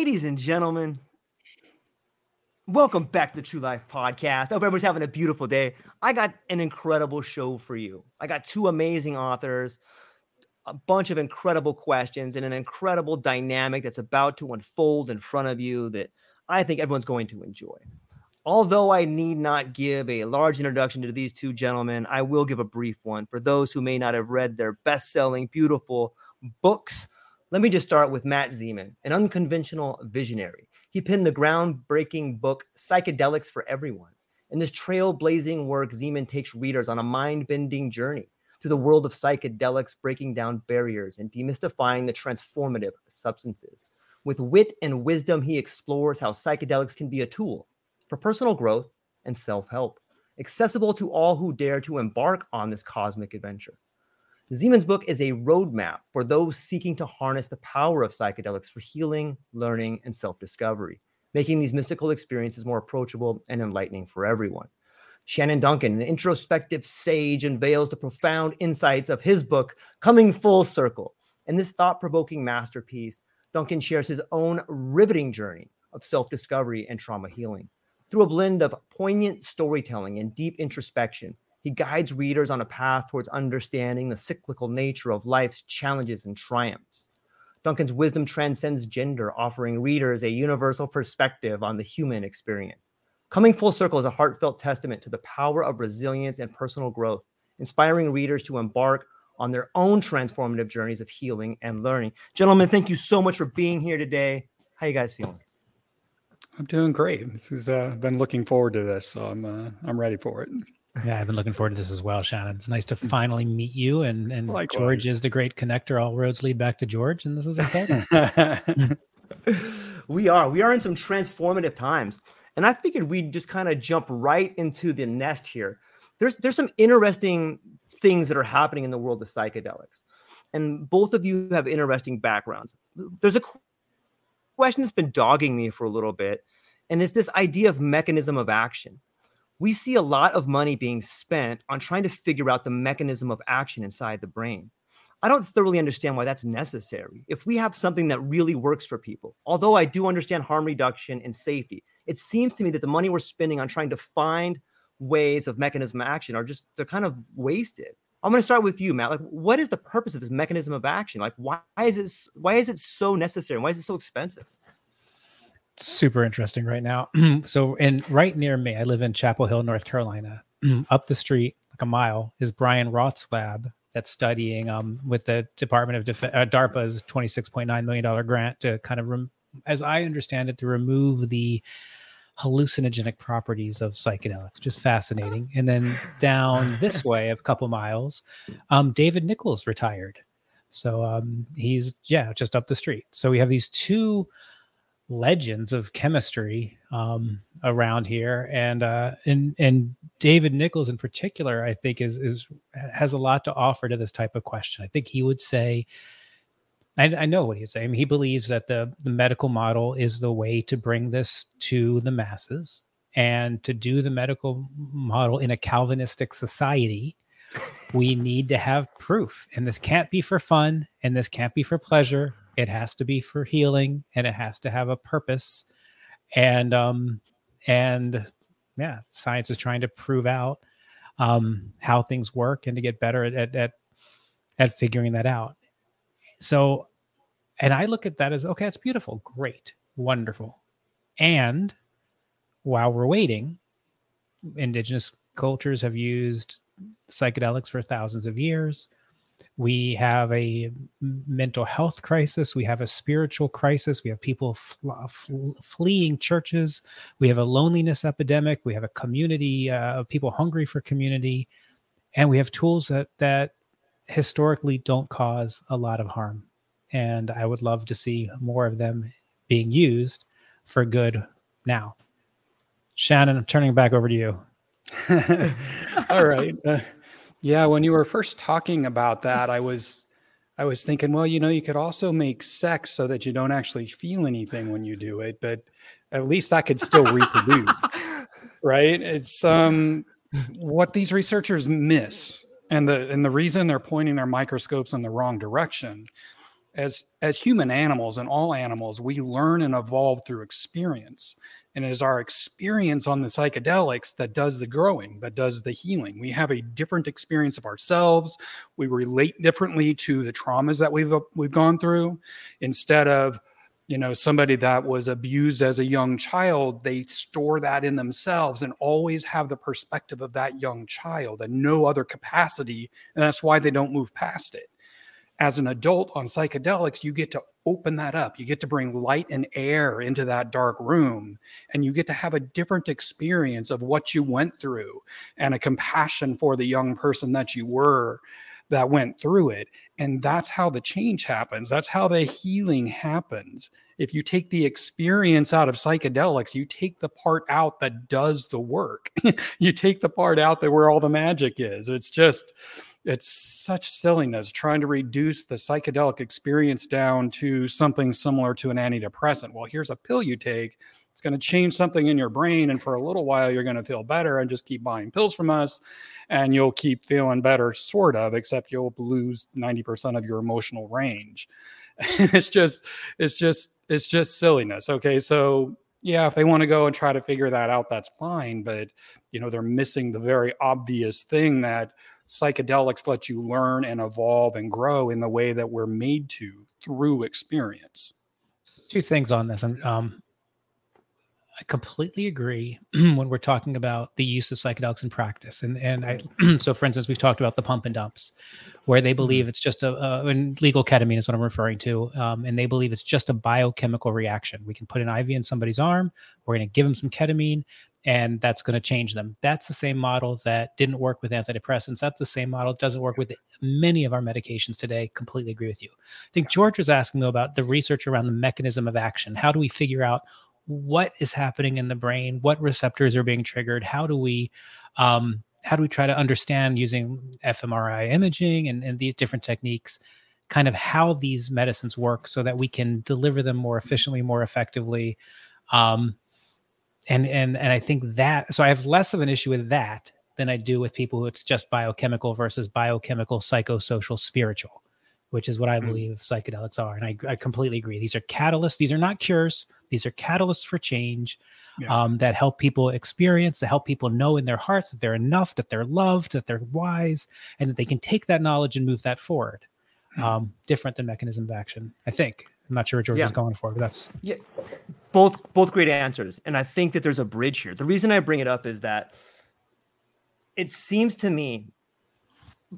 Ladies and gentlemen, welcome back to the True Life Podcast. I hope everyone's having a beautiful day. I got an incredible show for you. I got two amazing authors, a bunch of incredible questions, and an incredible dynamic that's about to unfold in front of you that I think everyone's going to enjoy. Although I need not give a large introduction to these two gentlemen, I will give a brief one for those who may not have read their best selling, beautiful books. Let me just start with Matt Zemon, an unconventional visionary. He penned the groundbreaking book Psychedelics for Everyone. In this trailblazing work, Zemon takes readers on a mind bending journey through the world of psychedelics, breaking down barriers and demystifying the transformative substances. With wit and wisdom, he explores how psychedelics can be a tool for personal growth and self help, accessible to all who dare to embark on this cosmic adventure. Zemon's book is a roadmap for those seeking to harness the power of psychedelics for healing, learning, and self discovery, making these mystical experiences more approachable and enlightening for everyone. Shannon Duncan, an introspective sage, unveils the profound insights of his book, Coming Full Circle. In this thought provoking masterpiece, Duncan shares his own riveting journey of self discovery and trauma healing. Through a blend of poignant storytelling and deep introspection, he guides readers on a path towards understanding the cyclical nature of life's challenges and triumphs. Duncan's wisdom transcends gender, offering readers a universal perspective on the human experience. Coming Full Circle is a heartfelt testament to the power of resilience and personal growth, inspiring readers to embark on their own transformative journeys of healing and learning. Gentlemen, thank you so much for being here today. How you guys feeling? I'm doing great. This is uh, been looking forward to this, so I'm uh, I'm ready for it. Yeah, I've been looking forward to this as well, Shannon. It's nice to mm. finally meet you, and and Likewise. George is the great connector. All roads lead back to George, and this is exciting. we are. We are in some transformative times. And I figured we'd just kind of jump right into the nest here. There's there's some interesting things that are happening in the world of psychedelics. And both of you have interesting backgrounds. There's a question that's been dogging me for a little bit, and it's this idea of mechanism of action. We see a lot of money being spent on trying to figure out the mechanism of action inside the brain. I don't thoroughly understand why that's necessary. If we have something that really works for people, although I do understand harm reduction and safety, it seems to me that the money we're spending on trying to find ways of mechanism of action are just they're kind of wasted. I'm going to start with you, Matt. Like, what is the purpose of this mechanism of action? Like, why is it why is it so necessary? Why is it so expensive? Super interesting right now. so, and right near me, I live in Chapel Hill, North Carolina. Up the street, like a mile, is Brian Roth's lab that's studying um, with the Department of Def- uh, DARPA's $26.9 million grant to kind of, rem- as I understand it, to remove the hallucinogenic properties of psychedelics. Just fascinating. And then down this way, a couple miles, um, David Nichols retired. So um, he's, yeah, just up the street. So we have these two legends of chemistry um, around here, and uh, and and David Nichols in particular, I think is is has a lot to offer to this type of question. I think he would say. I, I know what he'd say. I mean, he believes that the the medical model is the way to bring this to the masses, and to do the medical model in a Calvinistic society, we need to have proof. And this can't be for fun, and this can't be for pleasure. It has to be for healing, and it has to have a purpose. And um, and yeah, science is trying to prove out um, how things work and to get better at, at at figuring that out. So, and I look at that as okay, it's beautiful, great, wonderful, and while we're waiting, indigenous cultures have used psychedelics for thousands of years. We have a mental health crisis. We have a spiritual crisis. We have people fl- fl- fleeing churches. We have a loneliness epidemic. We have a community uh, of people hungry for community, and we have tools that that historically don't cause a lot of harm. And I would love to see more of them being used for good now. Shannon, I'm turning back over to you. All right. Uh, yeah, when you were first talking about that, I was I was thinking, well, you know, you could also make sex so that you don't actually feel anything when you do it, but at least that could still reproduce. right? It's um what these researchers miss and the and the reason they're pointing their microscopes in the wrong direction as as human animals and all animals we learn and evolve through experience and it is our experience on the psychedelics that does the growing, that does the healing. We have a different experience of ourselves. We relate differently to the traumas that we've we've gone through. Instead of, you know, somebody that was abused as a young child, they store that in themselves and always have the perspective of that young child and no other capacity. And that's why they don't move past it as an adult on psychedelics, you get to open that up. You get to bring light and air into that dark room, and you get to have a different experience of what you went through and a compassion for the young person that you were that went through it. And that's how the change happens. That's how the healing happens. If you take the experience out of psychedelics, you take the part out that does the work. you take the part out that where all the magic is. It's just, it's such silliness trying to reduce the psychedelic experience down to something similar to an antidepressant. Well, here's a pill you take. It's going to change something in your brain. And for a little while, you're going to feel better and just keep buying pills from us. And you'll keep feeling better, sort of, except you'll lose 90% of your emotional range. it's just, it's just, it's just silliness. Okay. So yeah, if they want to go and try to figure that out, that's fine. But, you know, they're missing the very obvious thing that psychedelics let you learn and evolve and grow in the way that we're made to through experience. Two things on this. Um, I completely agree when we're talking about the use of psychedelics in practice. And and I so for instance, we've talked about the pump and dumps, where they believe mm-hmm. it's just a, a and legal ketamine is what I'm referring to, um, and they believe it's just a biochemical reaction. We can put an IV in somebody's arm. We're going to give them some ketamine and that's going to change them. That's the same model that didn't work with antidepressants. That's the same model. doesn't work with many of our medications today. Completely agree with you. I think George was asking though about the research around the mechanism of action. How do we figure out what is happening in the brain? What receptors are being triggered? How do we um, how do we try to understand using fMRI imaging and, and these different techniques? kind of how these medicines work so that we can deliver them more efficiently more effectively um, and and and I think that so I have less of an issue with that than I do with people who it's just biochemical versus biochemical, psychosocial, spiritual, which is what I mm. believe psychedelics are. And I, I completely agree. These are catalysts. These are not cures. These are catalysts for change yeah. um, that help people experience, that help people know in their hearts that they're enough, that they're loved, that they're wise, and that they can take that knowledge and move that forward. Mm. Um, different than mechanism of action, I think. I'm not sure what George yeah. is going for, but that's yeah, both both great answers, and I think that there's a bridge here. The reason I bring it up is that it seems to me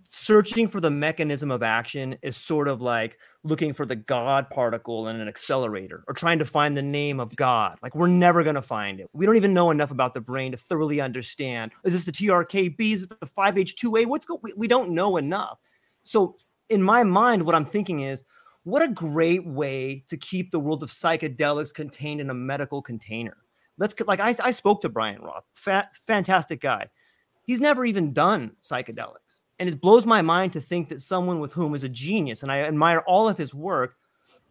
searching for the mechanism of action is sort of like looking for the God particle in an accelerator or trying to find the name of God. Like we're never going to find it. We don't even know enough about the brain to thoroughly understand. Is this the TRKB? Is it the 5H2A? What's going? We, don't know enough. So in my mind, what I'm thinking is what a great way to keep the world of psychedelics contained in a medical container. Let's like I, I spoke to Brian Roth, fantastic guy. He's never even done psychedelics. And it blows my mind to think that someone with whom is a genius, and I admire all of his work,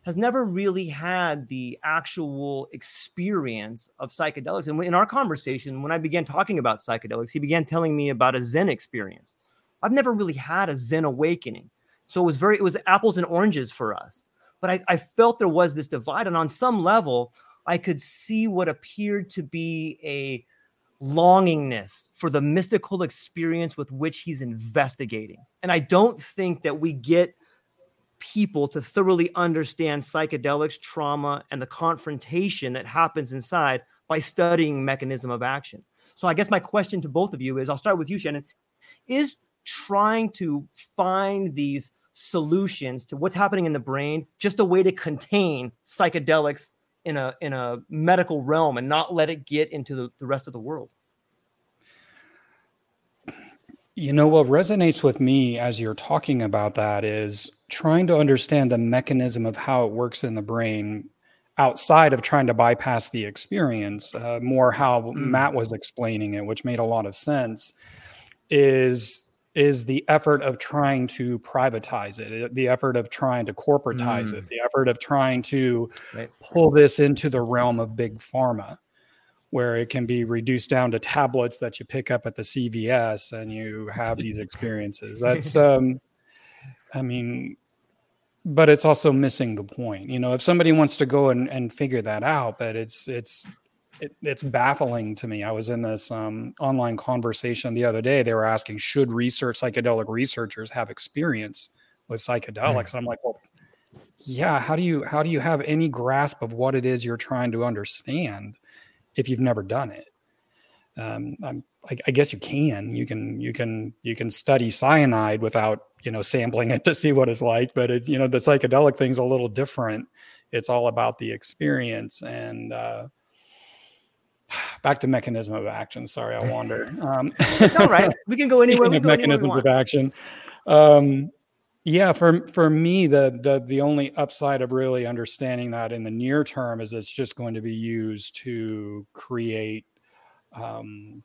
has never really had the actual experience of psychedelics. And in our conversation, when I began talking about psychedelics, he began telling me about a Zen experience. I've never really had a Zen awakening. So it was very, it was apples and oranges for us. But I, I felt there was this divide. And on some level, I could see what appeared to be a longingness for the mystical experience with which he's investigating. And I don't think that we get people to thoroughly understand psychedelics, trauma, and the confrontation that happens inside by studying mechanism of action. So I guess my question to both of you is I'll start with you, Shannon. Is trying to find these solutions to what's happening in the brain just a way to contain psychedelics in a in a medical realm and not let it get into the, the rest of the world you know what resonates with me as you're talking about that is trying to understand the mechanism of how it works in the brain outside of trying to bypass the experience uh, more how mm. matt was explaining it which made a lot of sense is is the effort of trying to privatize it, the effort of trying to corporatize mm. it, the effort of trying to right. pull this into the realm of big pharma, where it can be reduced down to tablets that you pick up at the CVS and you have these experiences. That's, um, I mean, but it's also missing the point. You know, if somebody wants to go and, and figure that out, but it's it's it, it's baffling to me. I was in this um, online conversation the other day. They were asking, should research psychedelic researchers have experience with psychedelics? And I'm like, well, yeah. How do you how do you have any grasp of what it is you're trying to understand if you've never done it? Um, I, I guess you can. You can you can you can study cyanide without you know sampling it to see what it's like. But it's you know the psychedelic thing's a little different. It's all about the experience and. Uh, back to mechanism of action. Sorry, I wander. Um, it's all right. We can go anywhere. We go mechanisms of action. Um, yeah, for for me, the the the only upside of really understanding that in the near term is it's just going to be used to create um,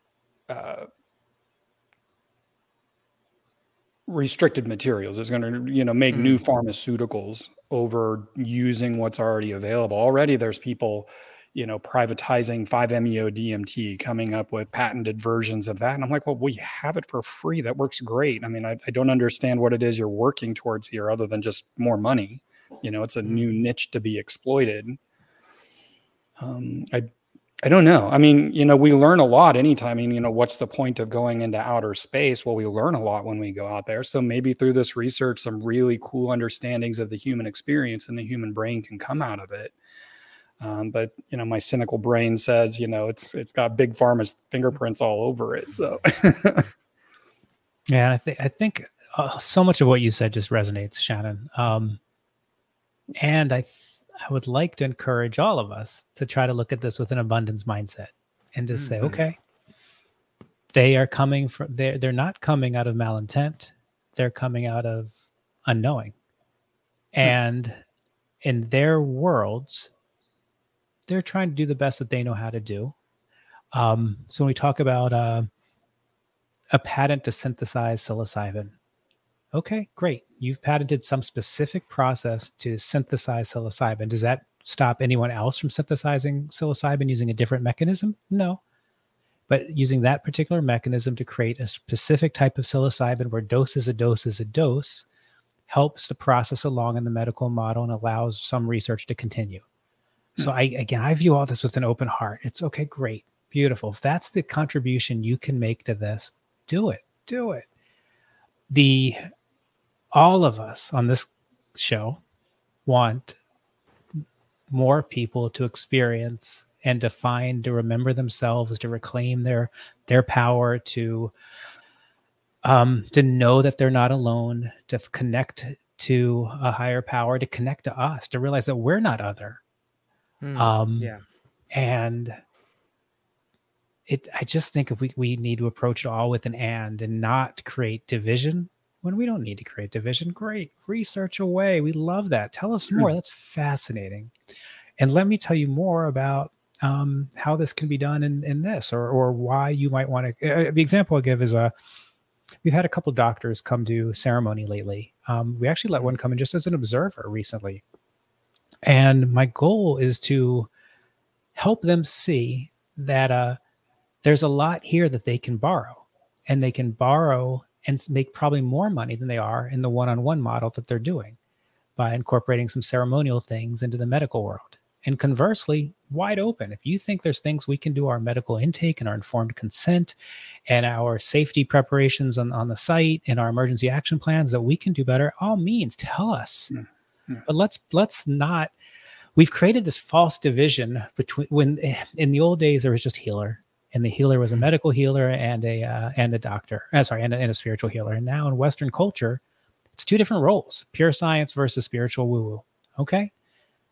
uh, restricted materials. It's going to you know make mm. new pharmaceuticals over using what's already available. Already, there's people you know, privatizing 5-MeO DMT, coming up with patented versions of that. And I'm like, well, we have it for free. That works great. I mean, I, I don't understand what it is you're working towards here other than just more money. You know, it's a new mm-hmm. niche to be exploited. Um, I I don't know. I mean, you know, we learn a lot anytime. I mean, you know, what's the point of going into outer space? Well, we learn a lot when we go out there. So maybe through this research, some really cool understandings of the human experience and the human brain can come out of it. Um, but you know, my cynical brain says, you know, it's it's got big pharma's fingerprints all over it. So, yeah, I think I think uh, so much of what you said just resonates, Shannon. Um, and I th- I would like to encourage all of us to try to look at this with an abundance mindset and to mm-hmm. say, okay, they are coming from they're they're not coming out of malintent, they're coming out of unknowing, hmm. and in their worlds they're trying to do the best that they know how to do. Um, so when we talk about uh, a patent to synthesize psilocybin, okay, great. You've patented some specific process to synthesize psilocybin. Does that stop anyone else from synthesizing psilocybin using a different mechanism? No. But using that particular mechanism to create a specific type of psilocybin where dose is a dose is a dose helps the process along in the medical model and allows some research to continue. So I again I view all this with an open heart. It's okay, great, beautiful. If that's the contribution you can make to this, do it. Do it. The all of us on this show want more people to experience and to find to remember themselves to reclaim their their power to um to know that they're not alone to connect to a higher power to connect to us to realize that we're not other Mm, um, yeah. And it, I just think if we, we need to approach it all with an and and not create division when we don't need to create division. Great. Research away. We love that. Tell us more. That's fascinating. And let me tell you more about um, how this can be done in, in this or, or why you might want to. Uh, the example I'll give is a uh, we've had a couple doctors come do ceremony lately. Um, we actually let one come in just as an observer recently. And my goal is to help them see that uh, there's a lot here that they can borrow. And they can borrow and make probably more money than they are in the one-on-one model that they're doing by incorporating some ceremonial things into the medical world. And conversely wide open. If you think there's things we can do our medical intake and our informed consent and our safety preparations on, on the site and our emergency action plans that we can do better all means tell us mm-hmm. but let's let's not we've created this false division between when in the old days there was just healer and the healer was a hmm. medical healer and a uh, and a doctor uh, sorry and a, and a spiritual healer and now in western culture it's two different roles pure science versus spiritual woo woo okay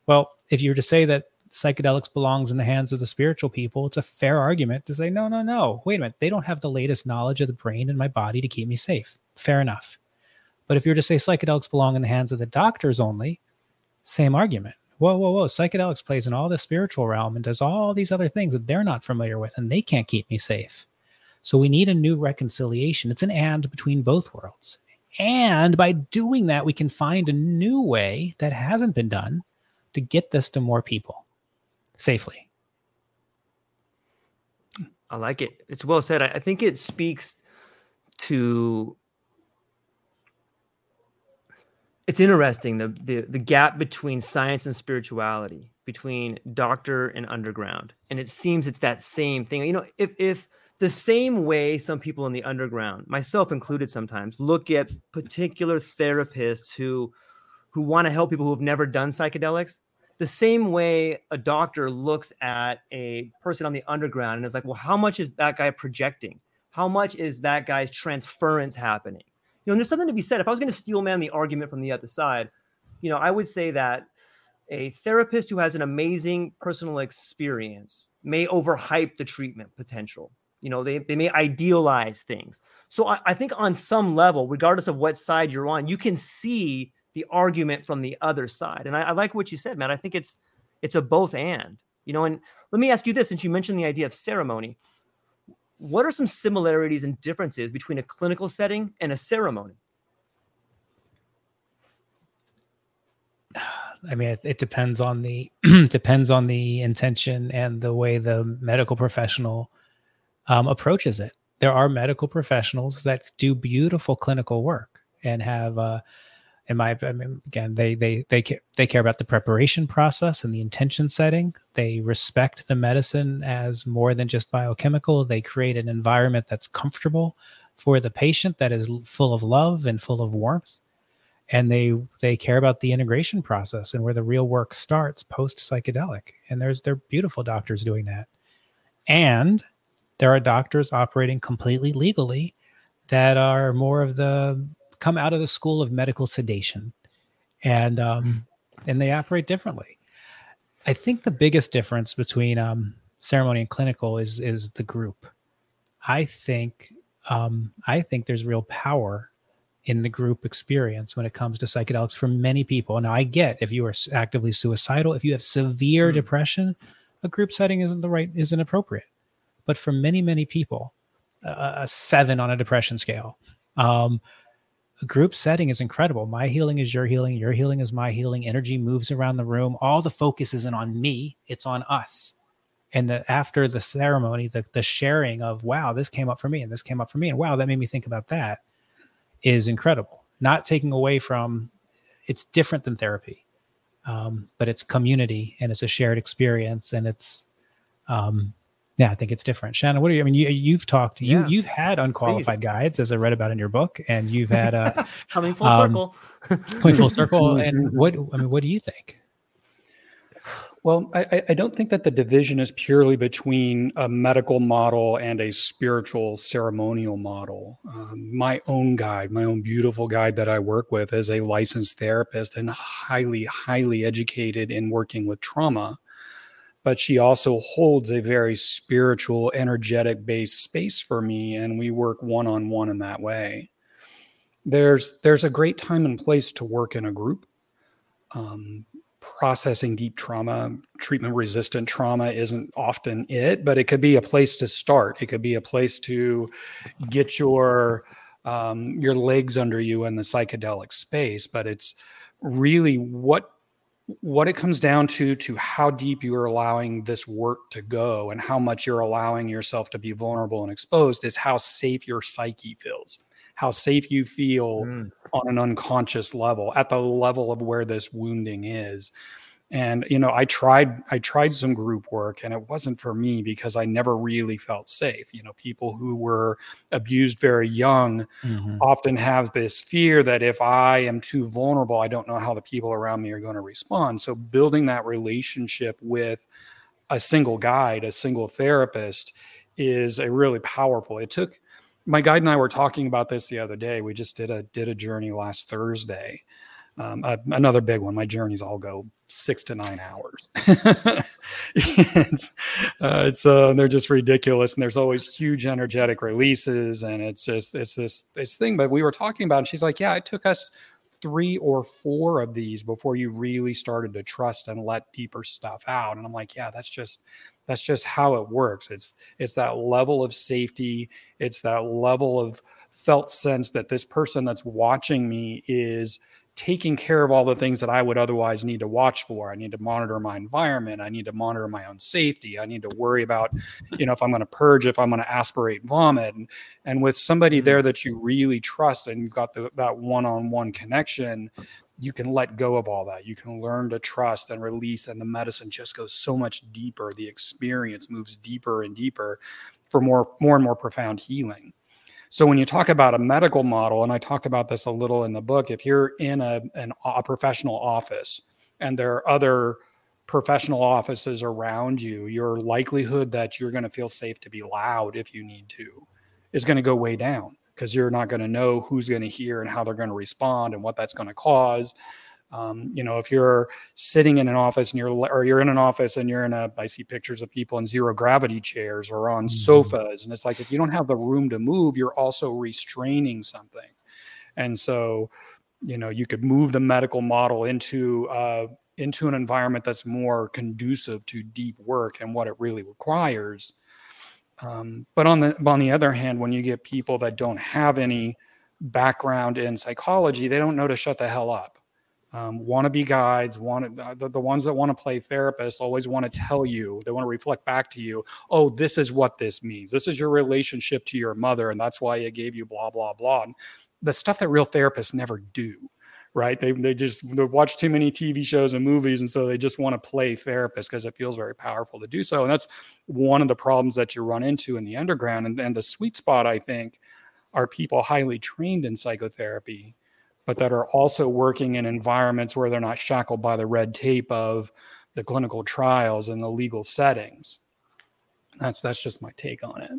well, if you were to say that psychedelics belongs in the hands of the spiritual people, it's a fair argument to say, no, no, no. Wait a minute. They don't have the latest knowledge of the brain and my body to keep me safe. Fair enough. But if you were to say psychedelics belong in the hands of the doctors only, same argument. Whoa, whoa, whoa. Psychedelics plays in all the spiritual realm and does all these other things that they're not familiar with and they can't keep me safe. So we need a new reconciliation. It's an and between both worlds. And by doing that, we can find a new way that hasn't been done to get this to more people safely. I like it. It's well said. I, think it speaks to it's interesting the, the the gap between science and spirituality between doctor and underground and it seems it's that same thing you know if if the same way some people in the underground myself included sometimes look at particular therapists who who want to help people who have never done psychedelics the same way a doctor looks at a person on the underground and is like, well, how much is that guy projecting? How much is that guy's transference happening? You know, and there's something to be said. If I was going to steel man the argument from the other side, you know, I would say that a therapist who has an amazing personal experience may overhype the treatment potential. You know, they, they may idealize things. So I, I think on some level, regardless of what side you're on, you can see the argument from the other side. And I, I like what you said, man. I think it's it's a both and. You know, and let me ask you this: since you mentioned the idea of ceremony, what are some similarities and differences between a clinical setting and a ceremony? I mean, it, it depends on the depends on the intention and the way the medical professional um, approaches it. There are medical professionals that do beautiful clinical work and have uh, in my I mean, again they they they care, they care about the preparation process and the intention setting. They respect the medicine as more than just biochemical. They create an environment that's comfortable for the patient that is full of love and full of warmth. And they they care about the integration process and where the real work starts post psychedelic and there's they're beautiful doctors doing that. And there are doctors operating completely legally that are more of the come out of the school of medical sedation, and um, and they operate differently. I think the biggest difference between um, ceremony and clinical is is the group. I think um, I think there's real power in the group experience when it comes to psychedelics for many people. Now, I get if you are actively suicidal, if you have severe mm. depression, a group setting isn't the right isn't appropriate. But for many many people, uh, a seven on a depression scale, um, a group setting is incredible. My healing is your healing, your healing is my healing. Energy moves around the room. All the focus isn't on me, it's on us. And the after the ceremony, the the sharing of wow, this came up for me and this came up for me and wow, that made me think about that is incredible. Not taking away from it's different than therapy. Um, but it's community and it's a shared experience and it's um, yeah, I think it's different. Shannon, what are you? I mean, you you've talked, you yeah. you've had unqualified Please. guides, as I read about in your book, and you've had uh, coming full um, circle, coming full circle. And what I mean, what do you think? Well, I, I don't think that the division is purely between a medical model and a spiritual ceremonial model. Um, my own guide, my own beautiful guide that I work with, is a licensed therapist and highly, highly educated in working with trauma but she also holds a very spiritual, energetic based space for me. And we work one on one in that way. there's there's a great time and place to work in a group. Um, processing deep trauma, treatment resistant trauma isn't often it, but it could be a place to start. It could be a place to get your um, your legs under you in the psychedelic space. But it's really what what it comes down to to how deep you are allowing this work to go and how much you're allowing yourself to be vulnerable and exposed is how safe your psyche feels how safe you feel mm. on an unconscious level at the level of where this wounding is and you know i tried i tried some group work and it wasn't for me because i never really felt safe you know people who were abused very young mm-hmm. often have this fear that if i am too vulnerable i don't know how the people around me are going to respond so building that relationship with a single guide a single therapist is a really powerful it took my guide and I were talking about this the other day. We just did a did a journey last Thursday. Um, uh, another big one. My journeys all go six to nine hours. it's uh, it's uh, they're just ridiculous, and there's always huge energetic releases, and it's just it's this this thing. But we were talking about, and she's like, "Yeah, it took us three or four of these before you really started to trust and let deeper stuff out." And I'm like, "Yeah, that's just that's just how it works it's it's that level of safety it's that level of felt sense that this person that's watching me is taking care of all the things that I would otherwise need to watch for. I need to monitor my environment. I need to monitor my own safety. I need to worry about, you know, if I'm going to purge, if I'm going to aspirate vomit. And, and with somebody mm-hmm. there that you really trust and you've got the, that one on one connection, you can let go of all that. You can learn to trust and release, and the medicine just goes so much deeper. The experience moves deeper and deeper for more, more and more profound healing. So when you talk about a medical model, and I talked about this a little in the book, if you're in a, an, a professional office and there are other professional offices around you, your likelihood that you're going to feel safe to be loud if you need to is going to go way down because you're not going to know who's going to hear and how they're going to respond and what that's going to cause. Um, you know, if you're sitting in an office and you're, or you're in an office and you're in a, I see pictures of people in zero gravity chairs or on mm-hmm. sofas, and it's like if you don't have the room to move, you're also restraining something. And so, you know, you could move the medical model into uh, into an environment that's more conducive to deep work and what it really requires um, but on the on the other hand, when you get people that don't have any background in psychology, they don't know to shut the hell up. Um, wannabe guides, want the, the ones that want to play therapist always want to tell you, they want to reflect back to you, oh, this is what this means. This is your relationship to your mother, and that's why it gave you blah blah blah. And the stuff that real therapists never do right? They they just they watch too many TV shows and movies, and so they just want to play therapist because it feels very powerful to do so. And that's one of the problems that you run into in the underground. And, and the sweet spot, I think, are people highly trained in psychotherapy, but that are also working in environments where they're not shackled by the red tape of the clinical trials and the legal settings. That's that's just my take on it.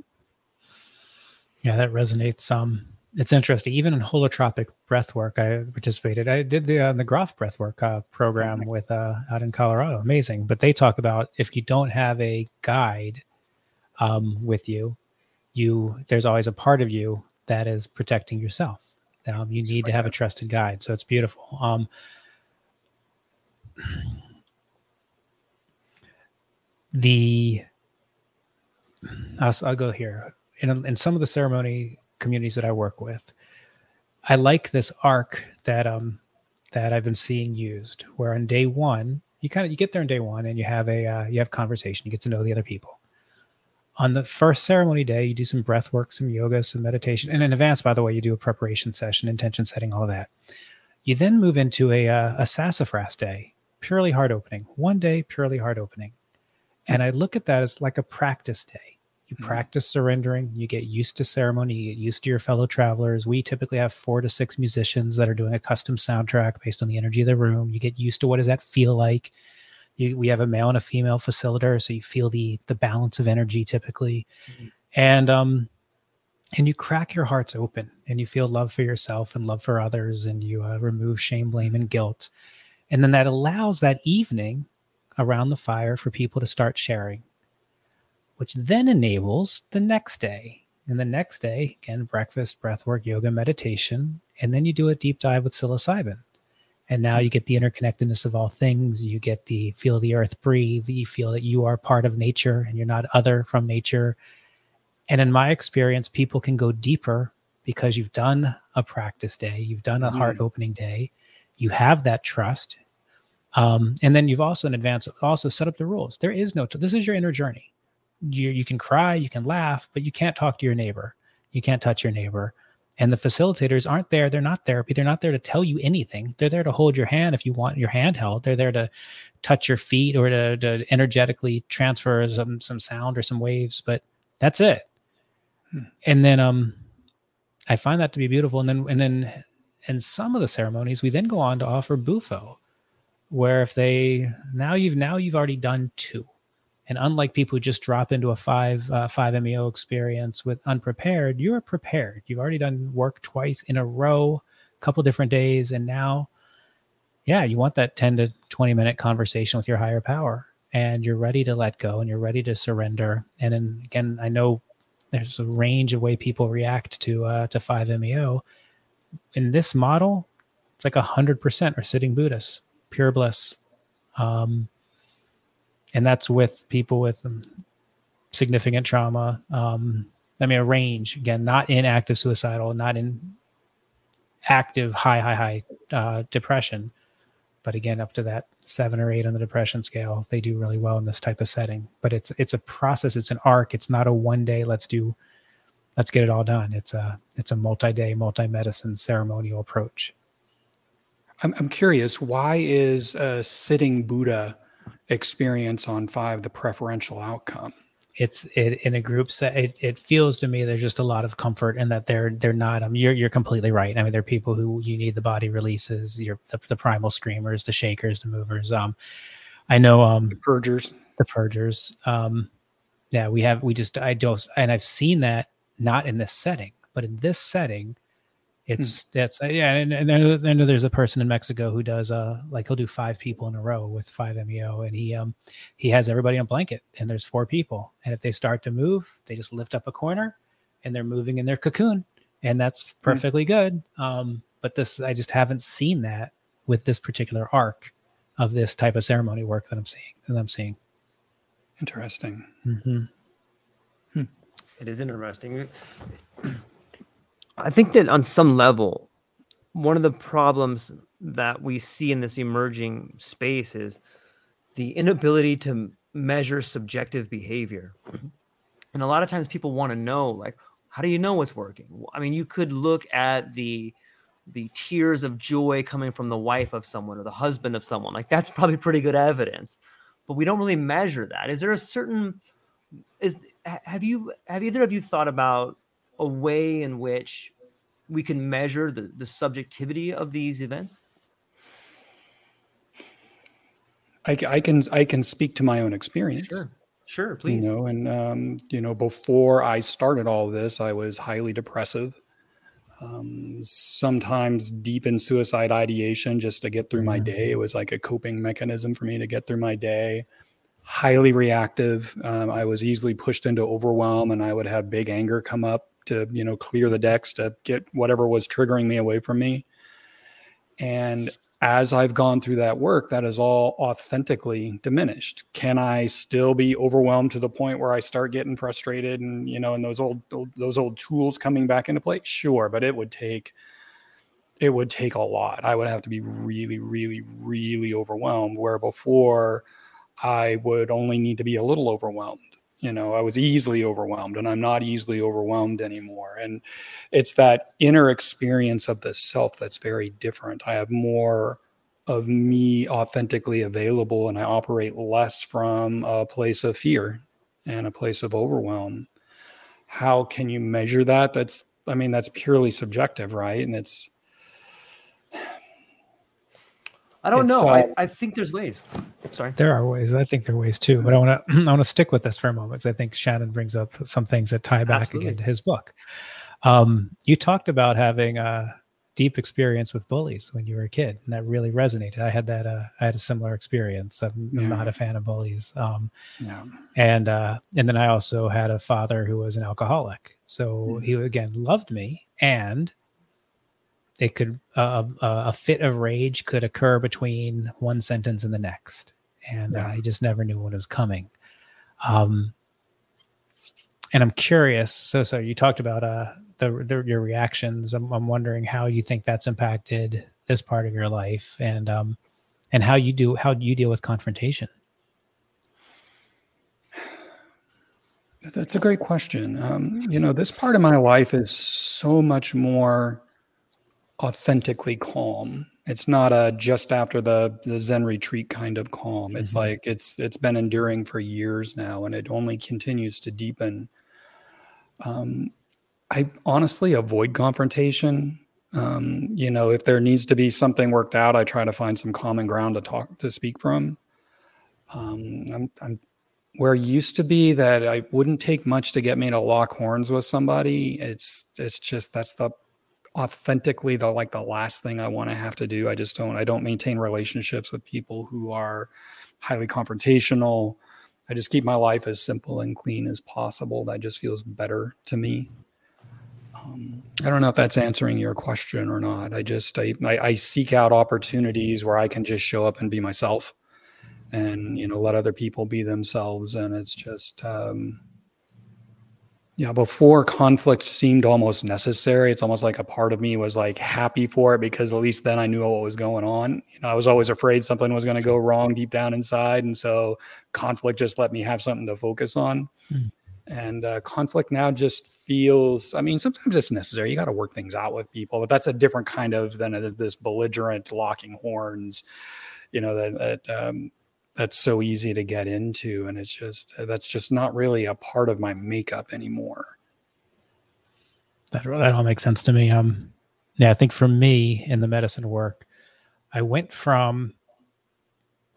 Yeah, that resonates. Um, it's interesting. Even in holotropic breath work, I participated. I did the uh, the Grof breath work uh, program with uh, out in Colorado. Amazing. But they talk about if you don't have a guide um, with you, you there's always a part of you that is protecting yourself. Um, you need like to have that. a trusted guide. So it's beautiful. Um, the I'll, I'll go here in in some of the ceremony communities that I work with. I like this arc that um that I've been seeing used, where on day one you kind of you get there on day one and you have a uh, you have conversation, you get to know the other people. On the first ceremony day, you do some breath work, some yoga, some meditation, and in advance, by the way, you do a preparation session, intention setting, all that. You then move into a uh, a sassafras day, purely heart opening, one day purely heart opening, and I look at that as like a practice day. You mm-hmm. practice surrendering. You get used to ceremony. You get used to your fellow travelers. We typically have four to six musicians that are doing a custom soundtrack based on the energy of the room. You get used to what does that feel like you, we have a male and a female facilitator so you feel the the balance of energy typically mm-hmm. and um and you crack your hearts open and you feel love for yourself and love for others and you uh, remove shame blame and guilt and then that allows that evening around the fire for people to start sharing which then enables the next day And the next day, again, breakfast, breath work, yoga, meditation. And then you do a deep dive with psilocybin. And now you get the interconnectedness of all things. You get the feel the earth breathe. You feel that you are part of nature and you're not other from nature. And in my experience, people can go deeper because you've done a practice day, you've done a mm-hmm. heart opening day, you have that trust. Um, and then you've also in advance also set up the rules. There is no, this is your inner journey you, you can cry, you can laugh, but you can't talk to your neighbor. You can't touch your neighbor. And the facilitators aren't there. They're not therapy. They're not there to tell you anything. They're there to hold your hand if you want your hand held. They're there to touch your feet or to, to energetically transfer some some sound or some waves. But that's it. Hmm. And then um, I find that to be beautiful. And then and then in some of the ceremonies, we then go on to offer bufo, where if they now you've now you've already done two and unlike people who just drop into a five uh, five MEO experience with unprepared, you are prepared. You've already done work twice in a row, a couple different days, and now, yeah, you want that ten to twenty minute conversation with your higher power, and you're ready to let go and you're ready to surrender. And then again, I know there's a range of way people react to uh, to five MEO. In this model, it's like a hundred percent are sitting Buddhists, pure bliss. Um, and that's with people with significant trauma. Um, I mean, a range again, not in active suicidal, not in active high, high, high uh, depression, but again, up to that seven or eight on the depression scale, they do really well in this type of setting. But it's it's a process, it's an arc. It's not a one day. Let's do, let's get it all done. It's a it's a multi day, multi medicine ceremonial approach. I'm I'm curious, why is a sitting Buddha experience on five the preferential outcome. It's it in a group set it, it feels to me there's just a lot of comfort and that they're they're not um you're you're completely right. I mean there are people who you need the body releases you're the, the primal screamers the shakers the movers um i know um the purgers. the purgers um yeah we have we just i don't and i've seen that not in this setting but in this setting it's hmm. that's uh, yeah, and, and I know there's a person in Mexico who does uh like he'll do five people in a row with five MEO, and he um he has everybody on a blanket, and there's four people, and if they start to move, they just lift up a corner, and they're moving in their cocoon, and that's hmm. perfectly hmm. good. Um, but this I just haven't seen that with this particular arc of this type of ceremony work that I'm seeing that I'm seeing. Interesting. Mm-hmm. Hmm. It is interesting. I think that on some level, one of the problems that we see in this emerging space is the inability to measure subjective behavior. And a lot of times people want to know, like, how do you know what's working? I mean, you could look at the the tears of joy coming from the wife of someone or the husband of someone. Like that's probably pretty good evidence. But we don't really measure that. Is there a certain is have you have either of you thought about a way in which we can measure the, the subjectivity of these events? I, I can I can speak to my own experience. Sure, sure, please. You know, and um, you know, before I started all this, I was highly depressive. Um, sometimes deep in suicide ideation just to get through my mm-hmm. day. It was like a coping mechanism for me to get through my day highly reactive. Um, I was easily pushed into overwhelm, and I would have big anger come up to you know clear the decks to get whatever was triggering me away from me. And as I've gone through that work, that is all authentically diminished. Can I still be overwhelmed to the point where I start getting frustrated and you know, and those old, those old tools coming back into play? Sure, but it would take it would take a lot. I would have to be really, really, really overwhelmed. Where before I would only need to be a little overwhelmed. You know, I was easily overwhelmed and I'm not easily overwhelmed anymore. And it's that inner experience of the self that's very different. I have more of me authentically available and I operate less from a place of fear and a place of overwhelm. How can you measure that? That's, I mean, that's purely subjective, right? And it's, I don't know. Uh, I, I think there's ways. Sorry. There are ways. I think there are ways too. But I want to I want to stick with this for a moment because I think Shannon brings up some things that tie back Absolutely. again to his book. Um, you talked about having a deep experience with bullies when you were a kid, and that really resonated. I had that. Uh, I had a similar experience. I'm, Yeah. not a fan of bullies. Um, Yeah. and uh, and then I also had a father who was an alcoholic. So Mhm. he again loved me, and it could uh, a, a fit of rage could occur between one sentence and the next, and Yeah. I just never knew when it was coming. Um, and I'm curious. So so you talked about uh the, the your reactions. I'm, I'm wondering how you think that's impacted this part of your life, and um, and how you do how you deal with confrontation. That's a great question. Um, you know, this part of my life is so much more authentically calm. It's not a just after the the Zen retreat kind of calm. It's Mhm. like it's it's been enduring for years now, and it only continues to deepen. Um, I honestly avoid confrontation. Um, you know, if there needs to be something worked out, I try to find some common ground to talk to speak from. Um, I'm, I'm where it used to be that I wouldn't take much to get me to lock horns with somebody. It's it's just that's the authentically the like the last thing I want to have to do. I just don't I don't maintain relationships with people who are highly confrontational. I just keep my life as simple and clean as possible. That just feels better to me. Um, I don't know if that's answering your question or not. I just I, I, I seek out opportunities where I can just show up and be myself and you know let other people be themselves and it's just um yeah before conflict seemed almost necessary it's almost like a part of me was like happy for it because at least then i knew what was going on you know i was always afraid something was going to go wrong deep down inside and so conflict just let me have something to focus on Mm. and uh, conflict now just feels i mean sometimes it's necessary you got to work things out with people but that's a different kind of than is this belligerent locking horns you know that that um that's so easy to get into and it's just that's just not really a part of my makeup anymore That that all makes sense to me. Um, yeah, I think for me in the medicine work, I went from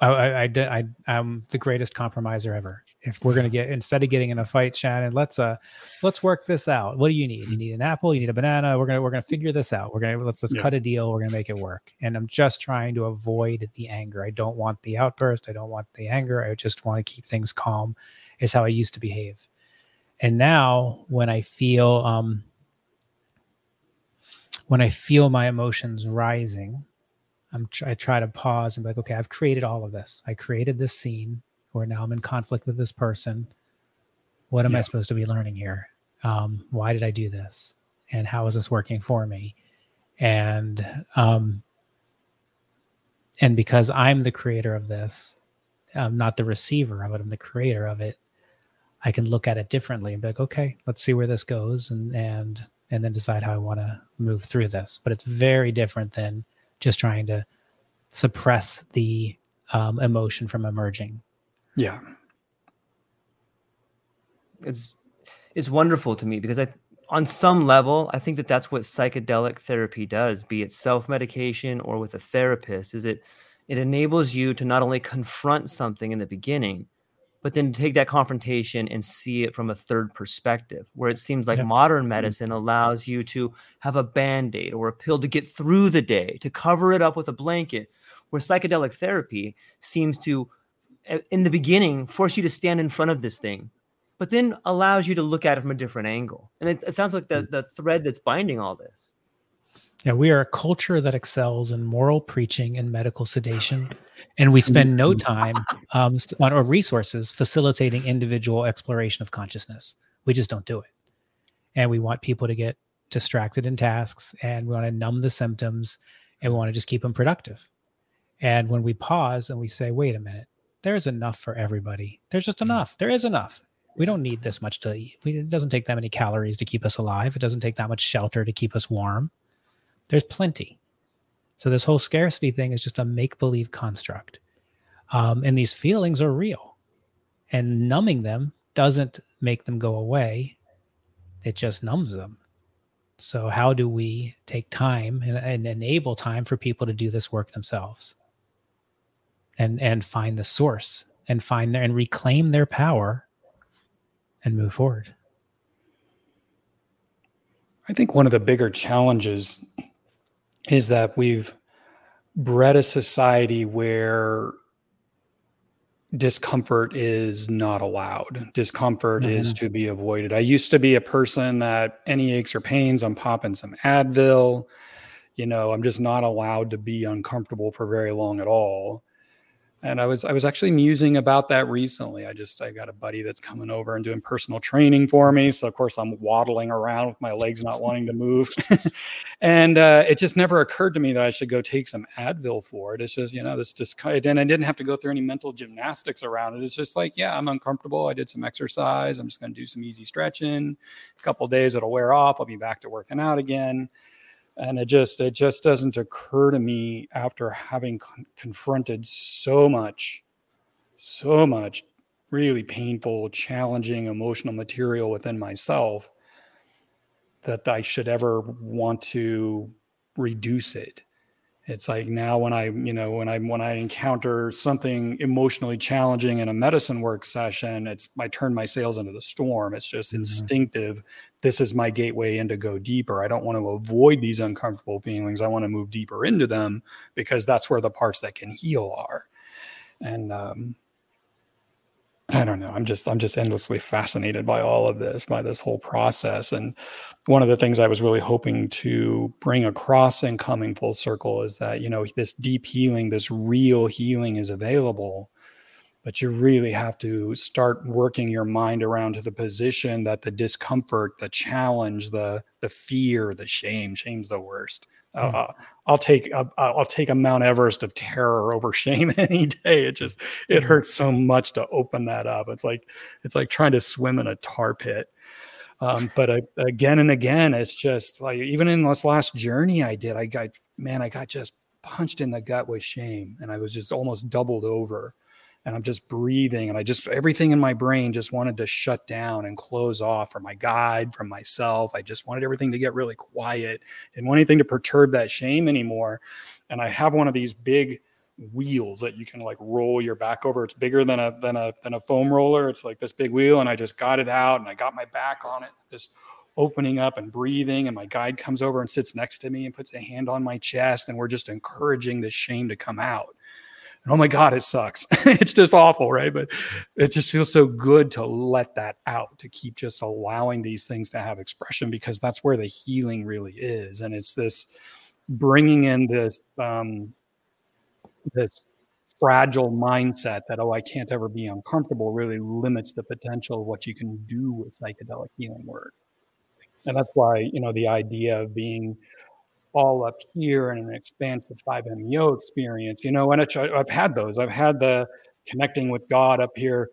I I, I I I'm the greatest compromiser ever. If we're gonna get instead of getting in a fight, Shannon, let's uh let's work this out. What do you need? You need an apple. You need a banana. We're gonna we're gonna figure this out. We're gonna let's let's Yeah. cut a deal. We're gonna make it work. And I'm just trying to avoid the anger. I don't want the outburst. I don't want the anger. I just want to keep things calm. Is how I used to behave. And now when I feel um when I feel my emotions rising, I'm tr- I try to pause and be like, okay, I've created all of this. I created this scene where now I'm in conflict with this person. What am I supposed to be learning here? Um, why did I do this? And how is this working for me? And um, and because I'm the creator of this, I'm not the receiver of it. I'm the creator of it. I can look at it differently and be like, okay, let's see where this goes, and and and then decide how I want to move through this. But it's very different than just trying to suppress the um, emotion from emerging. Yeah it's it's wonderful to me because I on some level I think that that's what psychedelic therapy does be it self-medication or with a therapist is it it enables you to not only confront something in the beginning but then take that confrontation and see it from a third perspective where it seems like Yeah. modern mm-hmm. medicine allows you to have a band-aid or a pill to get through the day to cover it up with a blanket where psychedelic therapy seems to in the beginning force you to stand in front of this thing but then allows you to look at it from a different angle. And it, it sounds like the, the thread that's binding all this. Yeah, we are a culture that excels in moral preaching and medical sedation, and we spend no time um, on or resources facilitating individual exploration of consciousness. We just don't do it, and we want people to get distracted in tasks, and we want to numb the symptoms, and we want to just keep them productive. And when we pause and we say, "Wait a minute, there's enough for everybody. There's just enough. There is enough. We don't need this much to eat. We, it doesn't take that many calories to keep us alive. It doesn't take that much shelter to keep us warm." there's plenty. So this whole scarcity thing is just a make believe construct. Um, and these feelings are real. And numbing them doesn't make them go away, it just numbs them. So, how do we take time and, and enable time for people to do this work themselves and, and find the source and find their and reclaim their power and move forward? I think one of the bigger challenges is that we've bred a society where discomfort is not allowed. Discomfort mm-hmm. is to be avoided. I used to be a person that any aches or pains, I'm popping some Advil. You know, I'm just not allowed to be uncomfortable for very long at all and i was i was actually musing about that recently. I just i got a buddy that's coming over and doing personal training for me. So of course i'm waddling around with my legs not wanting to move. And uh, it just never occurred to me that i should go take some advil for it. It's just you know this just and i didn't have to go through any mental gymnastics around it. It's just like yeah i'm uncomfortable. I did some exercise. I'm just going to do some easy stretching. A couple days it'll wear off. I'll be back to working out again and it just it just doesn't occur to me after having con- confronted so much so much really painful challenging emotional material within myself that i should ever want to reduce it it's like now when i you know when i when i encounter something emotionally challenging in a medicine work session it's i turn my sails into the storm. It's just mm-hmm. instinctive. This is my gateway into go deeper. I don't want to avoid these uncomfortable feelings. I want to move deeper into them because that's where the parts that can heal are. And um I don't know. I'm just I'm just endlessly fascinated by all of this, by this whole process. And one of the things I was really hoping to bring across in coming full circle is that, you know, this deep healing, this real healing is available, but you really have to start working your mind around to the position that the discomfort, the challenge, the the fear, the shame, shame's the worst uh, uh, I'll take a, I'll take a Mount Everest of terror over shame any day. It just it mm-hmm. hurts so much to open that up. It's like it's like trying to swim in a tar pit. Um, but uh, again and again, it's just like even in this last journey I did, I got man, I got just punched in the gut with shame, and I was just almost doubled over and I'm just breathing and I just everything in my brain just wanted to shut down and close off from my guide, from myself. I just wanted everything to get really quiet. Didn't want anything to perturb that shame anymore. And I have one of these big wheels that you can like roll your back over. It's bigger than a than a than a foam roller. It's like this big wheel, and I just got it out and I got my back on it, just opening up and breathing. And my guide comes over and sits next to me and puts a hand on my chest, and we're just encouraging this shame to come out oh my god it sucks. It's just awful right? But it just feels so good to let that out to keep just allowing these things to have expression because that's where the healing really is. And it's this bringing in this um this fragile mindset that oh i can't ever be uncomfortable really limits the potential of what you can do with psychedelic healing work. And that's why you know the idea of being all up here in an expansive 5-MeO experience, you know, and I've had those. I've had the connecting with God up here,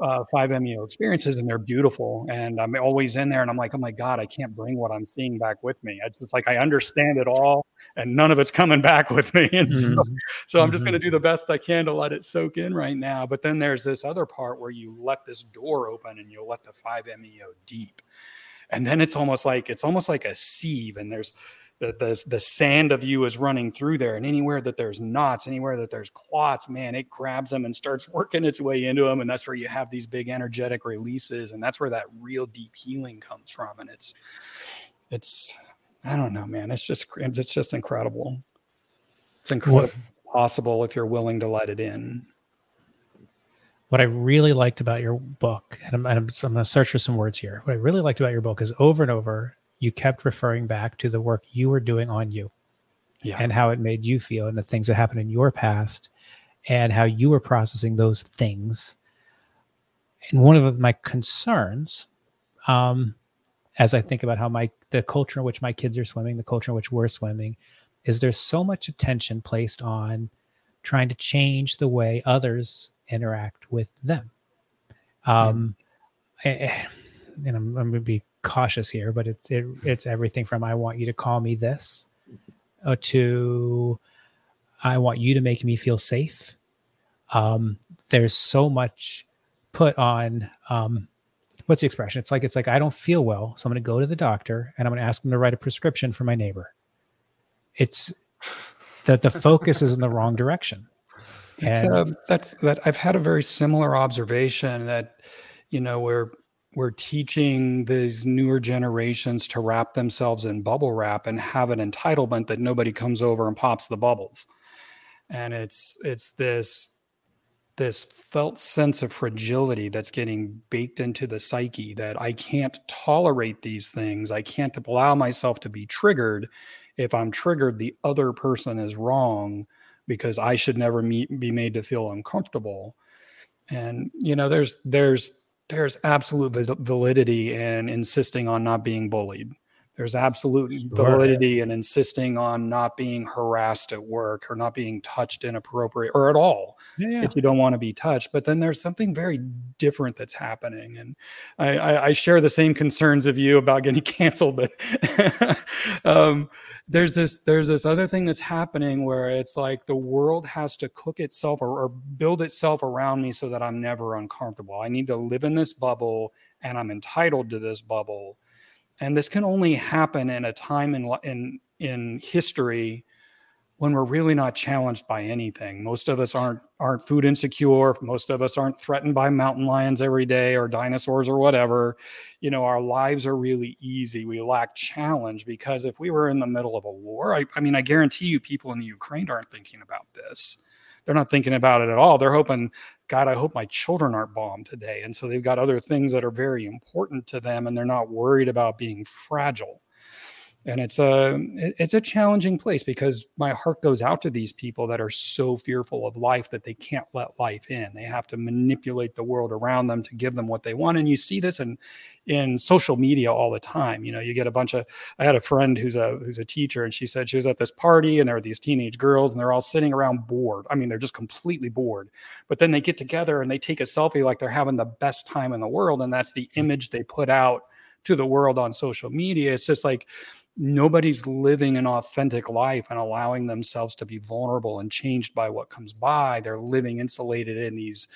uh, 5-MeO experiences, and they're beautiful. And I'm always in there, and I'm like, oh my God, I can't bring what I'm seeing back with me. It's like I understand it all, and none of it's coming back with me. And mm-hmm. so, so I'm just going to mm-hmm. do the best I can to let it soak in right now. But then there's this other part where you let this door open and you let the 5-MeO deep. And then it's almost like it's almost like a sieve, and there's the, the, the sand of you is running through there and anywhere that there's knots anywhere that there's clots man it grabs them and starts working its way into them and that's where you have these big energetic releases and that's where that real deep healing comes from and it's it's i don't know man it's just it's just incredible it's incredible what, possible if you're willing to let it in what I really liked about your book, and I'm, I'm, I'm going to search for some words here. What I really liked about your book is over and over, you kept referring back to the work you were doing on you yeah. and how it made you feel and the things that happened in your past and how you were processing those things. And one of my concerns, um, as I think about how my the culture in which my kids are swimming, the culture in which we're swimming, is there's so much attention placed on trying to change the way others interact with them. Um, yeah. and I'm, I'm going to be cautious here, but it's it, it's everything from I want you to call me this uh, to I want you to make me feel safe. Um, there's so much put on um, what's the expression? It's like it's like I don't feel well, so I'm going to go to the doctor and I'm going to ask him to write a prescription for my neighbor. It's that the focus is in the wrong direction. And, uh, that's that I've had a very similar observation that you know where we're teaching these newer generations to wrap themselves in bubble wrap and have an entitlement that nobody comes over and pops the bubbles and it's it's this this felt sense of fragility that's getting baked into the psyche that I can't tolerate these things. I can't allow myself to be triggered. If I'm triggered, the other person is wrong because I should never meet, be made to feel uncomfortable. And you know, there's there's there's absolute validity in insisting on not being bullied. There's absolute sure. validity in insisting on not being harassed at work or not being touched inappropriate or at all yeah. if you don't want to be touched. But then there's something very different that's happening. And I, I, I share the same concerns of you about getting canceled, but um, there's this there's this other thing that's happening where it's like the world has to cook itself or, or build itself around me so that I'm never uncomfortable. I need to live in this bubble and I'm entitled to this bubble and this can only happen in a time in in in history when we're really not challenged by anything. Most of us aren't aren't food insecure. Most of us aren't threatened by mountain lions every day or dinosaurs or whatever. You know, our lives are really easy. We lack challenge because if we were in the middle of a war, I, I mean, I guarantee you, people in the Ukraine aren't thinking about this they're not thinking about it at all. They're hoping, God, I hope my children aren't bombed today. And so they've got other things that are very important to them, and they're not worried about being fragile and it's a it's a challenging place because my heart goes out to these people that are so fearful of life that they can't let life in. They have to manipulate the world around them to give them what they want. And you see this in in social media all the time. You know you get a bunch of i had a friend who's a who's a teacher and she said she was at this party and there are these teenage girls and they're all sitting around bored. I mean they're just completely bored. But then they get together and they take a selfie like they're having the best time in the world and that's the image they put out to the world on social media. It's just like nobody's living an authentic life and allowing themselves to be vulnerable and changed by what comes by. They're living insulated in these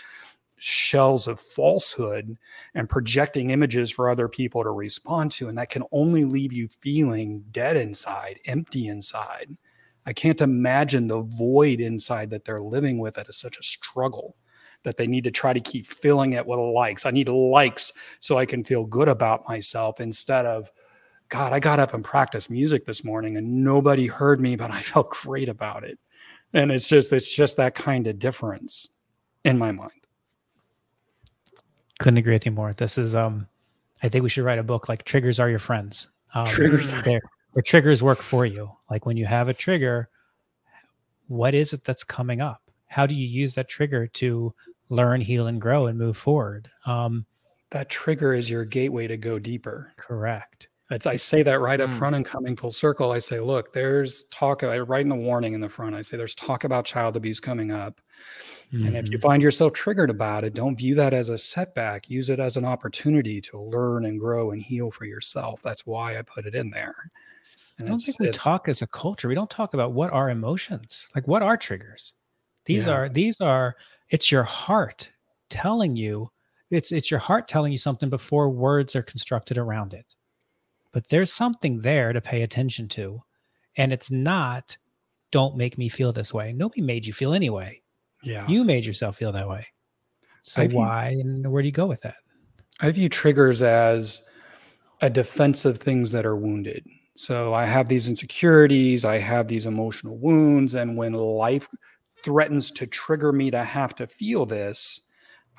shells of falsehood and projecting images for other people to respond to. And that can only leave you feeling dead inside, empty inside. I can't imagine the void inside that they're living with. That is such a struggle that they need to try to keep filling it with likes. I need likes so I can feel good about myself instead of, God, I got up and practiced music this morning and nobody heard me, but I felt great about it. And it's just, it's just that kind of difference in my mind. Couldn't agree with you more. This is, um, I think we should write a book like Triggers Are Your Friends. Um, triggers are there. Where triggers work for you. Like when you have a trigger, what is it that's coming up? How do you use that trigger to learn, heal, and grow and move forward? Um, that trigger is your gateway to go deeper. Correct. It's, I say that right up mm. front and coming full circle. I say, look, there's talk. I write in the warning in the front. I say, there's talk about child abuse coming up. Mm-hmm. And if you mm-hmm. find yourself triggered about it, don't view that as a setback. Use it as an opportunity to learn and grow and heal for yourself. That's why I put it in there. And I don't think we talk as a culture. We don't talk about what are emotions, like what are triggers. These yeah. are these are. It's your heart telling you. It's it's your heart telling you something before words are constructed around it but there's something there to pay attention to. And it's not, don't make me feel this way. Nobody made you feel anyway. Yeah. You made yourself feel that way. So view, why and where do you go with that? I view triggers as a defense of things that are wounded. So I have these insecurities, I have these emotional wounds. And when life threatens to trigger me to have to feel this,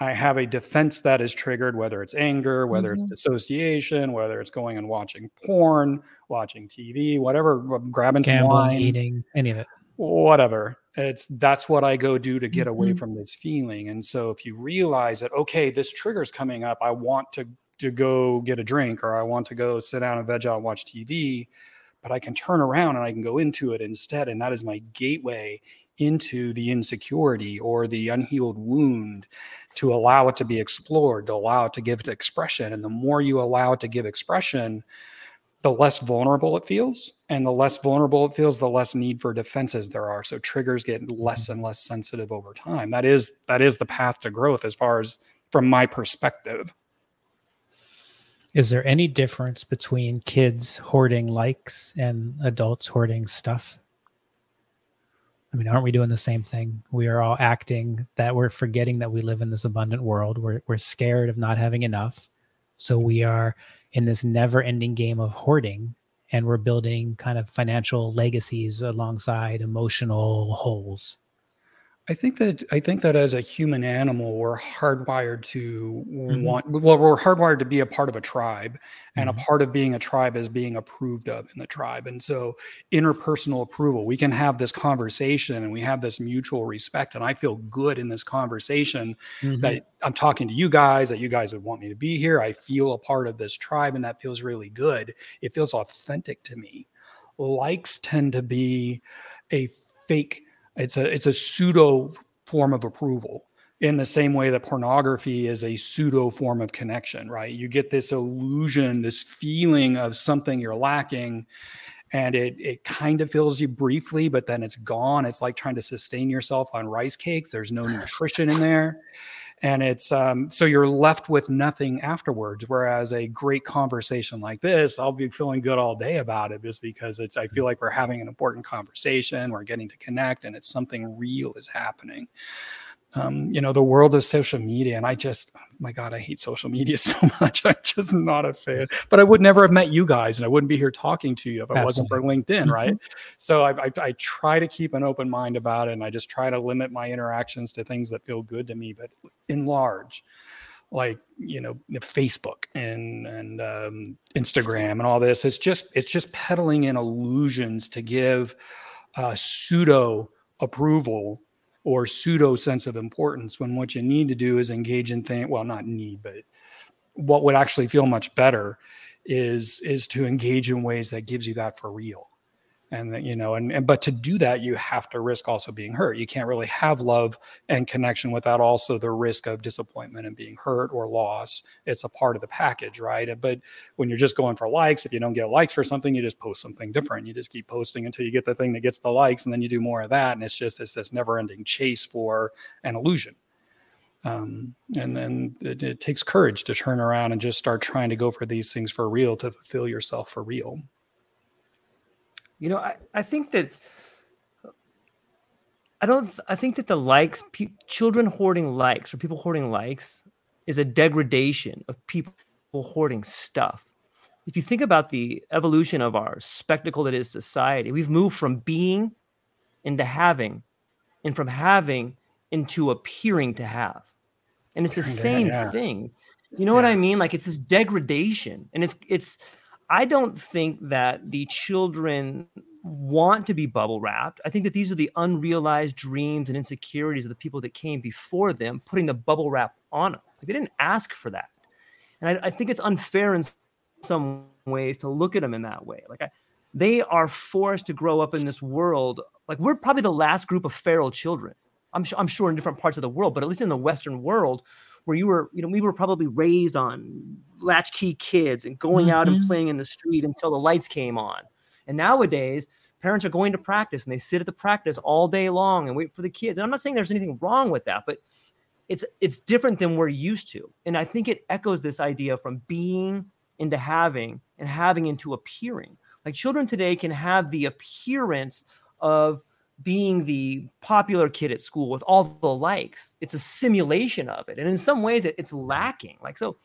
I have a defense that is triggered, whether it's anger, whether mm-hmm. it's dissociation, whether it's going and watching porn, watching TV, whatever, grabbing Gambling, some wine, eating, any of it, whatever. It's that's what I go do to get mm-hmm. away from this feeling. And so if you realize that, okay, this trigger's coming up, I want to to go get a drink or I want to go sit down and veg out and watch TV, but I can turn around and I can go into it instead. And that is my gateway into the insecurity or the unhealed wound to allow it to be explored, to allow it to give it expression. And the more you allow it to give expression, the less vulnerable it feels. And the less vulnerable it feels, the less need for defenses there are. So triggers get less and less sensitive over time. That is that is the path to growth as far as from my perspective. Is there any difference between kids hoarding likes and adults hoarding stuff? I mean, aren't we doing the same thing? We are all acting that we're forgetting that we live in this abundant world. We're, we're scared of not having enough. So we are in this never ending game of hoarding and we're building kind of financial legacies alongside emotional holes. I think that I think that as a human animal, we're hardwired to mm-hmm. want. Well, we're hardwired to be a part of a tribe, and mm-hmm. a part of being a tribe is being approved of in the tribe. And so, interpersonal approval. We can have this conversation, and we have this mutual respect, and I feel good in this conversation mm-hmm. that I'm talking to you guys. That you guys would want me to be here. I feel a part of this tribe, and that feels really good. It feels authentic to me. Likes tend to be a fake it's a it's a pseudo form of approval in the same way that pornography is a pseudo form of connection, right? You get this illusion, this feeling of something you're lacking, and it it kind of fills you briefly, but then it's gone. It's like trying to sustain yourself on rice cakes. There's no nutrition in there and it's um, so you're left with nothing afterwards whereas a great conversation like this i'll be feeling good all day about it just because it's i feel like we're having an important conversation we're getting to connect and it's something real is happening um, you know, the world of social media. And I just, oh my God, I hate social media so much. I'm just not a fan. But I would never have met you guys and I wouldn't be here talking to you if it wasn't for LinkedIn, mm-hmm. right? So I, I, I, try to keep an open mind about it and I just try to limit my interactions to things that feel good to me, but in large. Like you know, Facebook and and um, Instagram and all this. It's just it's just peddling in illusions to give uh, pseudo approval or pseudo sense of importance when what you need to do is engage in things well not need but what would actually feel much better is is to engage in ways that gives you that for real and you know and, and but to do that you have to risk also being hurt. You can't really have love and connection without also the risk of disappointment and being hurt or loss. It's a part of the package right? But when you're just going for likes if you don't get likes for something you just post something different. You just keep posting until you get the thing that gets the likes and then you do more of that and it's just it's this never ending chase for an illusion. Um, and then it, it takes courage to turn around and just start trying to go for these things for real to fulfill yourself for real you know, I, I think that I don't. I think that the likes, pe- children hoarding likes or people hoarding likes, is a degradation of people hoarding stuff. If you think about the evolution of our spectacle that is society, we've moved from being into having, and from having into appearing to have, and it's the same yeah. thing. You know yeah. what I mean? Like it's this degradation, and it's it's I don't think that the children want to be bubble wrapped. I think that these are the unrealized dreams and insecurities of the people that came before them, putting the bubble wrap on them. Like they didn't ask for that. And I, I think it's unfair in some ways to look at them in that way. Like I, they are forced to grow up in this world. Like we're probably the last group of feral children. I'm I'm sure in different parts of the world, but at least in the Western world, where you were, you know, we were probably raised on latchkey kids and going mm-hmm. out and mm-hmm. playing in the street until the lights came on. And nowadays, parents are going to practice and they sit at the practice all day long and wait for the kids. And I'm not saying there's anything wrong with that, but it's it's different than we're used to. And I think it echoes this idea from being into having and having into appearing. Like children today can have the appearance of being the popular kid at school with all the likes. It's a simulation of it. And in some ways, it, it's lacking. Like, so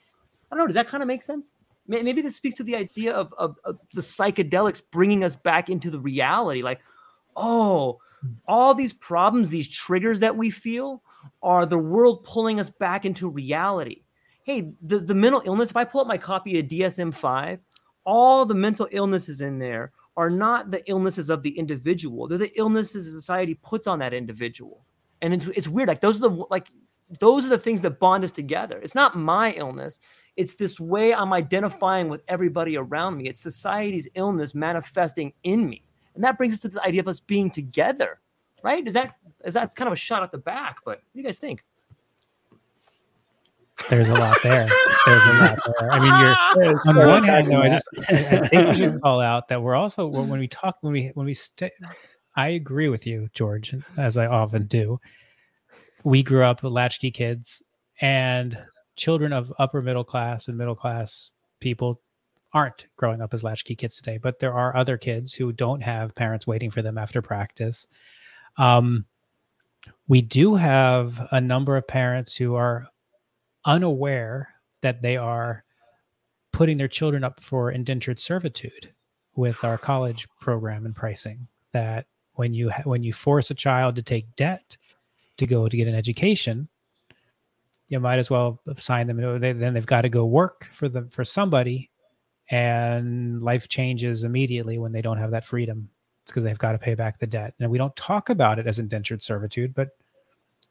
I don't know. Does that kind of make sense? Maybe this speaks to the idea of, of, of the psychedelics bringing us back into the reality. Like, oh, all these problems, these triggers that we feel are the world pulling us back into reality. Hey, the, the mental illness, if I pull up my copy of DSM 5, all the mental illnesses in there are not the illnesses of the individual. They're the illnesses society puts on that individual. And it's, it's weird. Like those are the like those are the things that bond us together. It's not my illness. It's this way I'm identifying with everybody around me. It's society's illness manifesting in me. And that brings us to the idea of us being together, right? Is that is that kind of a shot at the back? But what do you guys think? There's a lot there. There's a lot there. I mean, you're on one hand, though. I just I think we should call out that we're also when we talk when we when we stay. I agree with you, George, as I often do. We grew up with latchkey kids, and children of upper middle class and middle class people aren't growing up as latchkey kids today. But there are other kids who don't have parents waiting for them after practice. Um, we do have a number of parents who are unaware that they are putting their children up for indentured servitude with our college program and pricing that when you ha- when you force a child to take debt to go to get an education you might as well sign them they, then they've got to go work for the for somebody and life changes immediately when they don't have that freedom. It's because they've got to pay back the debt. And we don't talk about it as indentured servitude but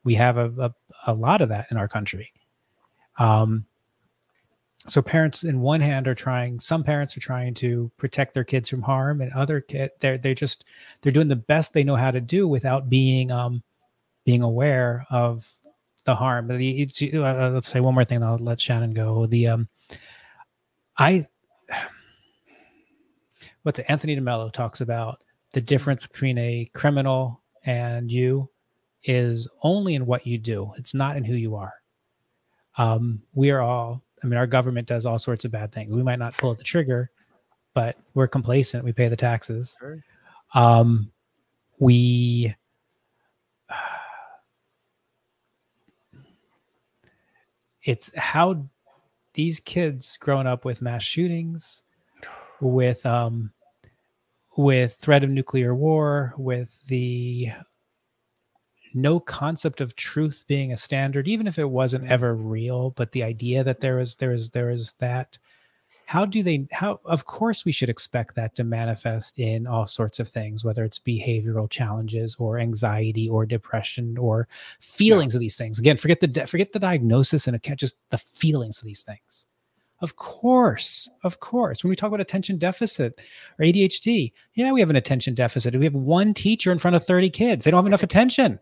we have a, a, a lot of that in our country um, so parents in one hand are trying some parents are trying to protect their kids from harm and other kid they're they're just they're doing the best they know how to do without being um being aware of the harm. The, uh, let's say one more thing i'll let shannon go. The um i what's it, anthony demello talks about the difference between a criminal and you is only in what you do. It's not in who you are um we are all I mean, our government does all sorts of bad things. We might not pull the trigger, but we're complacent. We pay the taxes. Sure. Um, we it's how these kids growing up with mass shootings, with um, with threat of nuclear war, with the no concept of truth being a standard, even if it wasn't mm-hmm. ever real, but the idea that there is there is there is that. How do they how of course we should expect that to manifest in all sorts of things, whether it's behavioral challenges or anxiety or depression or feelings yeah. of these things. Again, forget the forget the diagnosis and just the feelings of these things. Of course, of course. When we talk about attention deficit or ADHD, yeah, we have an attention deficit. We have one teacher in front of 30 kids. They don't have enough attention.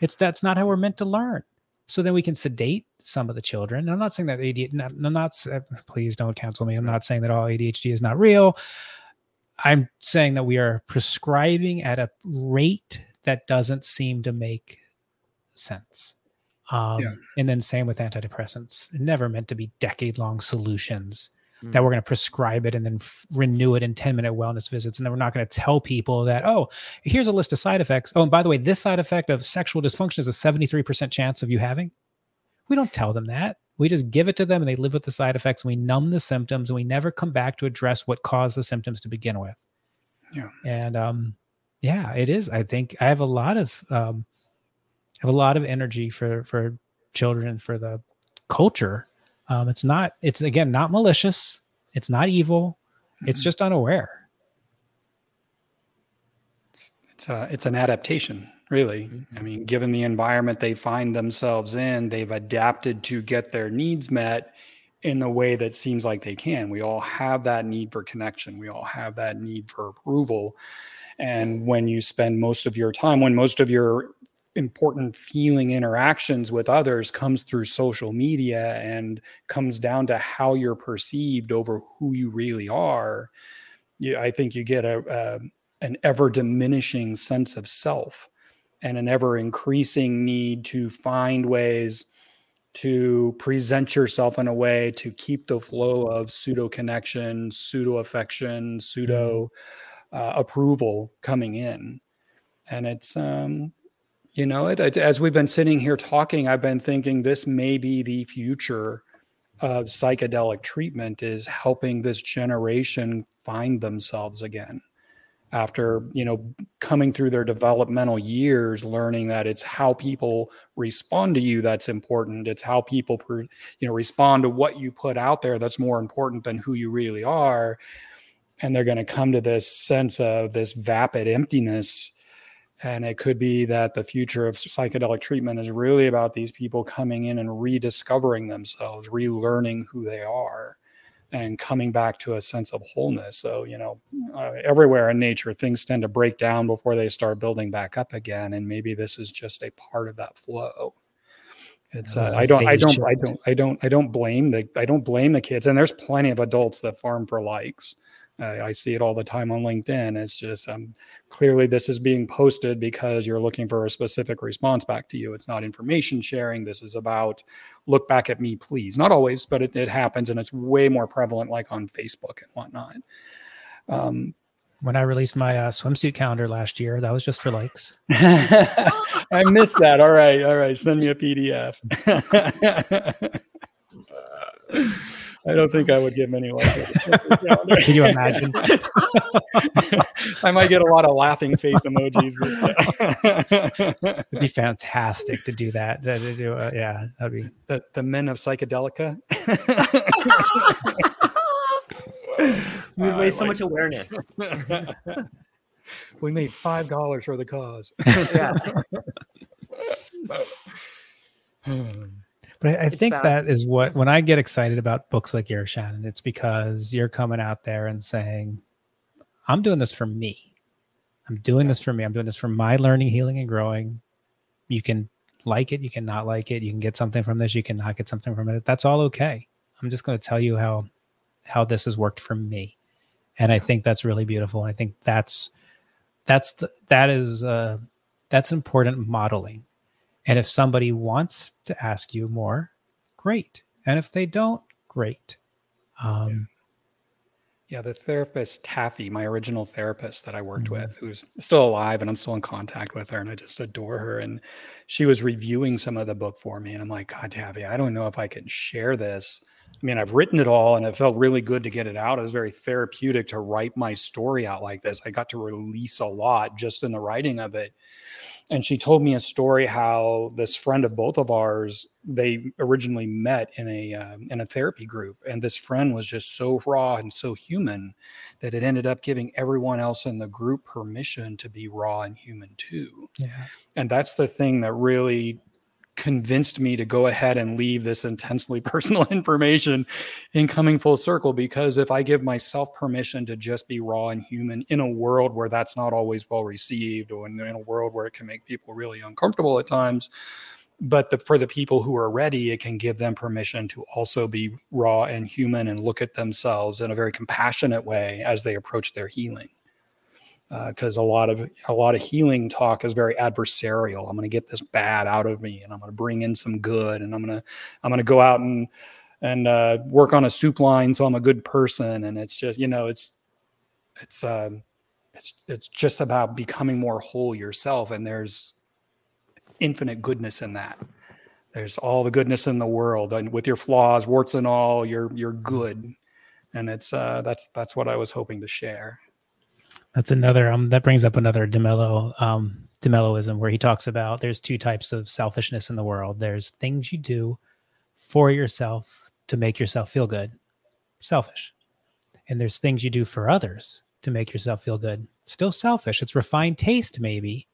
It's that's not how we're meant to learn. So then we can sedate some of the children. And I'm not saying that ADHD. I'm not. Please don't cancel me. I'm not saying that all ADHD is not real. I'm saying that we are prescribing at a rate that doesn't seem to make sense. Um, yeah. And then same with antidepressants. Never meant to be decade long solutions mm. that we're going to prescribe it and then f- renew it in 10 minute wellness visits. And then we're not going to tell people that, oh, here's a list of side effects. Oh, and by the way, this side effect of sexual dysfunction is a 73% chance of you having. We don't tell them that. We just give it to them and they live with the side effects and we numb the symptoms and we never come back to address what caused the symptoms to begin with. Yeah. And um, yeah, it is. I think I have a lot of um, I have a lot of energy for for children for the culture um, it's not. It's again not malicious. It's not evil. It's mm-hmm. just unaware. It's it's, a, it's an adaptation, really. Mm-hmm. I mean, given the environment they find themselves in, they've adapted to get their needs met in the way that seems like they can. We all have that need for connection. We all have that need for approval. And when you spend most of your time, when most of your important feeling interactions with others comes through social media and comes down to how you're perceived over who you really are you, i think you get a, a an ever diminishing sense of self and an ever increasing need to find ways to present yourself in a way to keep the flow of pseudo connection pseudo affection pseudo uh, approval coming in. And it's um you know, it, as we've been sitting here talking, I've been thinking this may be the future of psychedelic treatment is helping this generation find themselves again after you know coming through their developmental years learning that it's how people respond to you that's important. It's how people you know respond to what you put out there that's more important than who you really are. And they're going to come to this sense of this vapid emptiness and it could be that the future of psychedelic treatment is really about these people coming in and rediscovering themselves, relearning who they are, and coming back to a sense of wholeness. So, you know, uh, everywhere in nature, things tend to break down before they start building back up again. And maybe this is just a part of that flow. It's uh, I don't I don't I don't I don't I don't blame the I don't blame the kids and there's plenty of adults that farm for likes I, I see it all the time on LinkedIn. It's just um, clearly this is being posted because you're looking for a specific response back to you. It's not information sharing. This is about look back at me, please. Not always, but it, it happens, and it's way more prevalent, like on Facebook and whatnot. Um, when I released my uh, swimsuit calendar last year, that was just for likes. I missed that. All right, all right. Send me a PDF. I don't think I would get many likes. Can you imagine? I might get a lot of laughing face emojis. But, It'd be fantastic to do that. To, to do, uh, yeah, that'd be the the men of psychedelica. we raised so much awareness. we made five dollars for the cause. yeah. But I, I think that is what when I get excited about books like yours, Shannon, it's because you're coming out there and saying, I'm doing this for me. I'm doing this for me. I'm doing this for my learning, healing, and growing. You can like it, you can not like it, you can get something from this, you can not get something from it. That's all okay. I'm just going to tell you how how this has worked for me. And I think that's really beautiful. And I think that's that's the, that is uh that's important modeling and if somebody wants to ask you more, great. And if they don't, great. Um, yeah, the therapist Taffy, my original therapist that I worked mm-hmm. with, who's still alive, and I'm still in contact with her, and I just adore her. And she was reviewing some of the book for me, and I'm like, God, Taffy, I don't know if I can share this. I mean, I've written it all, and it felt really good to get it out. It was very therapeutic to write my story out like this. I got to release a lot just in the writing of it and she told me a story how this friend of both of ours they originally met in a uh, in a therapy group. And this friend was just so raw and so human that it ended up giving everyone else in the group permission to be raw and human too. Yeah. And that's the thing that really convinced me to go ahead and leave this intensely personal information in coming full circle because if I give myself permission to just be raw and human in a world where that's not always well received or in, in a world where it can make people really uncomfortable at times but the, for the people who are ready it can give them permission to also be raw and human and look at themselves in a very compassionate way as they approach their healing because uh, a lot of a lot of healing talk is very adversarial. I'm going to get this bad out of me, and I'm going to bring in some good, and I'm going to I'm going to go out and and uh, work on a soup line so I'm a good person. And it's just you know it's it's uh, it's it's just about becoming more whole yourself, and there's infinite goodness in that. There's all the goodness in the world, and with your flaws, warts and all, you're you're good, and it's uh, that's that's what I was hoping to share. That's another um that brings up another DeMello um DeMelloism where he talks about there's two types of selfishness in the world. There's things you do for yourself to make yourself feel good, selfish. And there's things you do for others to make yourself feel good. Still selfish. It's refined taste maybe,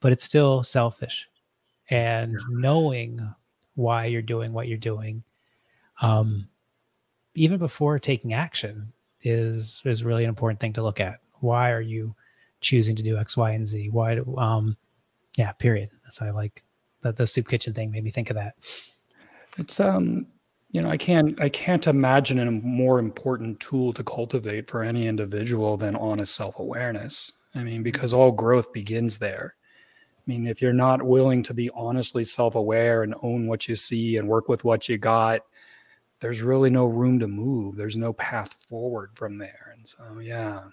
but it's still selfish. And knowing why you're doing what you're doing um even before taking action is is really an important thing to look at why are you choosing to do X, Y, and Z? Why do, um, yeah, period. So I like that the soup kitchen thing made me think of that. It's, um, you know, I can't, I can't imagine a more important tool to cultivate for any individual than honest self-awareness. I mean, because all growth begins there. I mean, if you're not willing to be honestly self-aware and own what you see and work with what you got, there's really no room to move. There's no path forward from there. And so, yeah,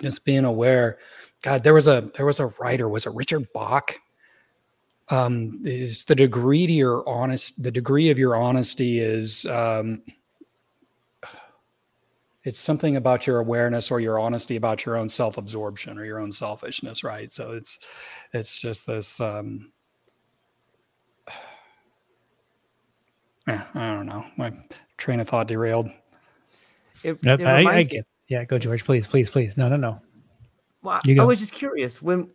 just being aware. God, there was a there was a writer. Was it Richard Bach? Um, is the degree to your honest the degree of your honesty is um, it's something about your awareness or your honesty about your own self-absorption or your own selfishness right so it's it's just this um yeah, i don't know my train of thought derailed it, it I, I, get yeah, go George, please, please, please. No, no, no. Well, I was just curious when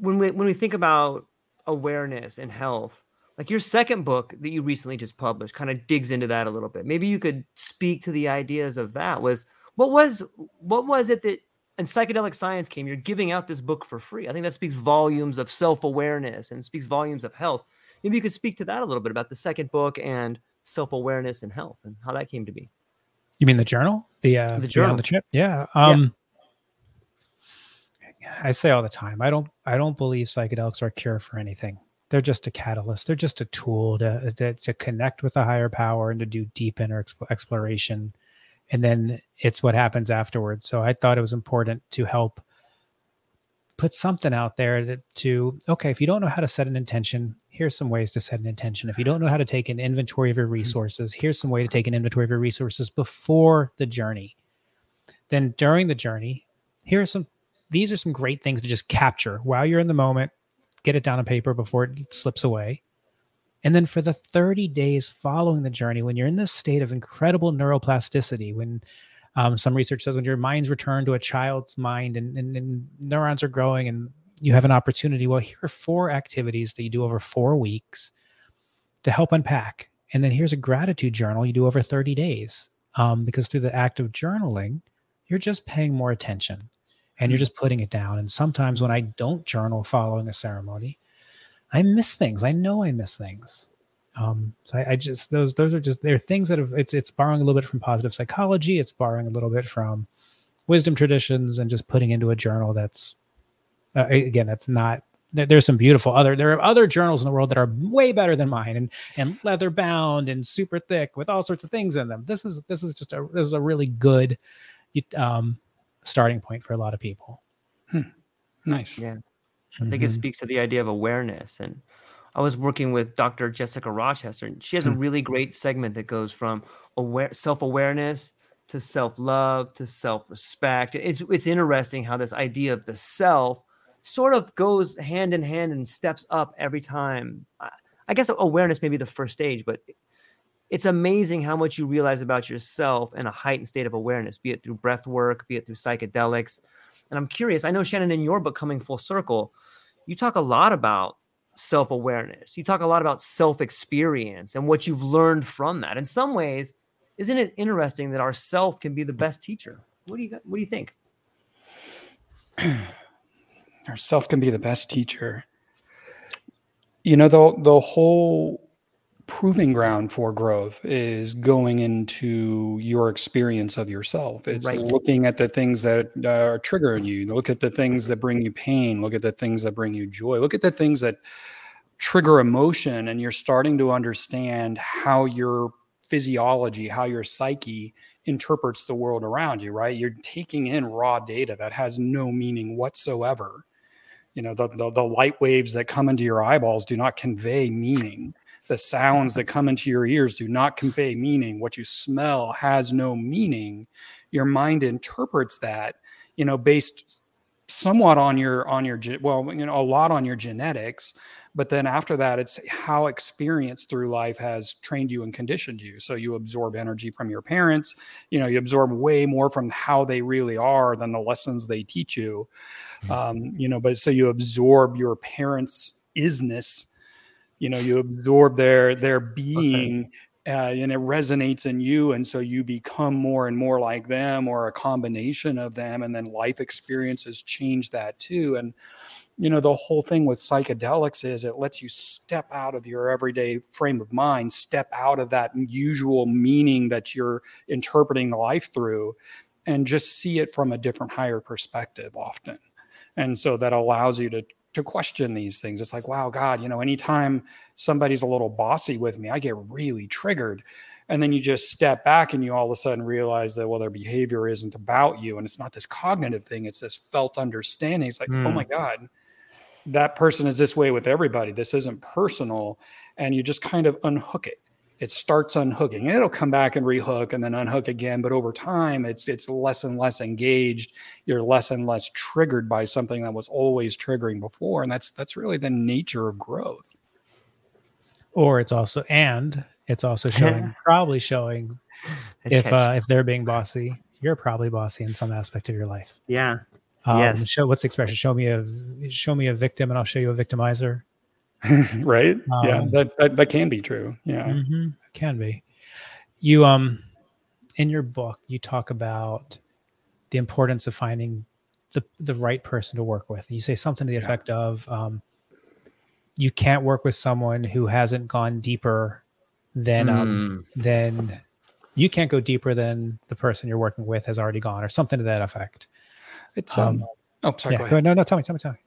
when we when we think about awareness and health, like your second book that you recently just published kind of digs into that a little bit. Maybe you could speak to the ideas of that. Was what was what was it that and psychedelic science came? You're giving out this book for free. I think that speaks volumes of self-awareness and speaks volumes of health. Maybe you could speak to that a little bit about the second book and self-awareness and health and how that came to be. You mean the journal? The uh, the journal, the trip? Yeah. Um, yeah. I say all the time, I don't, I don't believe psychedelics are a cure for anything. They're just a catalyst. They're just a tool to to, to connect with a higher power and to do deep inner exploration, and then it's what happens afterwards. So I thought it was important to help put something out there to, to okay if you don't know how to set an intention here's some ways to set an intention. If you don't know how to take an inventory of your mm-hmm. resources here's some way to take an inventory of your resources before the journey. Then during the journey here are some these are some great things to just capture while you're in the moment get it down on paper before it slips away. And then for the 30 days following the journey when you're in this state of incredible neuroplasticity when um, some research says when your mind's returned to a child's mind and, and, and neurons are growing and you have an opportunity. Well, here are four activities that you do over four weeks to help unpack. And then here's a gratitude journal you do over 30 days. Um, because through the act of journaling, you're just paying more attention and you're just putting it down. And sometimes when I don't journal following a ceremony, I miss things. I know I miss things. Um, so I, I, just those those are just they're things that have it's it's borrowing a little bit from positive psychology. It's borrowing a little bit from wisdom traditions and just putting into a journal that's uh, again that's not there's some beautiful other there are other journals in the world that are way better than mine and and leather bound and super thick with all sorts of things in them this is this is just a this is a really good um starting point for a lot of people hmm. nice yeah i think mm-hmm. it speaks to the idea of awareness and I was working with Dr. Jessica Rochester, and she has a hmm. really great segment that goes from aware self awareness to self love to self respect. It's it's interesting how this idea of the self sort of goes hand in hand and steps up every time. I guess awareness may be the first stage, but it's amazing how much you realize about yourself in a heightened state of awareness, be it through breath work, be it through psychedelics. And I'm curious, I know Shannon, in your book, Coming Full Circle, you talk a lot about self awareness. You talk a lot about self experience and what you've learned from that. In some ways, isn't it interesting that our self can be the best teacher? What do you What do you think? our self can be the best teacher. You know, the the whole proving ground for growth is going into your experience of yourself. It's right. looking at the things that uh, are triggering you. Look at the things that bring you pain. Look at the things that bring you joy. Look at the things that trigger emotion, and you're starting to understand how your physiology, how your psyche interprets the world around you, right? You're taking in raw data that has no meaning whatsoever. You know, the, the, the light waves that come into your eyeballs do not convey meaning the sounds that come into your ears do not convey meaning. What you smell has no meaning. Your mind interprets that you know based somewhat on your on your well you know a lot on your genetics but then after that it's how experience through life has trained you and conditioned you. So you absorb energy from your parents you know you absorb way more from how they really are than the lessons they teach you. Mm. um, you know but so you absorb your parents isness you know you absorb their their being uh, and it resonates in you and so you become more and more like them or a combination of them and then life experiences change that too and you know the whole thing with psychedelics is it lets you step out of your everyday frame of mind step out of that usual meaning that you're interpreting life through and just see it from a different higher perspective often. And so that allows you to to question these things. It's like, wow, God, you know, anytime somebody's a little bossy with me, I get really triggered. And then you just step back and you all of a sudden realize that, well, their behavior isn't about you. And it's not this cognitive thing, it's this felt understanding. It's like, mm. oh my hmm. God, that person is this way with everybody. This isn't personal. And you just kind of unhook it it starts unhooking. And it'll come back and rehook and then unhook again but over time it's it's less and less engaged. You're less and less triggered by something that was always triggering before and that's that's really the nature of growth. Or it's also and it's also showing probably showing if uh, if they're being bossy you're probably bossy in some aspect of your life. Yeah. Um, yes. show what's the expression? Show me a show me a victim and i'll show you a victimizer right? Um, yeah that, that, that can be true yeah. Mm-hmm, can be. You um in your book you talk about the importance of finding the the right person to work with. You say something to the yeah. effect of um you can't work with someone who hasn't gone deeper than mm. um than you can't go deeper than the person you're working with has already gone or something to that effect. It's um, um oh sorry yeah, go ahead. no no tell me tell me tell me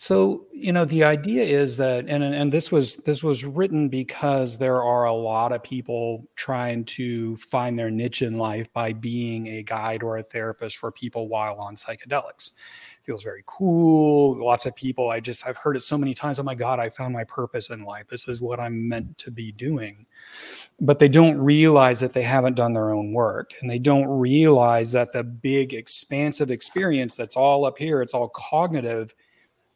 So you know the idea is that, and and this was this was written because there are a lot of people trying to find their niche in life by being a guide or a therapist for people while on psychedelics. It feels very cool. Lots of people. I just I've heard it so many times. Oh my god, I found my purpose in life. This is what I'm meant to be doing. But they don't realize that they haven't done their own work, and they don't realize that the big expansive experience that's all up here. It's all cognitive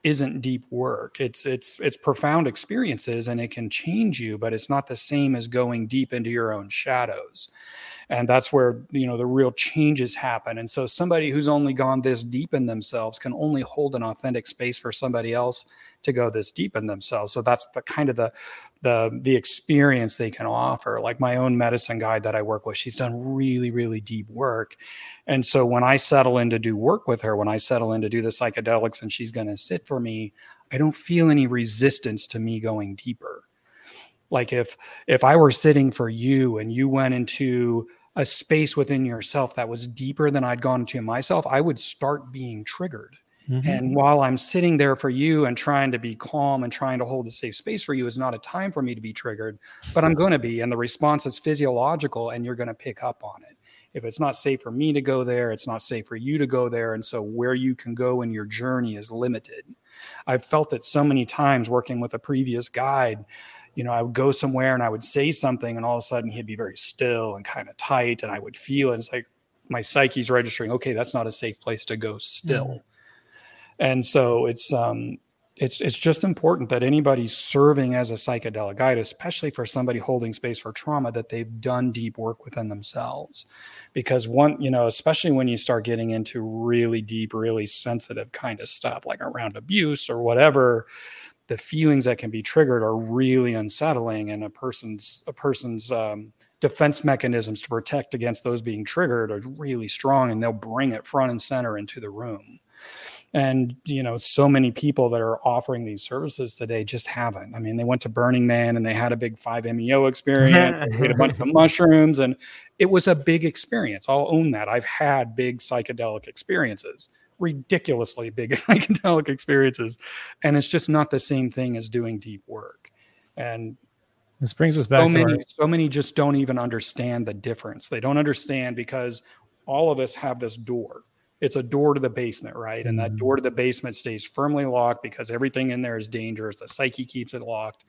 isn't deep work. It's it's it's profound experiences and it can change you, but it's not the same as going deep into your own shadows. And that's where, you know, the real changes happen. And so somebody who's only gone this deep in themselves can only hold an authentic space for somebody else to go this deep in themselves. So that's the kind of the the the experience they can offer. Like my own medicine guide that I work with, she's done really really deep work. And so when I settle in to do work with her, when I settle in to do the psychedelics and she's going to sit for me, I don't feel any resistance to me going deeper. Like if if I were sitting for you and you went into a space within yourself that was deeper than I'd gone to myself, I would start being triggered Mm-hmm. And while I'm sitting there for you and trying to be calm and trying to hold a safe space for you is not a time for me to be triggered, but I'm going to be. And the response is physiological and you're going to pick up on it. If it's not safe for me to go there, it's not safe for you to go there. And so where you can go in your journey is limited. I've felt it so many times working with a previous guide. You know, I would go somewhere and I would say something, and all of a sudden he'd be very still and kind of tight. And I would feel it. It's like my psyche's registering, okay, that's not a safe place to go still. Mm-hmm and so it's um, it's it's just important that anybody serving as a psychedelic guide, especially for somebody holding space for trauma, that they've done deep work within themselves, because one, you know, especially when you start getting into really deep, really sensitive kind of stuff, like around abuse or whatever, the feelings that can be triggered are really unsettling, and a person's a person's um, defense mechanisms to protect against those being triggered are really strong, and they'll bring it front and center into the room and you know so many people that are offering these services today just haven't. I mean they went to burning man and they had a big 5meo experience. Ate a bunch of mushrooms and it was a big experience. I'll own that. I've had big psychedelic experiences ridiculously big psychedelic experiences. And it's just not the same thing as doing deep work. And this brings us back so many our- so many just don't even understand the difference. They don't understand because all of us have this door it's a door to the basement, right? And that mm-hmm. door to the basement stays firmly locked because everything in there is dangerous. The psyche keeps it locked.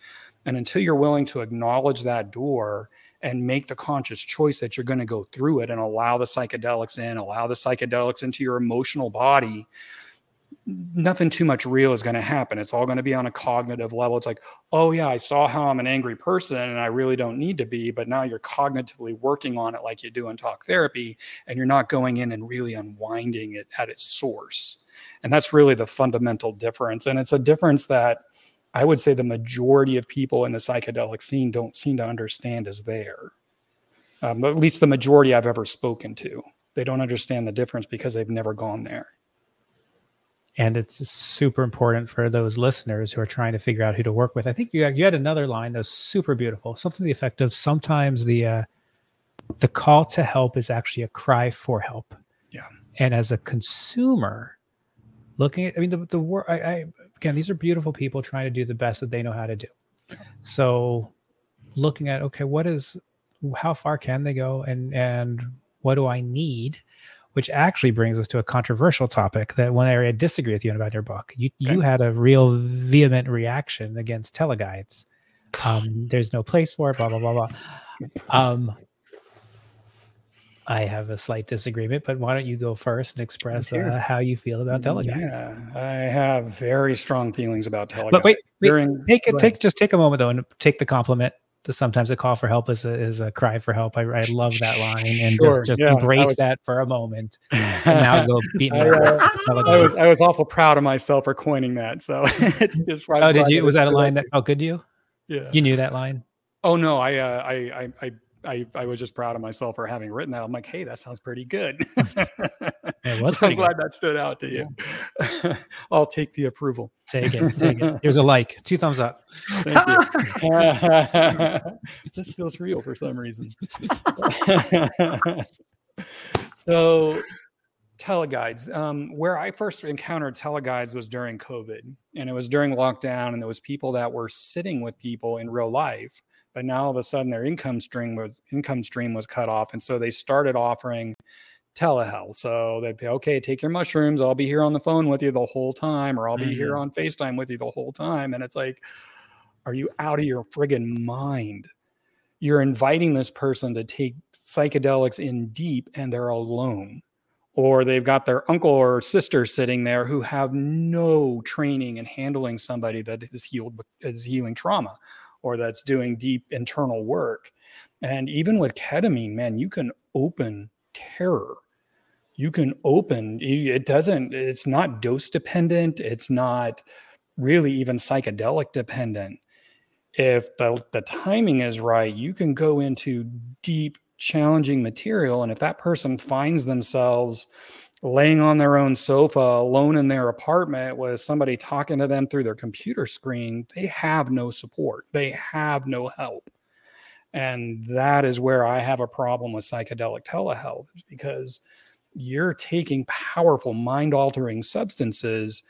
And until you're willing to acknowledge that door and make the conscious choice that you're going to go through it and allow the psychedelics in, allow the psychedelics into your emotional body, nothing too much real is going to happen. It's all going to be on a cognitive level. It's like, oh, yeah, I saw how I'm an angry person and I really don't need to be. But now you're cognitively working on it like you do in talk therapy, and you're not going in and really unwinding it at its source. And that's really the fundamental difference. And it's a difference that I would say the majority of people in the psychedelic scene don't seem to understand is there. Um, at least the majority I've ever spoken to. They don't understand the difference because they've never gone there and it's super important for those listeners who are trying to figure out who to work with. I think you had, you had another line that was super beautiful, something to the effect of sometimes the uh, the call to help is actually a cry for help. Yeah. And as a consumer, looking at, I mean, the the word, I, I again, these are beautiful people trying to do the best that they know how to do. So, looking at okay, what is, how far can they go, and and what do I need? Which actually brings us to a controversial topic that one area I disagree with you about your book. You okay. you had a real vehement reaction against teleguides. Um, there's no place for it, blah blah blah blah. Um, I have a slight disagreement, but why don't you go first and express uh, how you feel about teleguides? Yeah, I have very strong feelings about teleguides. But wait, wait During, take it, take just take a moment though and take the compliment sometimes a call for help is a, is a cry for help. I, I love that line and sure, just, just yeah, embrace was, that for a moment. And now go beat me. I, uh, I, was I was awful proud of myself for coining that. So it's just right. Oh, did you? Was that a line that felt good to you? Yeah. You knew that line. Oh no, I uh, I I I, I was just proud of myself for having written that. I'm like, hey, that sounds pretty good. it was. so I'm glad that stood out to you. Yeah. I'll take the approval. Take it. Take it. Here's a like. Two thumbs up. this feels real for some reason. so teleguides. Um, where I first encountered teleguides was during COVID, and it was during lockdown, and there was people that were sitting with people in real life, but now all of a sudden their income stream was income stream was cut off, and so they started offering telehealth. So they'd be okay, take your mushrooms. I'll be here on the phone with you the whole time, or I'll be mm-hmm. here on FaceTime with you the whole time. And it's like, are you out of your friggin' mind? You're inviting this person to take psychedelics in deep and they're alone or they've got their uncle or sister sitting there who have no training in handling somebody that is healed is healing trauma or that's doing deep internal work and even with ketamine man you can open terror you can open it doesn't it's not dose dependent it's not really even psychedelic dependent if the, the timing is right you can go into deep challenging material. And if that person finds themselves laying on their own sofa alone in their apartment with somebody talking to them through their computer screen, they have no support, they have no help. And that is where I have a problem with psychedelic telehealth because you're taking powerful mind altering substances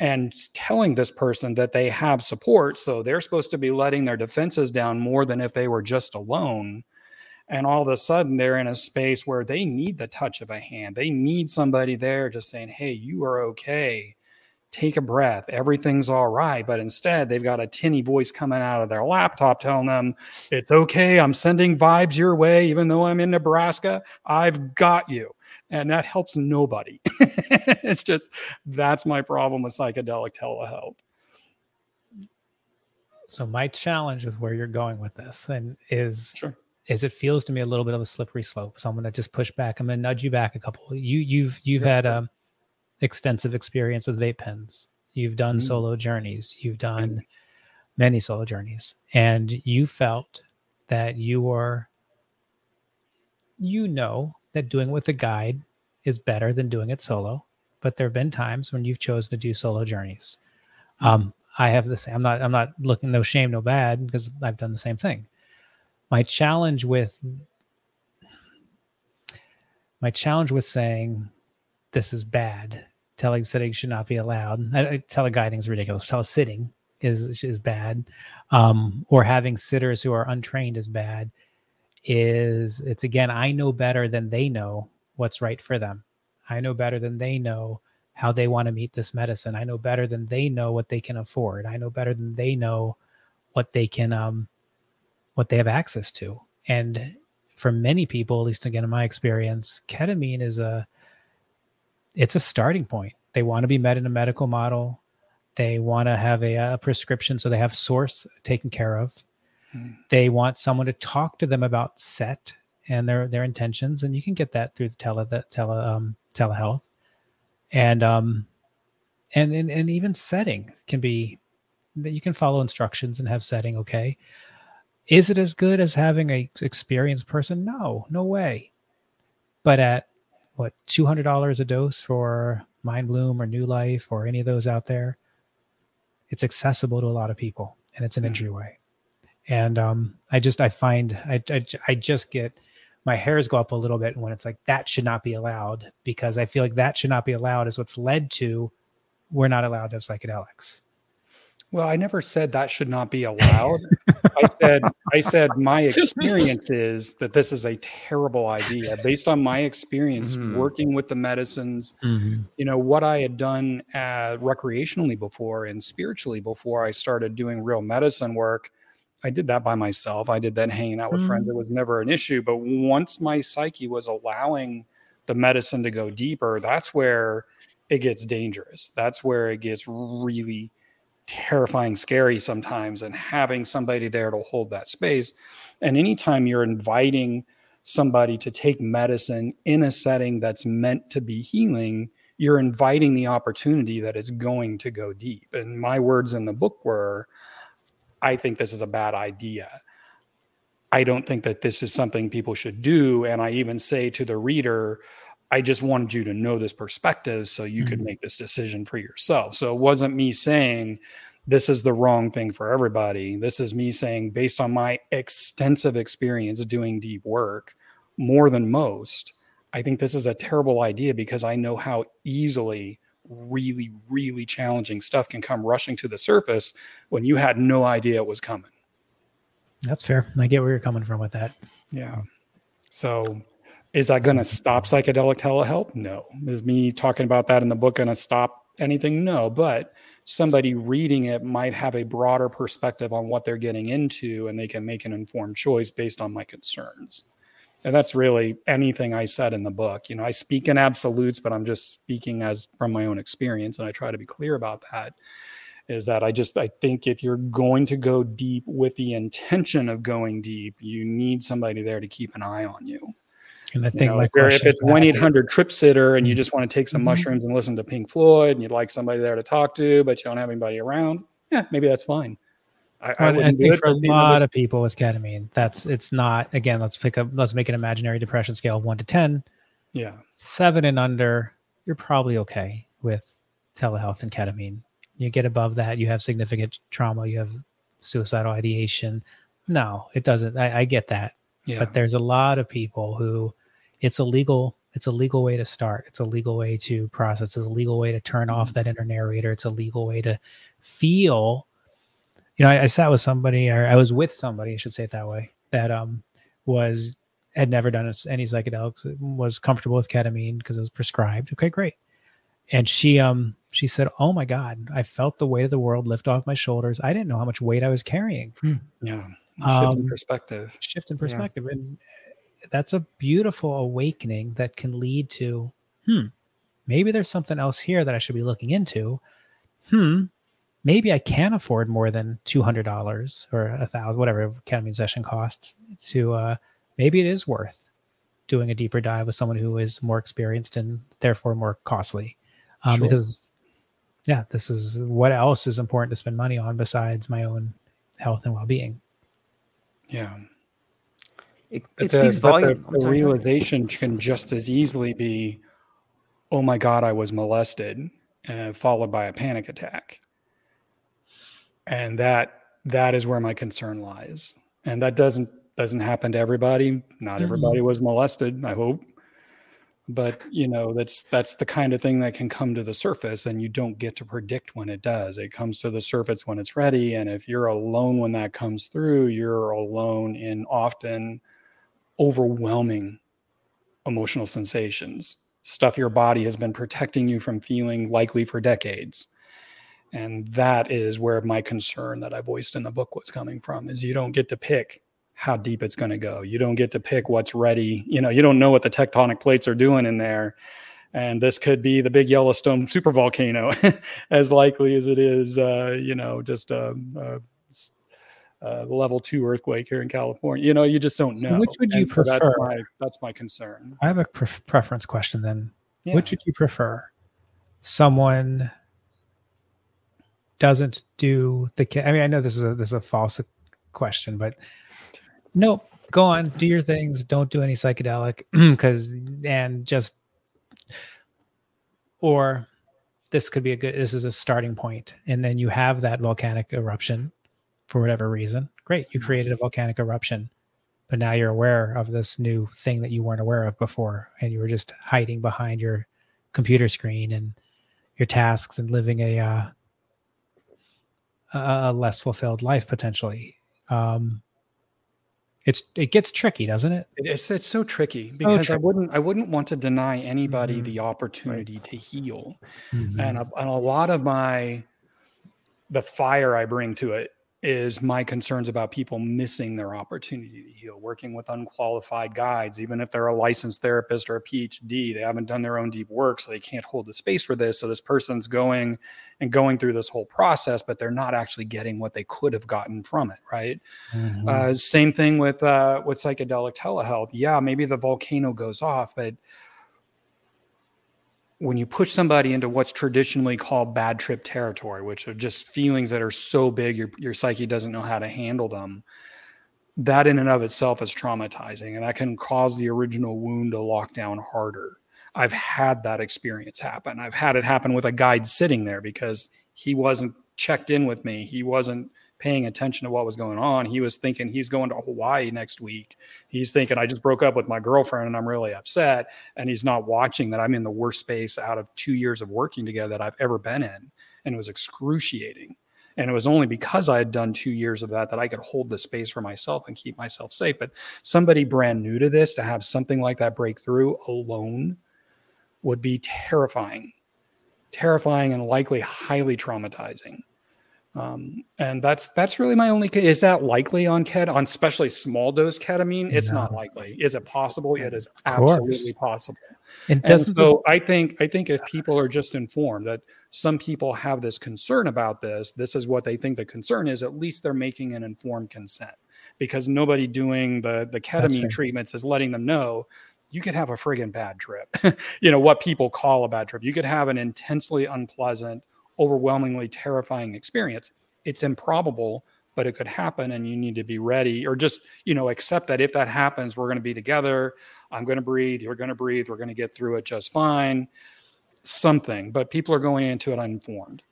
and telling this person that they have support. So they're supposed to be letting their defenses down more than if they were just alone and all of a sudden they're in a space where they need the touch of a hand. They need somebody there just saying hey you are okay. Take a breath. Everything's all right. But instead they've got a tinny voice coming out of their laptop telling them it's okay. I'm sending vibes your way even though i'm in nebraska. I've got you. And that helps nobody. It's just that's my problem with psychedelic telehealth. So my challenge with where you're going with this and is sure is it feels to me a little bit of a slippery slope. So I'm going to just push back. I'm going to nudge you back a couple. You you've you've had um, extensive experience with vape pens. You've done mm-hmm. solo journeys. You've done mm-hmm. many solo journeys, and you felt that you were you know that doing with a guide is better than doing it solo. But there have been times when you've chosen to do solo journeys. Mm-hmm. Um, I have the same. I'm not. I'm not looking no shame, no bad because I've done the same thing my challenge with my challenge with saying this is bad telesitting should not be allowed. Teleguiding is ridiculous. Telesitting is is bad. Um, or having sitters who are untrained is bad is it's again i know better than they know what's right for them. I know better than they know how they want to meet this medicine. I know better than they know what they can afford. I know better than they know what they can um what they have access to. And for many people, at least again in my experience, ketamine is a it's a starting point. They want to be met in a medical model. They want to have a, a prescription, so they have source taken care of. Hmm. They want someone to talk to them about set and their their intentions, and you can get that through the tele the tele um, telehealth, and um, and and and even setting can be that you can follow instructions and have setting okay is it as good as having a experienced person? No, no way. But at what two hundred dollars a dose for Mindbloom or Nue Life or any of those out there, it's accessible to a lot of people, and it's an mm. entryway. And um, I just I find I, I I just get my hairs go up a little bit when it's like that should not be allowed because I feel like that should not be allowed is what's led to we're not allowed to have psychedelics. Well, I never said that should not be allowed. I said I said my experience is that this is a terrible idea based on my experience mm-hmm. working with the medicines. Mm-hmm. You know what I had done uh, recreationally before and spiritually before I started doing real medicine work. I did that by myself. I did that hanging out with mm-hmm. friends. It was never an issue. But once my psyche was allowing the medicine to go deeper, that's where it gets dangerous. That's where it gets really terrifying, scary sometimes, and having somebody there to hold that space. And anytime you're inviting somebody to take medicine in a setting that's meant to be healing, you're inviting the opportunity that it's going to go deep. And my words in the book were I think this is a bad idea. I don't think that this is something people should do. And I even say to the reader, I just wanted you to know this perspective so you mm-hmm. could make this decision for yourself. So it wasn't me saying this is the wrong thing for everybody. This is me saying, based on my extensive experience doing deep work, more than most, I think this is a terrible idea because I know how easily really, really challenging stuff can come rushing to the surface when you had no idea it was coming. That's fair. I get where you're coming from with that. Yeah. So is that going to stop psychedelic telehealth? No. Is me talking about that in the book going to stop anything? No. But somebody reading it might have a broader perspective on what they're getting into and they can make an informed choice based on my concerns. And that's really anything I said in the book. You know, I speak in absolutes, but I'm just speaking as from my own experience. And I try to be clear about that is that I just I think if you're going to go deep with the intention of going deep, you need somebody there to keep an eye on you. And I think you know, my if it's one eight hundred trip sitter and you mm-hmm. just want to take some mm-hmm. mushrooms and listen to Pink Floyd and you'd like somebody there to talk to, but you don't have anybody around, yeah, maybe that's fine. I, I, I think for a lot of people with ketamine, that's it's not again. Let's pick up. Let's make an imaginary depression scale of one to ten. Yeah, seven and under, you're probably okay with telehealth and ketamine. You get above that, you have significant trauma. You have suicidal ideation. No, it doesn't. I, I get that. Yeah. But there's a lot of people who it's a legal it's a legal way to start. It's a legal way to process. It's a legal way to turn off mm-hmm. that inner narrator. It's a legal way to feel. You know, I, I sat with somebody, or I was with somebody, I should say it that way, that um was had never done any psychedelics, was comfortable with ketamine because it was prescribed. Okay, great. And she um she said, "Oh my God, I felt the weight of the world lift off my shoulders. I didn't know how much weight I was carrying." Hmm. Yeah, shift um, in perspective. Shift in perspective, yeah. and that's a beautiful awakening that can lead to, hmm, maybe there's something else here that I should be looking into. Hmm, maybe I can afford more than two hundred dollars or a thousand, whatever ketamine session costs. To uh, maybe it is worth doing a deeper dive with someone who is more experienced and therefore more costly, um, sure. because yeah, this is what else is important to spend money on besides my own health and well being. Yeah. It, it speaks volume. The, the realization can just as easily be, oh my God, I was molested, uh, followed by a panic attack. And that that is where my concern lies. And that doesn't doesn't happen to everybody. Not mm-hmm. everybody was molested, I hope. But you know, that's that's the kind of thing that can come to the surface and you don't get to predict when it does. It comes to the surface when it's ready. And if you're alone when that comes through, you're alone in often overwhelming emotional sensations, stuff your body has been protecting you from feeling likely for decades. And that is where my concern that I voiced in the book was coming from is you don't get to pick how deep it's going to go. You don't get to pick what's ready. You know, you don't know what the tectonic plates are doing in there. And this could be the big Yellowstone supervolcano, as likely as it is, uh, you know, just a, a uh, the level two earthquake here in California. You know, you just don't know. So which would you and prefer? that's, my, that's my concern. I have a pre- preference question then. Yeah. Which would you prefer? Someone doesn't do the. I mean, I know this is a this is a false question, but nope. Go on, do your things. Don't do any psychedelic because and just or this could be a good. This is a starting point, and then you have that volcanic eruption for whatever reason. Great, you mm-hmm. created a volcanic eruption, but now you're aware of this new thing that you weren't aware of before, and you were just hiding behind your computer screen and your tasks and living a uh, a less fulfilled life potentially. Um, it's it gets tricky, doesn't it? It's it's so tricky because I wouldn't I wouldn't want to deny anybody mm-hmm. the opportunity right. to heal, mm-hmm. and a, and a lot of my the fire I bring to it is my concerns about people missing their opportunity to heal, working with unqualified guides, even if they're a licensed therapist or a PhD, they haven't done their own deep work, so they can't hold the space for this. So this person's going and going through this whole process, but they're not actually getting what they could have gotten from it, right? Mm-hmm. Uh, same thing with uh, with psychedelic telehealth. Yeah, maybe the volcano goes off, but when you push somebody into what's traditionally called bad trip territory, which are just feelings that are so big your your psyche doesn't know how to handle them, that in and of itself is traumatizing, and that can cause the original wound to lock down harder. I've had that experience happen. I've had it happen with a guide sitting there because he wasn't checked in with me. He wasn't paying attention to what was going on. He was thinking he's going to Hawaii next week. He's thinking I just broke up with my girlfriend and I'm really upset. And he's not watching that I'm in the worst space out of two years of working together that I've ever been in. And it was excruciating. And it was only because I had done two years of that that I could hold the space for myself and keep myself safe. But somebody brand new to this to have something like that break through alone would be terrifying, terrifying, and likely highly traumatizing. Um, and that's that's really my only. Is that likely on ket on especially small dose ketamine? It's no. not likely. Is it possible? It is absolutely possible. And, and so I think I think if people are just informed that some people have this concern about this, this is what they think the concern is. At least they're making an informed consent because nobody doing the the ketamine right. treatments is letting them know you could have a friggin' bad trip. you know what people call a bad trip. You could have an intensely unpleasant overwhelmingly terrifying experience. It's improbable, but it could happen and you need to be ready or just, you know, accept that if that happens, we're going to be together. I'm going to breathe. You're going to breathe. We're going to get through it just fine. Something, but people are going into it uninformed.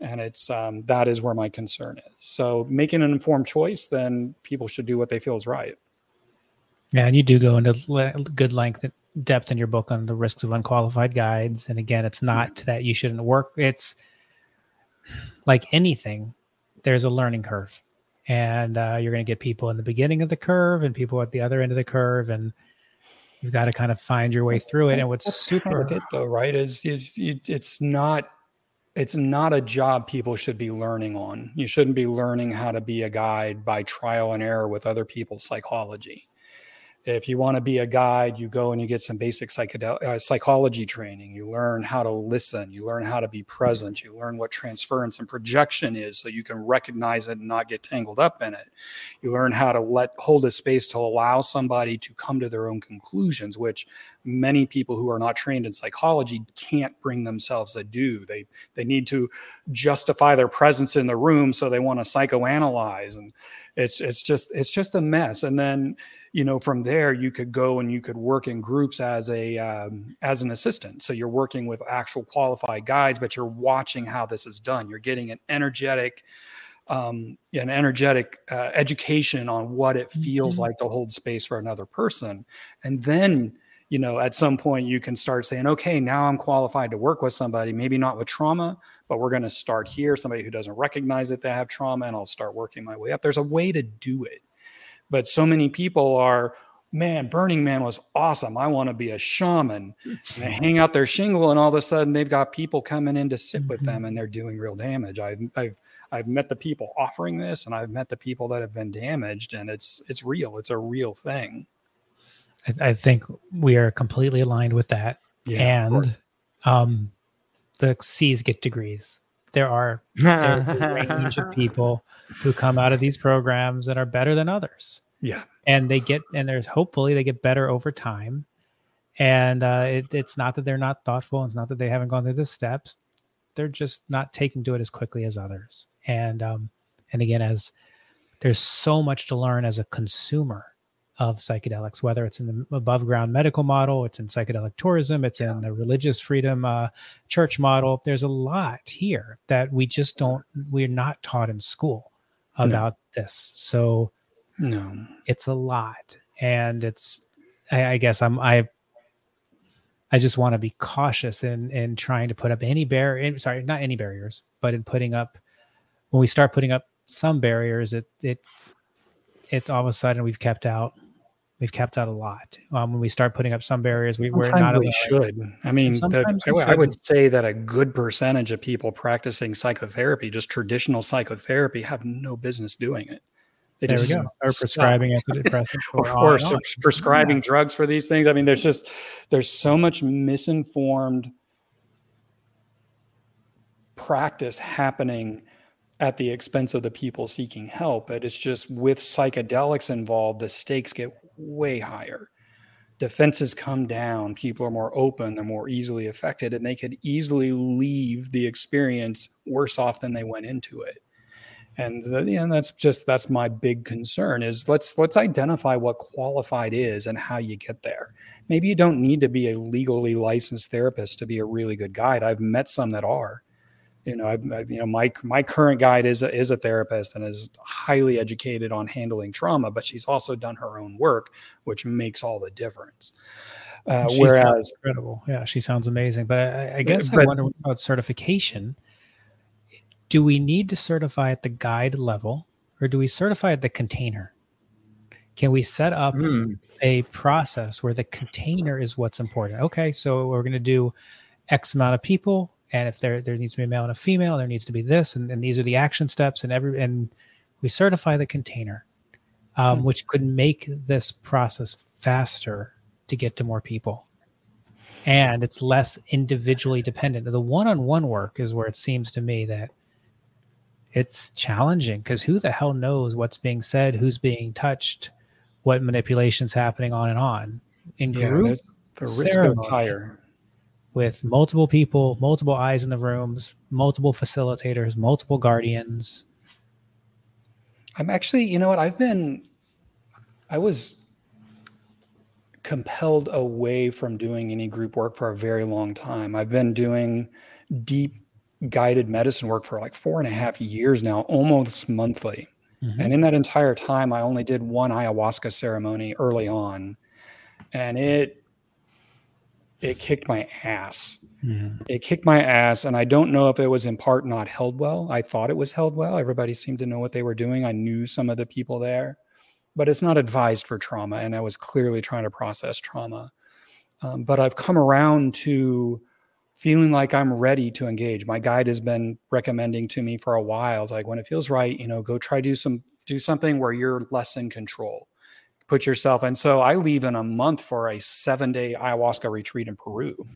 And it's um, that is where my concern is. So making an informed choice, then people should do what they feel is right. Yeah, and you do go into good length depth in your book on the risks of unqualified guides. And again, it's not mm-hmm. that you shouldn't work. It's like anything, there's a learning curve, and uh, you're going to get people in the beginning of the curve and people at the other end of the curve, and you've got to kind of find your way through it. And what's That's super kind of it though, right? Is is it's not it's not a job people should be learning on. You shouldn't be learning how to be a guide by trial and error with other people's psychology. If you want to be a guide, you go and you get some basic uh, psychology training. You learn how to listen. You learn how to be present. You learn what transference and projection is so you can recognize it and not get tangled up in it. You learn how to let hold a space to allow somebody to come to their own conclusions, which many people who are not trained in psychology can't bring themselves to do. They they need to justify their presence in the room, so they want to psychoanalyze, and it's it's just it's just a mess. And then you know from there you could go and you could work in groups as a um, as an assistant. So you're working with actual qualified guides but you're watching how this is done. You're getting an energetic um, an energetic uh, education on what it feels mm-hmm. like to hold space for another person. And then you know at some point you can start saying okay now i'm qualified to work with somebody maybe not with trauma but we're going to start here somebody who doesn't recognize that they have trauma and i'll start working my way up. There's a way to do it but so many people are, man, Burning Man was awesome. I want to be a shaman. And they hang out their shingle, and all of a sudden they've got people coming in to sit with them, mm-hmm. and they're doing real damage. I've, I've I've met the people offering this, and I've met the people that have been damaged, and it's it's real. It's a real thing. I, I think we are completely aligned with that. Yeah, and um, the C's get degrees there are a range of people who come out of these programs that are better than others. Yeah. And they get, and there's hopefully they get better over time. And uh, it, it's not that they're not thoughtful. It's not that they haven't gone through the steps. They're just not taking to it as quickly as others. And, um, and again, as there's so much to learn as a consumer of psychedelics, whether it's in the above ground medical model, it's in psychedelic tourism, it's in the religious freedom uh, church model. There's a lot here that we just don't, we're not taught in school about no. this. So, no, it's a lot. And it's, I, I guess I'm, I, I just want to be cautious in in trying to put up any barrier. Sorry, not any barriers, but in putting up when we start putting up some barriers, it it it's all of a sudden we've kept out we've kept out a lot. Um, when we start putting up some barriers, we, we're not. We should. I mean, the, I, would say that a good percentage of people practicing psychotherapy, just traditional psychotherapy, have no business doing it. They there go. Or prescribing antidepressants or, or, or prescribing yeah. drugs for these things. I mean, there's just there's so much misinformed practice happening at the expense of the people seeking help. But it's just with psychedelics involved, the stakes get way higher. Defenses come down, people are more open, they're more easily affected, and they could easily leave the experience worse off than they went into it. And uh, yeah, that's just that's my big concern is let's let's identify what qualified is and how you get there. Maybe you don't need to be a legally licensed therapist to be a really good guide. I've met some that are, you know, I've, I've, you know, my my current guide is a, is a therapist and is highly educated on handling trauma, but she's also done her own work, which makes all the difference. Uh, whereas incredible, yeah, she sounds amazing. But I, I guess but, I wonder about certification. Do we need to certify at the guide level, or do we certify at the container? Can we set up mm. a process where the container is what's important? Okay, so we're going to do X amount of people and if there there needs to be a male and a female there needs to be this and, and these are the action steps and every and we certify the container um, mm-hmm. which could make this process faster to get to more people. And it's less individually dependent. The one-on-one work is where it seems to me that it's challenging because who the hell knows what's being said who's being touched what manipulations happening on and on. In yeah, group the risk ceremony, is higher with multiple people, multiple eyes in the rooms, multiple facilitators, multiple guardians. I'm actually, you know what? I've been, I was compelled away from doing any group work for a very long time. I've been doing deep guided medicine work for like four and a half years now, almost monthly. Mm-hmm. And in that entire time, I only did one ayahuasca ceremony early on. And it it kicked my ass. Mm-hmm. It kicked my ass. And I don't know if it was in part not held well. I thought it was held well. Everybody seemed to know what they were doing. I knew some of the people there, but it's not advised for trauma. And I was clearly trying to process trauma. Um, but I've come around to feeling like I'm ready to engage. My guide has been recommending to me for a while. It's like when it feels right, you know, go try do some do something where you're less in control put yourself and so i leave in a month for a seven day ayahuasca retreat in peru.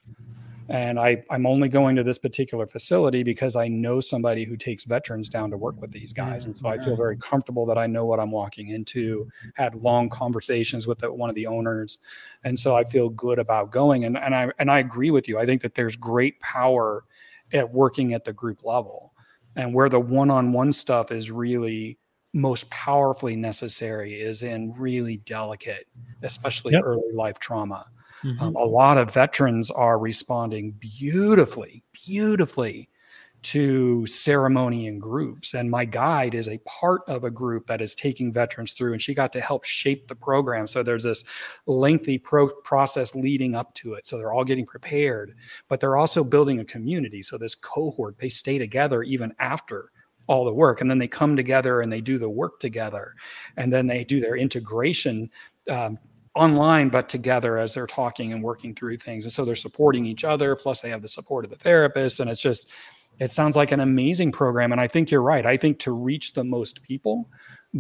And I, i'm only going to this particular facility because i know somebody who takes veterans down to work with these guys. And so i feel very comfortable that i know what i'm walking into had long conversations with the, one of the owners. And so i feel good about going. And, and i and i agree with you. I think that there's great power at working at the group level. And where the one-on-one stuff is really most powerfully necessary is in really delicate, especially yep. early life trauma. Mm-hmm. Um, a lot of veterans are responding beautifully, beautifully to ceremony in groups. And my guide is a part of a group that is taking veterans through, and she got to help shape the program. So there's this lengthy pro- process leading up to it. So they're all getting prepared, but they're also building a community. So this cohort, they stay together even after all the work and then they come together and they do the work together and then they do their integration um, online but together as they're talking and working through things. And so they're supporting each other plus they have the support of the therapist and it's just it sounds like an amazing program and i think you're right. I think to reach the most people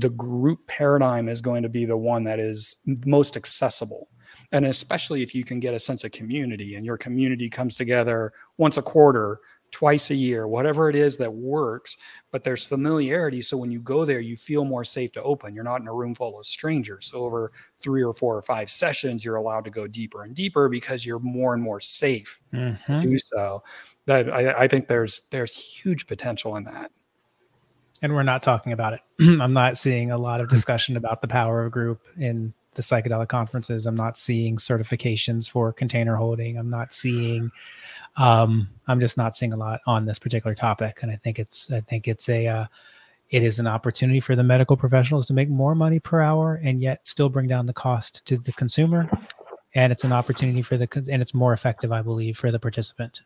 the group paradigm is going to be the one that is most accessible. And especially if you can get a sense of community and your community comes together once a quarter twice a year, whatever it is that works, but there's familiarity. So when you go there, you feel more safe to open. You're not in a room full of strangers. So over three or four or five sessions, you're allowed to go deeper and deeper because you're more and more safe mm-hmm. to do so. That I, I think there's there's huge potential in that. And we're not talking about it. I'm not seeing a lot of discussion about the power of group in the psychedelic conferences. I'm not seeing certifications for container holding. I'm not seeing um, I'm just not seeing a lot on this particular topic, and I think it's I think it's a uh, it is an opportunity for the medical professionals to make more money per hour and yet still bring down the cost to the consumer, and it's an opportunity for the and it's more effective, I believe, for the participant.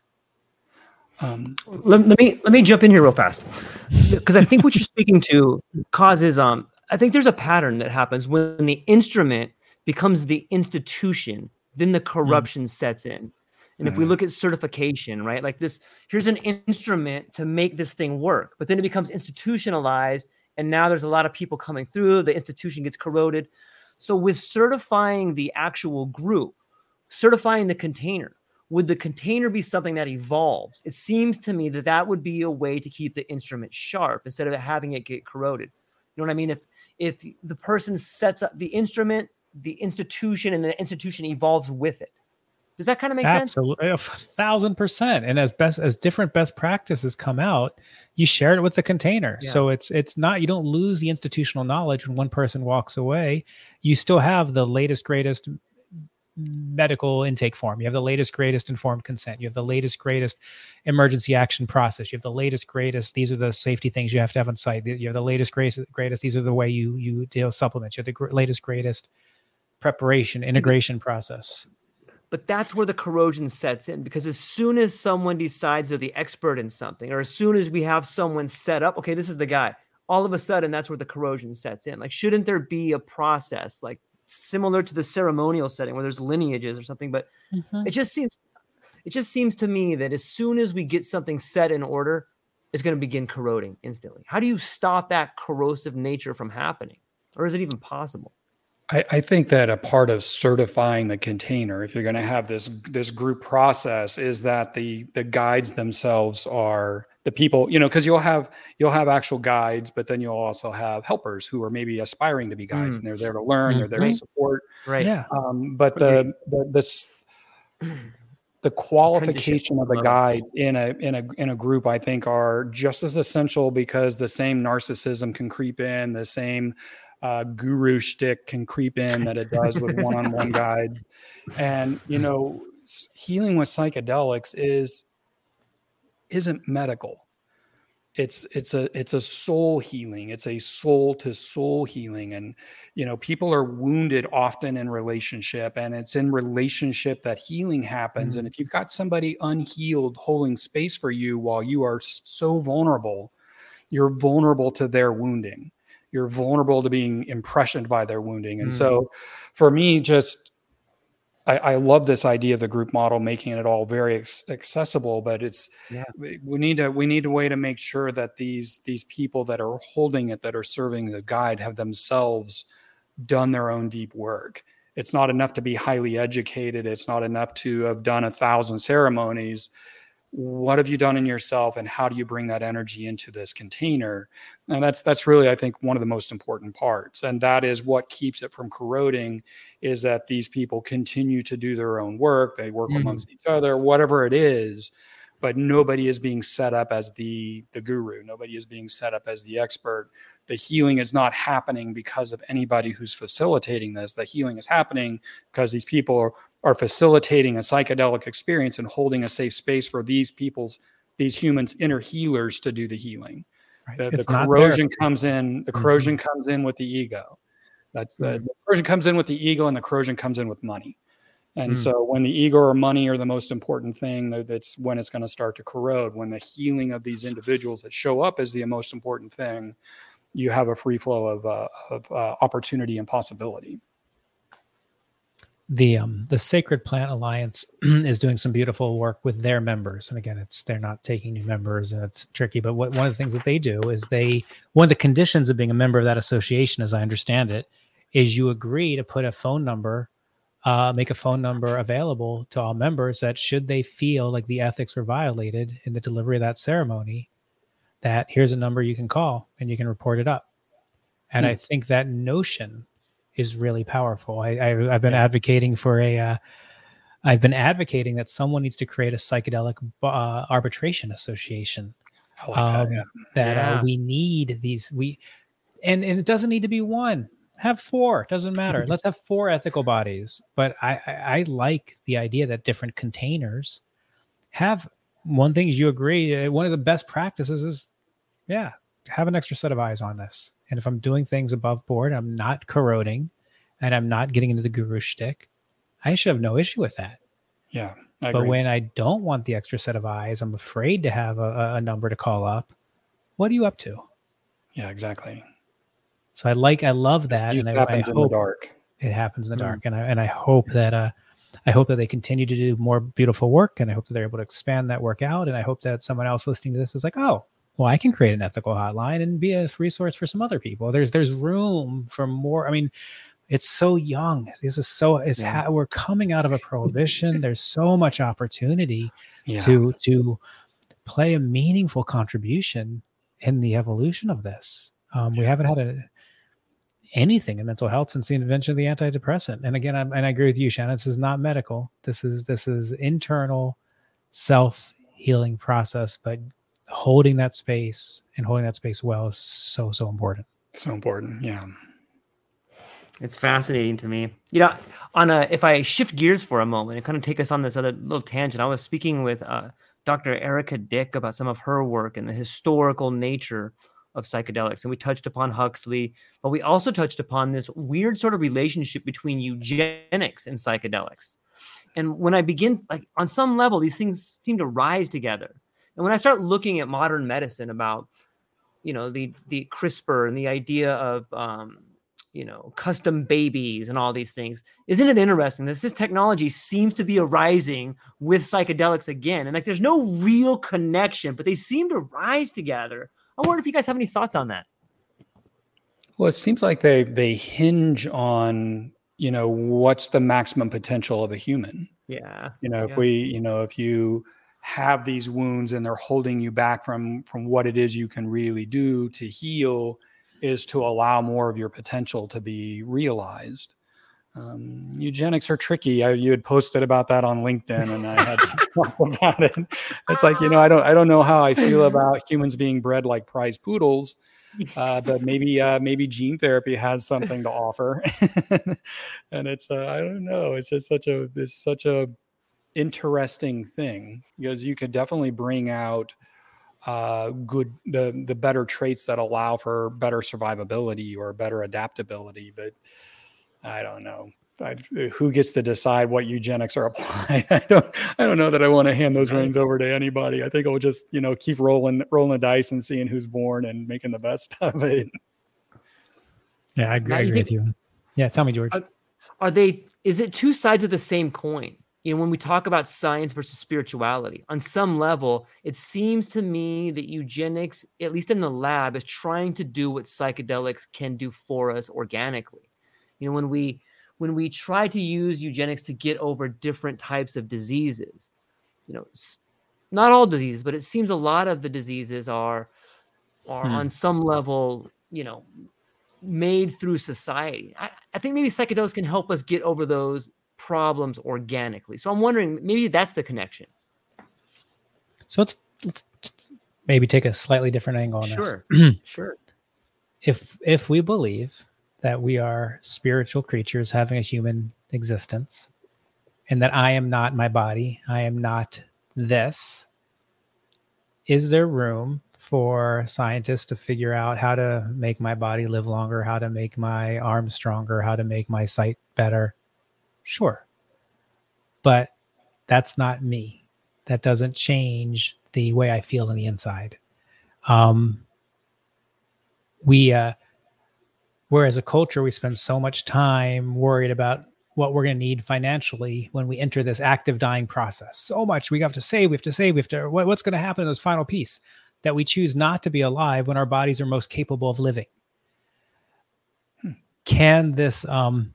Um, let, let me let me jump in here real fast because I think what you're speaking to causes um I think there's a pattern that happens when the instrument becomes the institution, then the mm. corruption mm. sets in. And mm-hmm. if we mm-hmm. look at certification, right, like this, here's an instrument to make this thing work, but then it becomes institutionalized. And now there's a lot of people coming through, the institution gets corroded. So, with certifying the actual group, certifying the container, would the container be something that evolves? It seems to me that that would be a way to keep the instrument sharp instead of having it get corroded. You know what I mean? If if the person sets up the instrument, the institution, and the institution evolves with it. Does that kind of make Absolutely. sense? Absolutely, a thousand percent. And as best as different best practices come out, you share it with the container. Yeah. So it's it's not you don't lose the institutional knowledge when one person walks away. You still have the latest greatest medical intake form. You have the latest, greatest informed consent. You have the latest, greatest emergency action process. You have the latest, greatest. These are the safety things you have to have on site. You have the latest, greatest. greatest these are the way you you deal supplements. You have the gr- latest, greatest preparation integration process. But that's where the corrosion sets in because as soon as someone decides they're the expert in something, or as soon as we have someone set up, okay, this is the guy. All of a sudden, that's where the corrosion sets in. Like, shouldn't there be a process like similar to the ceremonial setting where there's lineages or something but mm-hmm. it just seems it just seems to me that as soon as we get something set in order it's going to begin corroding instantly how do you stop that corrosive nature from happening or is it even possible I, I think that a part of certifying the container, if you're going to have this this group process, is that the the guides themselves are the people you know because you'll have you'll have actual guides but then you'll also have helpers who are maybe aspiring to be guides mm. and they're there to learn mm. they're there to mm-hmm. support right yeah um, but the, the this the qualification of the guide in a in a in a group i think are just as essential because the same narcissism can creep in the same uh, guru shtick can creep in that it does with one-on-one guide and you know healing with psychedelics is isn't medical. It's it's a it's a soul healing. It's a soul to soul healing. And you know people are wounded often in relationship and it's in relationship that healing happens. Mm-hmm. and if you've got somebody unhealed holding space for you while you are so vulnerable you're vulnerable to their wounding you're vulnerable to being impressioned by their wounding and mm-hmm. so for me just I, I, love this idea of the group model, making it all very ex- accessible. But it's yeah. we, we need to we need a way to make sure that these these people that are holding it, that are serving the guide, have themselves done their own deep work. It's not enough to be highly educated. It's not enough to have done a thousand ceremonies what have you done in yourself and how do you bring that energy into this container? And that's that's really i think one of the most important parts. And that is what keeps it from corroding is that these people continue to do their own work. They work mm-hmm. amongst each other whatever it is but nobody is being set up as the the guru. Nobody is being set up as the expert. The healing is not happening because of anybody who's facilitating this. The healing is happening because these people are, are facilitating a psychedelic experience and holding a safe space for these people's these humans inner healers to do the healing right. the, the corrosion comes in the corrosion mm-hmm. comes in with the ego that's mm-hmm. the corrosion comes in with the ego and the corrosion comes in with money and mm. so when the ego or money are the most important thing, that's when it's going to start to corrode. When the healing of these individuals that show up is the most important thing, you have a free flow of, uh, of uh, opportunity and possibility. The um, the Sacred Plant Alliance is doing some beautiful work with their members, and again, it's they're not taking new members, and it's tricky. But what, one of the things that they do is they one of the conditions of being a member of that association, as I understand it, is you agree to put a phone number uh, make a phone number available to all members that should they feel like the ethics were violated in the delivery of that ceremony, that here's a number you can call and you can report it up. And I hmm. think that notion is really powerful. I, I have been yeah. advocating for a. uh, been advocating that someone needs to create a psychedelic uh, arbitration association. Like um, that, yeah. that uh, we need these we, and and it doesn't need to be one have four doesn't matter let's have four ethical bodies but I, I, I like the idea that different containers have one thing is you agree uh, one of the best practices is yeah have an extra set of eyes on this. And if i'm doing things above board i'm not corroding and i'm not getting into the guru shtick i should have no issue with that. Yeah but when i don't want the extra set of eyes i'm afraid to have a, a number to call up what are you up to? Yeah exactly. So I like, I love that. It and happens I, I in the dark. It happens in the mm. dark, and I and I hope that uh, I hope that they continue to do more beautiful work, and I hope that they're able to expand that work out, and I hope that someone else listening to this is like, oh, well, I can create an ethical hotline and be a resource for some other people. There's there's room for more. I mean, it's so young. This is so it's yeah. ha- we're coming out of a prohibition. There's so much opportunity yeah. to to play a meaningful contribution in the evolution of this. Um. We haven't had a anything in mental health since the invention of the antidepressant. And again, I'm, and I agree with you, Shannon. This is not medical. This is this is internal self healing process. But holding that space and holding that space well is so so important. So important, yeah. It's fascinating to me. You know, on a if I shift gears for a moment and kind of take us on this other little tangent, I was speaking with uh, Dr. Erika Dyck about some of her work and the historical nature of psychedelics, and we touched upon Huxley, but we also touched upon this weird sort of relationship between eugenics and psychedelics. And when I begin, like on some level, these things seem to rise together. And when I start looking at modern medicine about, you know, the the CRISPR and the idea of um, you know, custom babies and all these things. Isn't it interesting that this technology seems to be arising with psychedelics again? And like there's no real connection, but they seem to rise together. I wonder if you guys have any thoughts on that. Well, it seems like they they hinge on, you know, what's the maximum potential of a human. Yeah. You know, yeah. if we, you know, if you have these wounds and they're holding you back from from what it is you can really do to heal, is to allow more of your potential to be realized. Um, eugenics are tricky. I, you had posted about that on LinkedIn, and I had some talk about it. It's like you know, I don't, I don't know how I feel about humans being bred like prize poodles, uh, but maybe, uh, maybe gene therapy has something to offer. and it's, uh, I don't know. It's just such a, it's such a interesting thing because you could definitely bring out uh, good the the better traits that allow for better survivability or better adaptability. But I don't know. I, who gets to decide what eugenics are applied? I don't. I don't know that I want to hand those reins over to anybody. I think I'll just you know keep rolling rolling the dice and seeing who's born and making the best of it. Yeah, I agree, I agree think, with you. Yeah, tell me, George. Are, are they? Is it two sides of the same coin? You know, when we talk about science versus spirituality, on some level, it seems to me that eugenics, at least in the lab, is trying to do what psychedelics can do for us organically. You know, when we when we try to use eugenics to get over different types of diseases, you know, not all diseases, but it seems a lot of the diseases are are hmm. on some level, you know, made through society. I, I think maybe psychedelics can help us get over those problems organically. So I'm wondering maybe that's the connection. So let's let's maybe take a slightly different angle on sure. this. sure. Sure. If if we believe that we are spiritual creatures having a human existence and that I am not my body, I am not this, is there room for scientists to figure out how to make my body live longer, how to make my arms stronger, how to make my sight better, Sure. But that's not me. That doesn't change the way I feel on the inside. Um, we, uh, whereas a culture, we spend so much time worried about what we're going to need financially when we enter this active dying process. So much we have to save, we have to save, we have to, what, what's going to happen in this final piece that we choose not to be alive when our bodies are most capable of living. Hmm. Can this, um,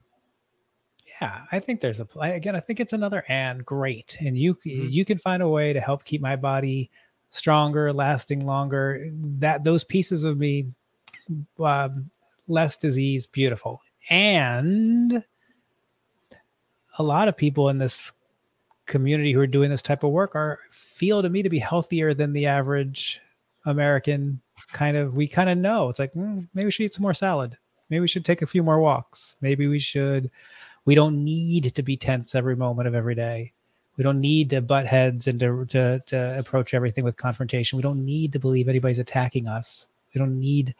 yeah, I think there's a play again. I think it's another and great, and you mm-hmm. you can find a way to help keep my body stronger, lasting longer. That those pieces of me, um, less disease, beautiful, and a lot of people in this community who are doing this type of work are feel to me to be healthier than the average American. Kind of, we kind of know it's like mm, maybe we should eat some more salad. Maybe we should take a few more walks. Maybe we should we don't need to be tense every moment of every day. We don't need to butt heads and to, to, to approach everything with confrontation. We don't need to believe anybody's attacking us. We don't need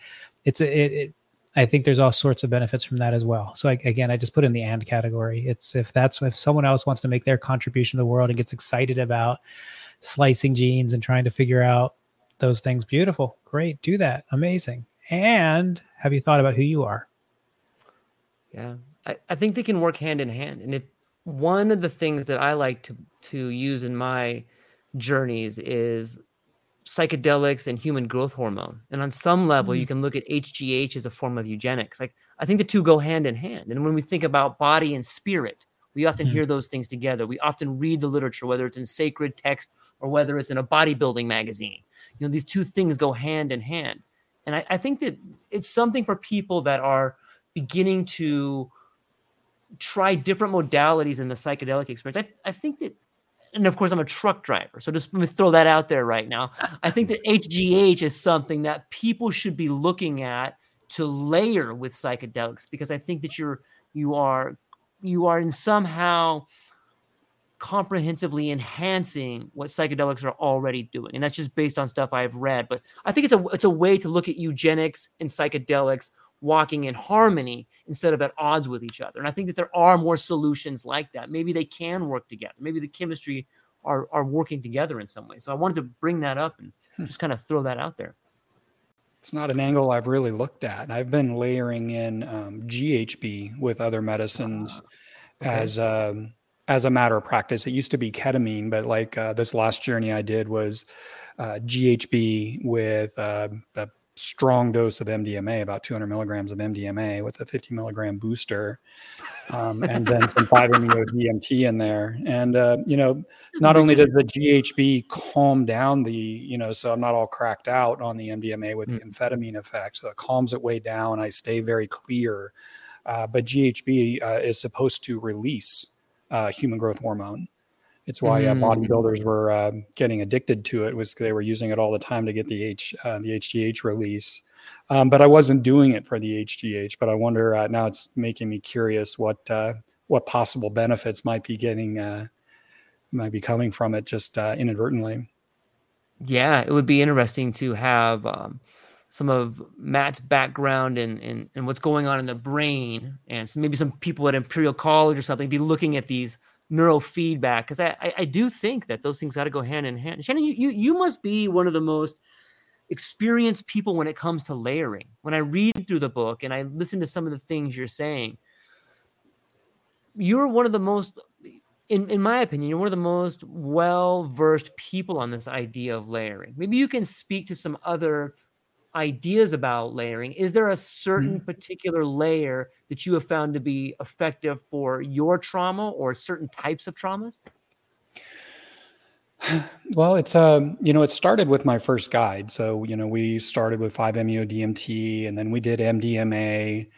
it's a, it, it I think there's all sorts of benefits from that as well. So I, again, I just put in the and category. It's if that's if someone else wants to make their contribution to the world and gets excited about slicing genes and trying to figure out those things, beautiful, great, do that, amazing. And have you thought about who you are? Yeah, I, I think they can work hand in hand. And if one of the things that I like to to use in my journeys is psychedelics and human growth hormone. And on some level, mm. you can look at HGH as a form of eugenics. Like I think the two go hand in hand. And when we think about body and spirit, we often mm. hear those things together. We often read the literature, whether it's in sacred text or whether it's in a bodybuilding magazine. You know, these two things go hand in hand. And I, I think that it's something for people that are beginning to try different modalities in the psychedelic experience. I, I think that, and of course, I'm a truck driver. So just let me throw that out there right now. I think that HGH is something that people should be looking at to layer with psychedelics because I think that you're you are you are in somehow comprehensively enhancing what psychedelics are already doing and that's just based on stuff i've read but i think it's a it's a way to look at eugenics and psychedelics walking in harmony instead of at odds with each other and i think that there are more solutions like that maybe they can work together maybe the chemistry are are working together in some way so i wanted to bring that up and hmm. just kind of throw that out there it's not an angle I've really looked at. I've been layering in um, GHB with other medicines uh, okay. as a um, as a matter of practice. It used to be ketamine, but like uh, this last journey I did was uh, GHB with uh, a strong dose of MDMA, about 200 milligrams of MDMA with a 50 milligram booster, um, and then some 5-MeO DMT in there. And uh, you know, not only does the GHB calm down the, you know, so I'm not all cracked out on the MDMA with mm. the amphetamine effect, so it calms it way down. I stay very clear. Uh, but GHB uh, is supposed to release uh, human growth hormone. It's why uh, mm. bodybuilders were uh, getting addicted to it was they were using it all the time to get the H uh, the HGH release. Um, but I wasn't doing it for the HGH. But I wonder uh, now it's making me curious what uh, what possible benefits might be getting uh, might be coming from it just inadvertently. Yeah, it would be interesting to have um, some of Matt's background and, and and what's going on in the brain, and maybe some people at Imperial College or something be looking at these neurofeedback because I, I, I do think that those things got to go hand in hand. Shannon, you, you you must be one of the most experienced people when it comes to layering. When I read through the book and I listen to some of the things you're saying, you're one of the most in, in my opinion, you're one of the most well versed people on this idea of layering. Maybe you can speak to some other ideas about layering. Is there a certain mm-hmm. particular layer that you have found to be effective for your trauma or certain types of traumas? Well, it's um, you know, it started with my first guide. So, you know, we started with 5-MeO DMT and then we did MDMA,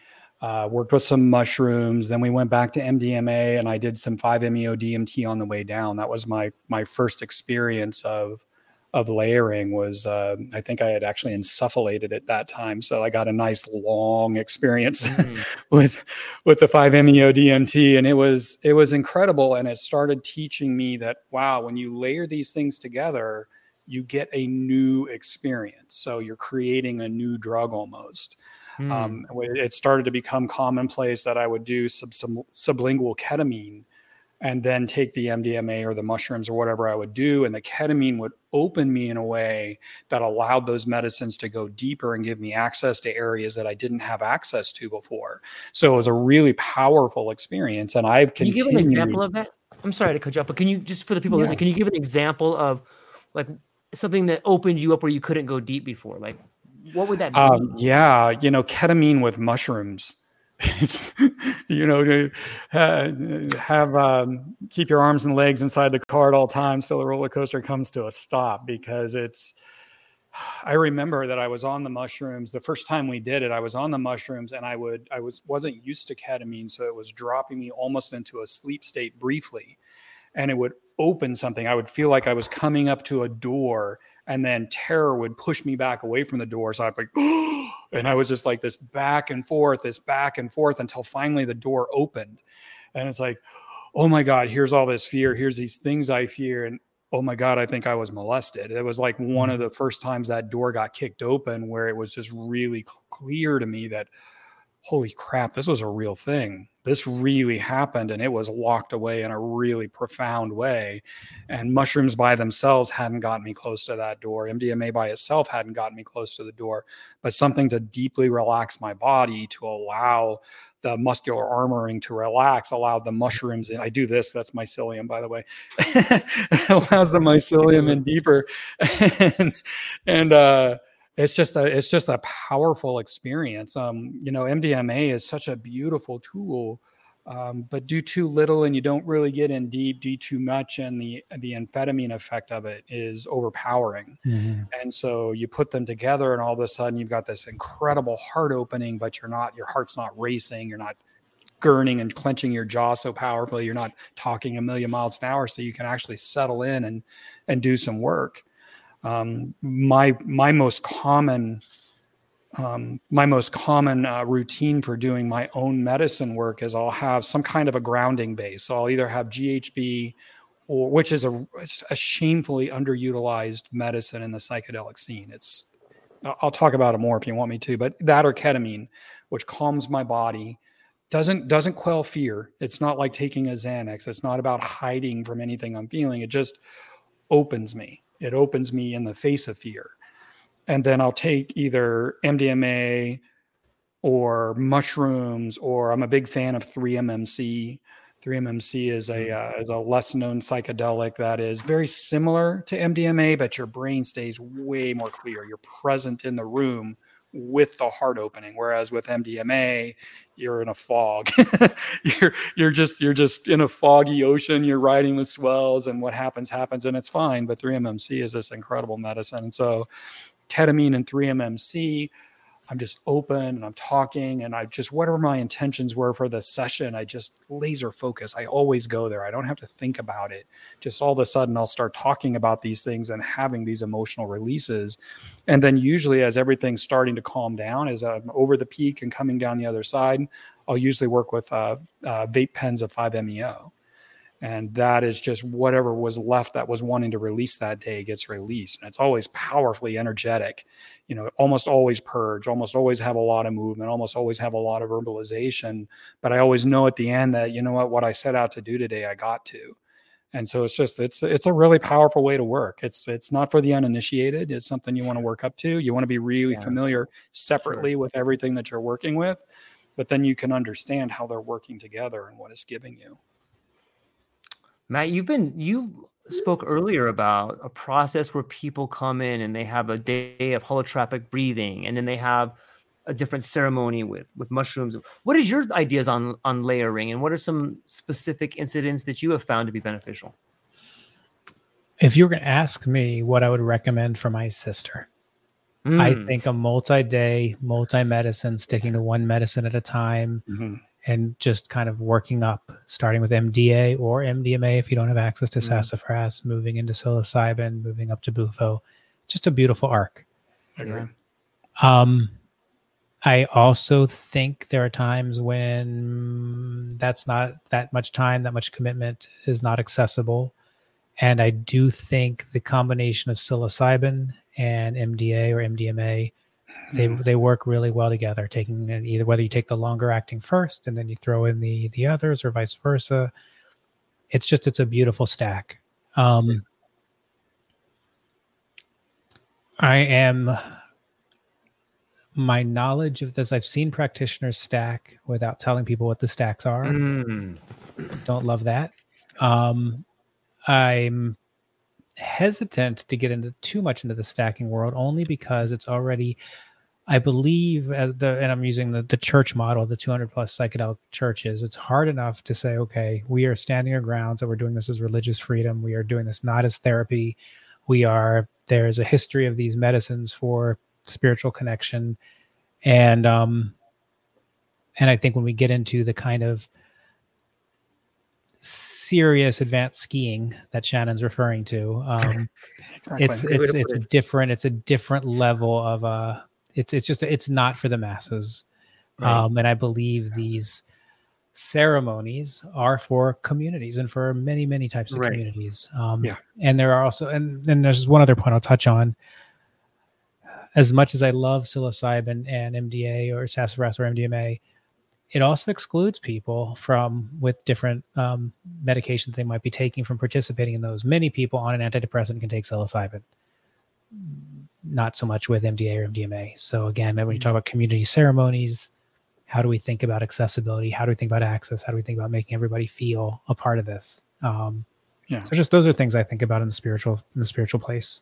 uh, worked with some mushrooms, then we went back to MDMA and I did some 5-MeO DMT on the way down. That was my my first experience of of layering was uh, I think I had actually insufflated at that time, so I got a nice long experience mm. with with the 5-MeO DMT, and it was it was incredible, and it started teaching me that wow, when you layer these things together, you get a new experience. So you're creating a new drug almost. Mm. Um, it started to become commonplace that I would do sub, sub, sublingual ketamine and then take the MDMA or the mushrooms or whatever I would do. And the ketamine would open me in a way that allowed those medicines to go deeper and give me access to areas that I didn't have access to before. So it was a really powerful experience. And I've continued. Can you give an example of that? I'm sorry to cut you off, but can you just for the people yeah. listening, can you give an example of like something that opened you up where you couldn't go deep before? Like what would that be? Um, yeah, you know, ketamine with mushrooms you know to have um, keep your arms and legs inside the car at all times till the roller coaster comes to a stop because it's i remember that i was on the mushrooms the first time we did it i was on the mushrooms and i would i was wasn't used to ketamine so it was dropping me almost into a sleep state briefly. And it would open something. I would feel like i was coming up to a door and then terror would push me back away from the door so i'd be like and I was just like this back and forth, this back and forth until finally the door opened. And it's like, oh my God, here's all this fear. Here's these things I fear. And oh my God, I think I was molested. It was like one mm-hmm. of the first times that door got kicked open where it was just really clear to me that, holy crap, this was a real thing this really happened and it was locked away in a really profound way. And mushrooms by themselves hadn't gotten me close to that door. MDMA by itself hadn't gotten me close to the door, but something to deeply relax my body to allow the muscular armoring to relax allowed the mushrooms and I do this that's mycelium by the way it allows the mycelium in deeper and, and uh it's just a it's just a powerful experience. Um, you know, MDMA is such a beautiful tool, um, but do too little and you don't really get in deep. Do too much, and the the amphetamine effect of it is overpowering. Mm-hmm. And so you put them together, and all of a sudden you've got this incredible heart opening, but you're not your heart's not racing. You're not gurning and clenching your jaw so powerfully. You're not talking a million miles an hour, so you can actually settle in and and do some work. Um, my my most common um, my most common uh, routine for doing my own medicine work is I'll have some kind of a grounding base. So I'll either have GHB, or which is a, a shamefully underutilized medicine in the psychedelic scene. It's I'll talk about it more if you want me to, but that or ketamine, which calms my body, doesn't doesn't quell fear. It's not like taking a Xanax. It's not about hiding from anything I'm feeling. It just opens me. It opens me in the face of fear and then I'll take either MDMA or mushrooms, or I'm a big fan of 3MMC. 3MMC is a mm. uh, is a less known psychedelic that is very similar to MDMA, but your brain stays way more clear. You're present in the room with the heart opening, whereas with MDMA, you're in a fog. you're you're just you're just in a foggy ocean. You're riding with swells, and what happens happens, and it's fine. But 3MMC is this incredible medicine, and so ketamine and 3-MMC. I'm just open and I'm talking and I just whatever my intentions were for the session, I just laser focus. I always go there. I don't have to think about it. Just all of a sudden I'll start talking about these things and having these emotional releases. And then usually as everything's starting to calm down, as I'm over the peak and coming down the other side, I'll usually work with uh, uh, vape pens of 5-MeO and that is just whatever was left that was wanting to release that day gets released. And it's always powerfully energetic you know almost always purge almost always have a lot of movement almost always have a lot of verbalization. But i always know at the end that you know what what i set out to do today i got to. And so it's just it's it's a really powerful way to work. It's it's not for the uninitiated. It's something you want to work up to. You want to be really yeah. familiar separately sure. with everything that you're working with but then you can understand how they're working together and what it's giving you Matt, you've been you spoke earlier about a process where people come in and they have a day of holotropic breathing, and then they have a different ceremony with with mushrooms. What is your ideas on on layering, and what are some specific incidents that you have found to be beneficial? If you were going to ask me what I would recommend for my sister, mm. I think a multi-day, multi-medicine, sticking to one medicine at a time. Mm-hmm and just kind of working up, starting with MDA or MDMA if you don't have access to mm-hmm. sassafras, moving into psilocybin, moving up to bufo. Just a beautiful arc. Okay. Um, I also think there are times when that's not that much time, that much commitment is not accessible. And I do think the combination of psilocybin and MDA or MDMA they mm. they work really well together taking either whether you take the longer acting first and then you throw in the the others or vice versa. It's just it's a beautiful stack. Um i am my knowledge of this i've seen practitioners stack without telling people what the stacks are. Mm. don't love that. Um i'm hesitant to get into too much into the stacking world only because it's already I believe as the and I'm using the, the church model, the 200 plus psychedelic churches, it's hard enough to say, okay, we are standing our ground, so we're doing this as religious freedom. We are doing this not as therapy. We are there's a history of these medicines for spiritual connection. And um and I think when we get into the kind of serious advanced skiing that Shannon's referring to. Um, exactly. It's it's it's a different it's a different level of uh it's it's just it's not for the masses, right. um, and I believe these ceremonies are for communities and for many many types of right. communities. Um, yeah, and there are also and then there's one other point I'll touch on. As much as I love psilocybin and MDA or sassafras or MDMA, it also excludes people from with different um, medications they might be taking from participating in those. Many people on an antidepressant can take psilocybin, not so much with MDA or MDMA. So again, when you talk about community ceremonies, how do we think about accessibility? How do we think about access? How do we think about making everybody feel a part of this? Um, yeah. So just those are things I think about in the spiritual in the spiritual place.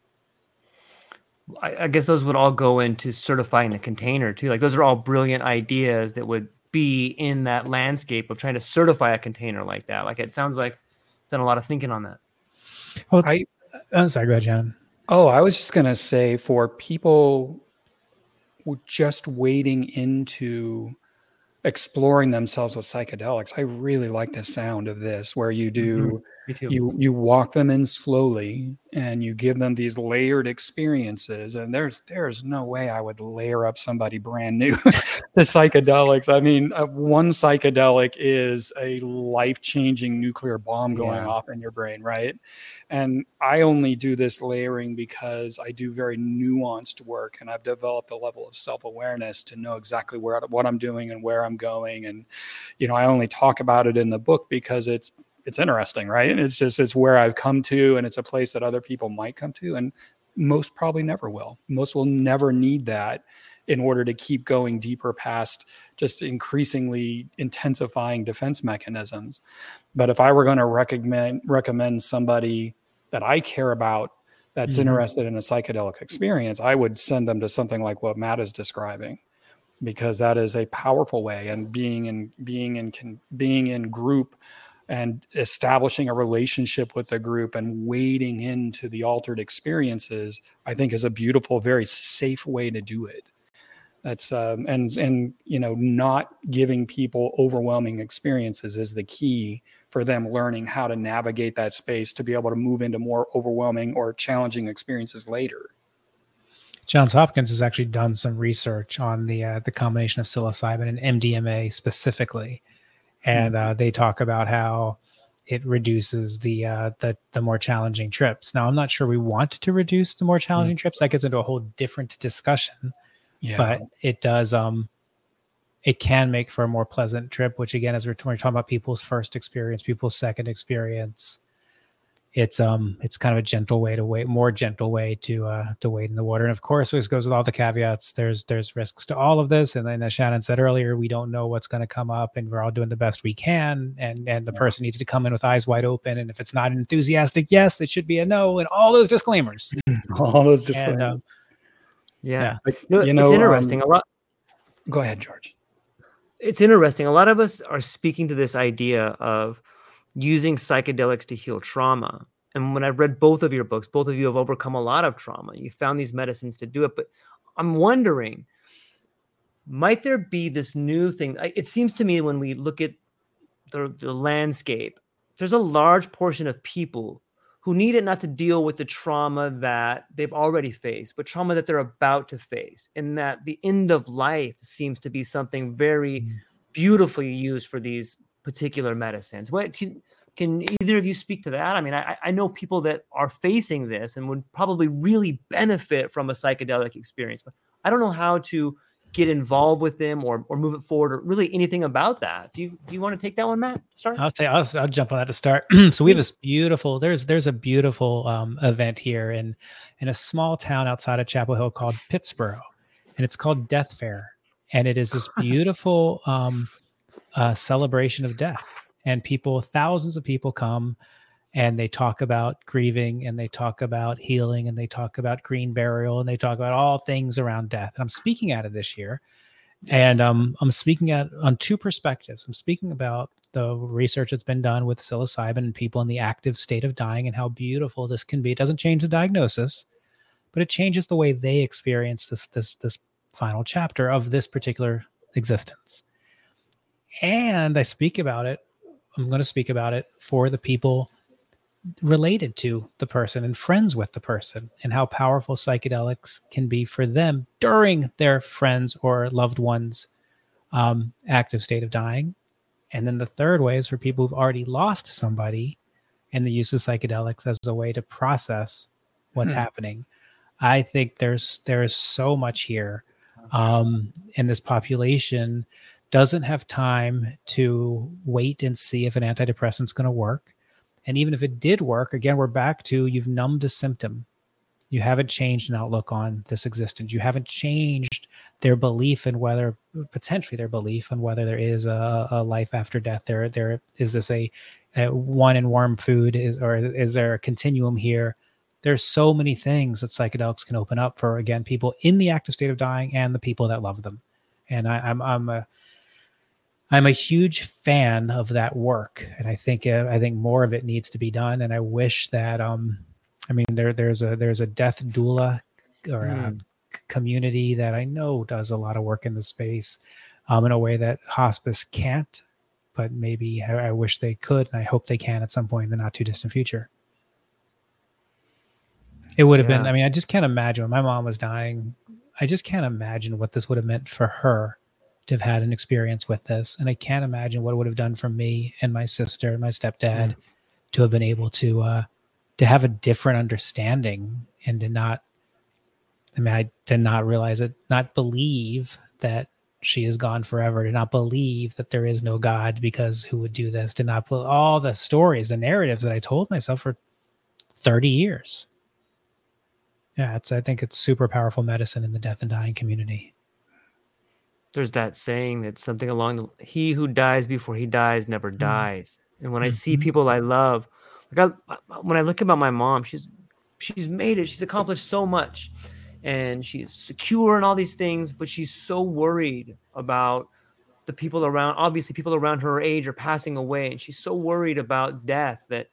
I, I guess those would all go into certifying the container too. Like those are all brilliant ideas that would be in that landscape of trying to certify a container like that. Like it sounds like done a lot of thinking on that. Well, I, I'm uh, sorry, go ahead, Shannon. Oh, I was just going to say for people just wading into exploring themselves with psychedelics, I really like the sound of this, where you do you you walk them in slowly and you give them these layered experiences and there's there's no way i would layer up somebody brand new the psychedelics. I mean uh, one psychedelic is a life-changing nuclear bomb going yeah. off in your brain right? And i only do this layering because i do very nuanced work and i've developed a level of self-awareness to know exactly where what i'm doing and where i'm going and you know i only talk about it in the book because it's it's interesting, right? And it's just it's where I've come to, and it's a place that other people might come to, and most probably never will. Most will never need that in order to keep going deeper past just increasingly intensifying defense mechanisms. But if I were going to recommend recommend somebody that I care about that's mm-hmm. interested in a psychedelic experience, I would send them to something like what Matt is describing because that is a powerful way and being in being in being in group and establishing a relationship with the group and wading into the altered experiences i think is a beautiful very safe way to do it. That's um, and and you know not giving people overwhelming experiences is the key for them learning how to navigate that space to be able to move into more overwhelming or challenging experiences later. Johns Hopkins has actually done some research on the uh, the combination of psilocybin and MDMA specifically, and uh, they talk about how it reduces the uh, the the more challenging trips. Now, I'm not sure we want to reduce the more challenging mm. trips. That gets into a whole different discussion. Yeah. But it does um it can make for a more pleasant trip, which again, as we're, we're talking about people's first experience, people's second experience, it's um it's kind of a gentle way to wait more gentle way to uh to wade in the water. And of course this goes with all the caveats. There's there's risks to all of this. And then as shannon said earlier we don't know what's going to come up and we're all doing the best we can. And and the yeah. person needs to come in with eyes wide open. And if it's not an enthusiastic yes it should be a no and all those disclaimers. All those disclaimers and, um, yeah, yeah. you know it's interesting. um, a lot go ahead george. It's interesting. A lot of us are speaking to this idea of using psychedelics to heal trauma. And when I've read both of your books, both of you have overcome a lot of trauma. You found these medicines to do it. But I'm wondering, might there be this new thing? It seems to me when we look at the, the landscape, there's a large portion of people who need it not to deal with the trauma that they've already faced, but trauma that they're about to face. And that the end of life seems to be something very mm. beautifully used for these particular medicines. What can can either of you speak to that? I mean, I, I know people that are facing this and would probably really benefit from a psychedelic experience, but I don't know how to get involved with them or or move it forward or really anything about that. Do you do you want to take that one, Matt? Start. I'll say I'll, I'll jump on that to start. so we have this beautiful there's there's a beautiful um, event here in in a small town outside of Chapel Hill called Pittsboro, and it's called Death Fair, and it is this beautiful um, a celebration of death. And people, thousands of people come and they talk about grieving and they talk about healing and they talk about green burial and they talk about all things around death. And I'm speaking at it this year. And um, I'm speaking at on two perspectives. I'm speaking about the research that's been done with psilocybin and people in the active state of dying and how beautiful this can be. It doesn't change the diagnosis, but it changes the way they experience this this this final chapter of this particular existence and I speak about it. I'm going to speak about it for the people related to the person and friends with the person and how powerful psychedelics can be for them during their friends or loved ones um, active state of dying. And then the third way is for people who've already lost somebody and the use of psychedelics as a way to process what's hmm. happening. I think there's there's so much here um, in this population doesn't have time to wait and see if an antidepressant's going to work. And even if it did work, again, we're back to you've numbed a symptom. You haven't changed an outlook on this existence. You haven't changed their belief in whether, potentially their belief on whether there is a, a life after death. There, there is this a, a one in warm food, is or is there a continuum here? There's so many things that psychedelics can open up for again people in the active state of dying and the people that love them. And I, I'm, I'm a I'm a huge fan of that work, and I think uh, I think more of it needs to be done. And I wish that um, I mean there there's a there's a death doula or mm. a community that I know does a lot of work in the space um, in a way that hospice can't but maybe I, I wish they could, and I hope they can at some point in the not too distant future. It would have been. I mean, I just can't imagine when my mom was dying. I just can't imagine what this would have meant for her to have had an experience with this, and I can't imagine what it would have done for me and my sister and my stepdad to have been able to uh, to have a different understanding and to not. I mean, I did not realize it, not believe that she is gone forever, to not believe that there is no God because who would do this, to not put all the stories, the narratives that I told myself for 30 years. Yeah, it's I think it's super powerful medicine in the death and dying community. There's that saying that's something along the he who dies before he dies never dies. And when I see Mhm. people I love, like I, when I look about my mom, she's she's made it. She's accomplished so much, and she's secure and all these things. But she's so worried about the people around. Obviously, people around her age are passing away, and she's so worried about death that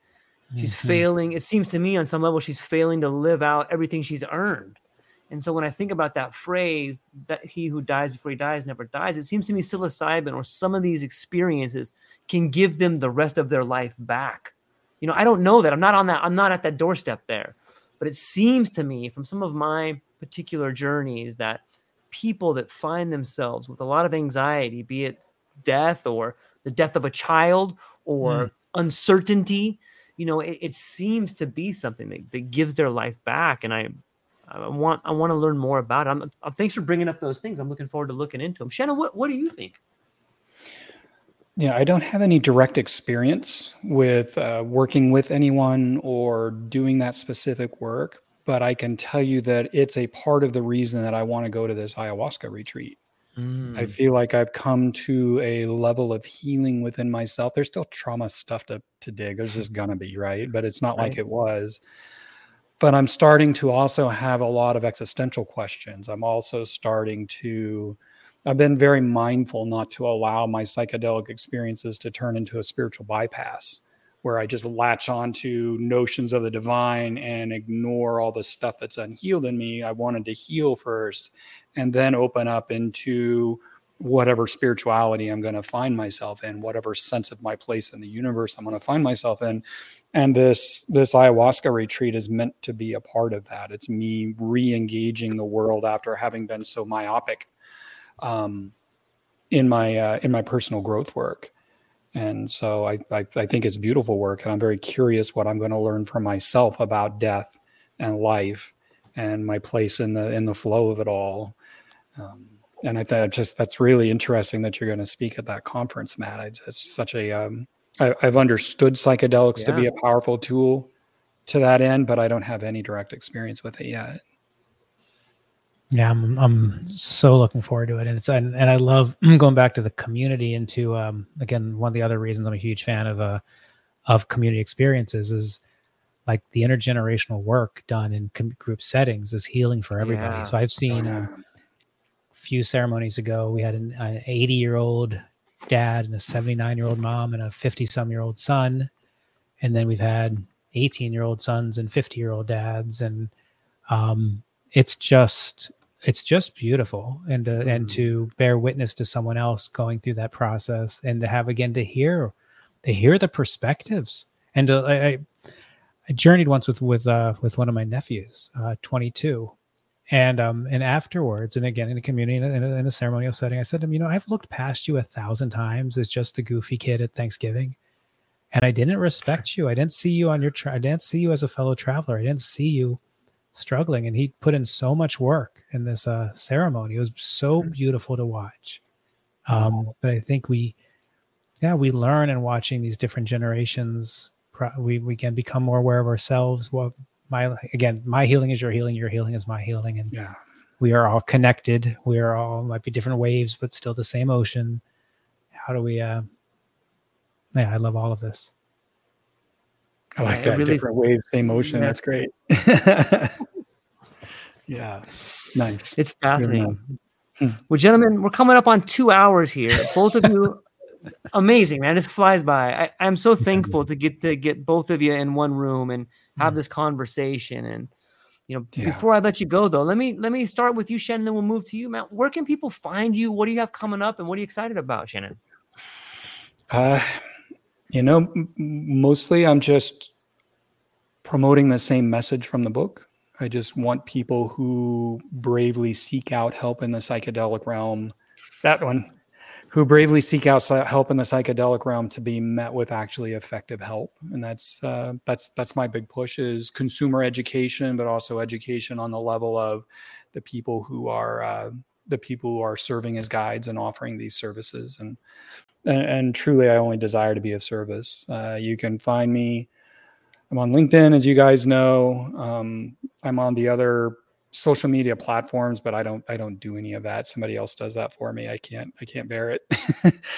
she's Mhm. failing. It seems to me on some level she's failing to live out everything she's earned. And so when I think about that phrase, that he who dies before he dies never dies, it seems to me psilocybin or some of these experiences can give them the rest of their life back. You know, I don't know that. I'm not on that. I'm not at that doorstep there. But it seems to me from some of my particular journeys that people that find themselves with a lot of anxiety, be it death or the death of a child or hmm. uncertainty, you know, it, it seems to be something that, that gives their life back. And I, I want, I want to learn more about it. I'm, uh, thanks for bringing up those things. I'm looking forward to looking into them. Shannon, what, what do you think? Yeah, I don't have any direct experience with uh, working with anyone or doing that specific work, but I can tell you that it's a part of the reason that I want to go to this ayahuasca retreat. Mm. I feel like I've come to a level of healing within myself. There's still trauma stuff to, to dig. There's just gonna be, right? But it's not like it was. But I'm starting to also have a lot of existential questions. I'm also starting to, I've been very mindful not to allow my psychedelic experiences to turn into a spiritual bypass where I just latch on to notions of the divine and ignore all the stuff that's unhealed in me. I wanted to heal first and then open up into whatever spirituality I'm going to find myself in, whatever sense of my place in the universe I'm going to find myself in. And this this ayahuasca retreat is meant to be a part of that. It's me re-engaging the world after having been so myopic um, in my uh, in my personal growth work. And so I, I I think it's beautiful work, and I'm very curious what I'm going to learn for myself about death and life and my place in the in the flow of it all. Um, and I thought just that's really interesting that you're going to speak at that conference, Matt. It's such a um, I, I've understood psychedelics to be a powerful tool to that end, but I don't have any direct experience with it yet. Yeah, I'm I'm so looking forward to it, and it's and, and I love going back to the community and to um again one of the other reasons I'm a huge fan of uh of community experiences is like the intergenerational work done in com- group settings is healing for everybody. Yeah. So I've seen yeah. um, a few ceremonies ago we had an, an 80 year old dad and a 79 year old mom and a 50 some year old son, and then we've had 18 year old sons and 50 year old dads. And um it's just it's just beautiful. And to, and Mhm. to bear witness to someone else going through that process and to have again to hear to hear the perspectives. And to, I, I I journeyed once with with uh with one of my nephews uh 22 and um and afterwards and again in a community in a, in a, ceremonial setting I said to him you know I've looked past you a thousand times as just a goofy kid at Thanksgiving and I didn't respect you. I didn't see you on your tra- I didn't see you as a fellow traveler. I didn't see you struggling. And he put in so much work in this uh, ceremony. It was so beautiful to watch. Um, but i think we yeah we learn in watching these different generations pro- we, we can become more aware of ourselves well my again my healing is your healing your healing is my healing and Yeah. we are all connected we are all might be different waves but still the same ocean how do we uh yeah i love all of this I like Yeah, that really- different wave, same ocean. Yeah. That's great. yeah, nice. It's fascinating. nice. Hmm. Well, gentlemen, we're coming up on two hours here. Both of you, amazing, man. This flies by. I, I'm so thankful to get to get both of you in one room and have Mm. this conversation. And you know, Yeah. before I let you go, though, let me let me start with you, Shannon. Then we'll move to you, Matt. Where can people find you? What do you have coming up, and what are you excited about, Shannon? Uh, you know, m- mostly I'm just promoting the same message from the book. I just want people who bravely seek out help in the psychedelic realm. That one, who bravely seek out help in the psychedelic realm to be met with actually effective help, and that's uh, that's that's my big push is consumer education, but also education on the level of the people who are uh, the people who are serving as guides and offering these services. And and, and truly, I only desire to be of service. Uh, you can find me. I'm on LinkedIn, as you guys know. Um, I'm on the other social media platforms, but I don't I don't do any of that. Somebody else does that for me. I can't I can't bear it.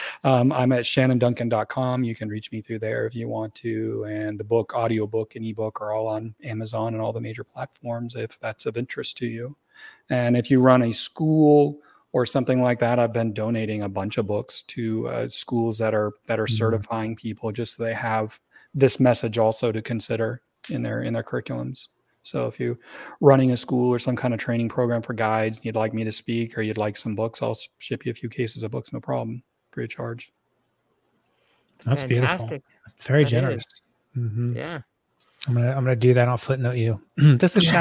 um, I'm at shannonduncan.com. You can reach me through there if you want to. And the book, audiobook, and ebook are all on Amazon and all the major platforms if that's of interest to you. And if you run a school or something like that, I've been donating a bunch of books to uh, schools that are that are mm-hmm. certifying people just so they have this message also to consider in their in their curriculums. So if you're running a school or some kind of training program for guides, you'd like me to speak or you'd like some books, I'll ship you a few cases of books, no problem, free of charge. That's Fantastic. beautiful. Very that generous. Mm-hmm. Yeah. I'm gonna I'm gonna do that. I'll footnote you. this is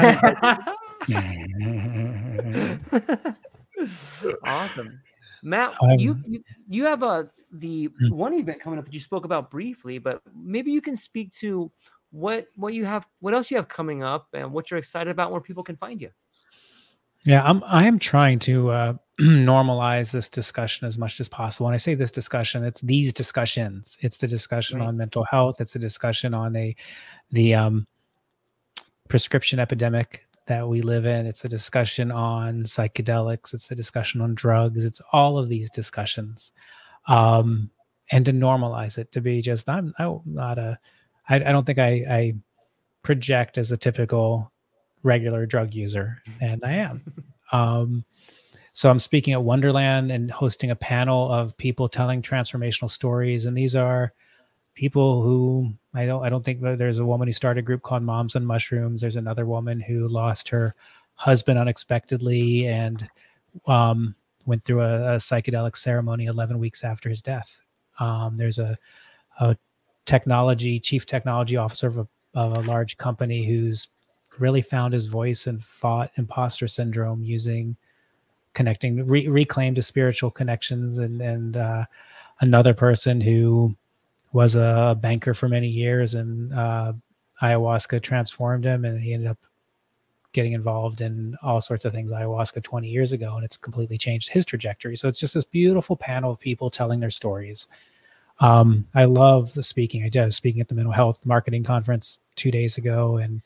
awesome, Matt. Um, you, you you have a the hmm. one event coming up that you spoke about briefly, but maybe you can speak to what what you have what else you have coming up and what you're excited about where people can find you? Yeah i'm i am trying to uh, normalize this discussion as much as possible. When i say this discussion it's these discussions. It's the discussion right. on mental health. It's a discussion on a the um, prescription epidemic that we live in. It's a discussion on psychedelics. It's a discussion on drugs. It's all of these discussions um, and to normalize it to be just i'm i'm not a I, I don't think I, I project as a typical regular drug user, and I am. Um, so I'm speaking at Wonderland and hosting a panel of people telling transformational stories, and these are people who I don't I don't think there's a woman who started a group called Moms on Mushrooms. There's another woman who lost her husband unexpectedly and um, went through a, a, psychedelic ceremony 11 weeks after his death. Um, there's a, a technology chief technology officer of a, of a large company who's really found his voice and fought imposter syndrome using connecting re- reclaimed his spiritual connections and and uh, another person who was a banker for many years and uh, ayahuasca transformed him and he ended up getting involved in all sorts of things ayahuasca 20 years ago and it's completely changed his trajectory. So it's just this beautiful panel of people telling their stories um, I love the speaking. I did speaking at the mental health marketing conference two days ago, and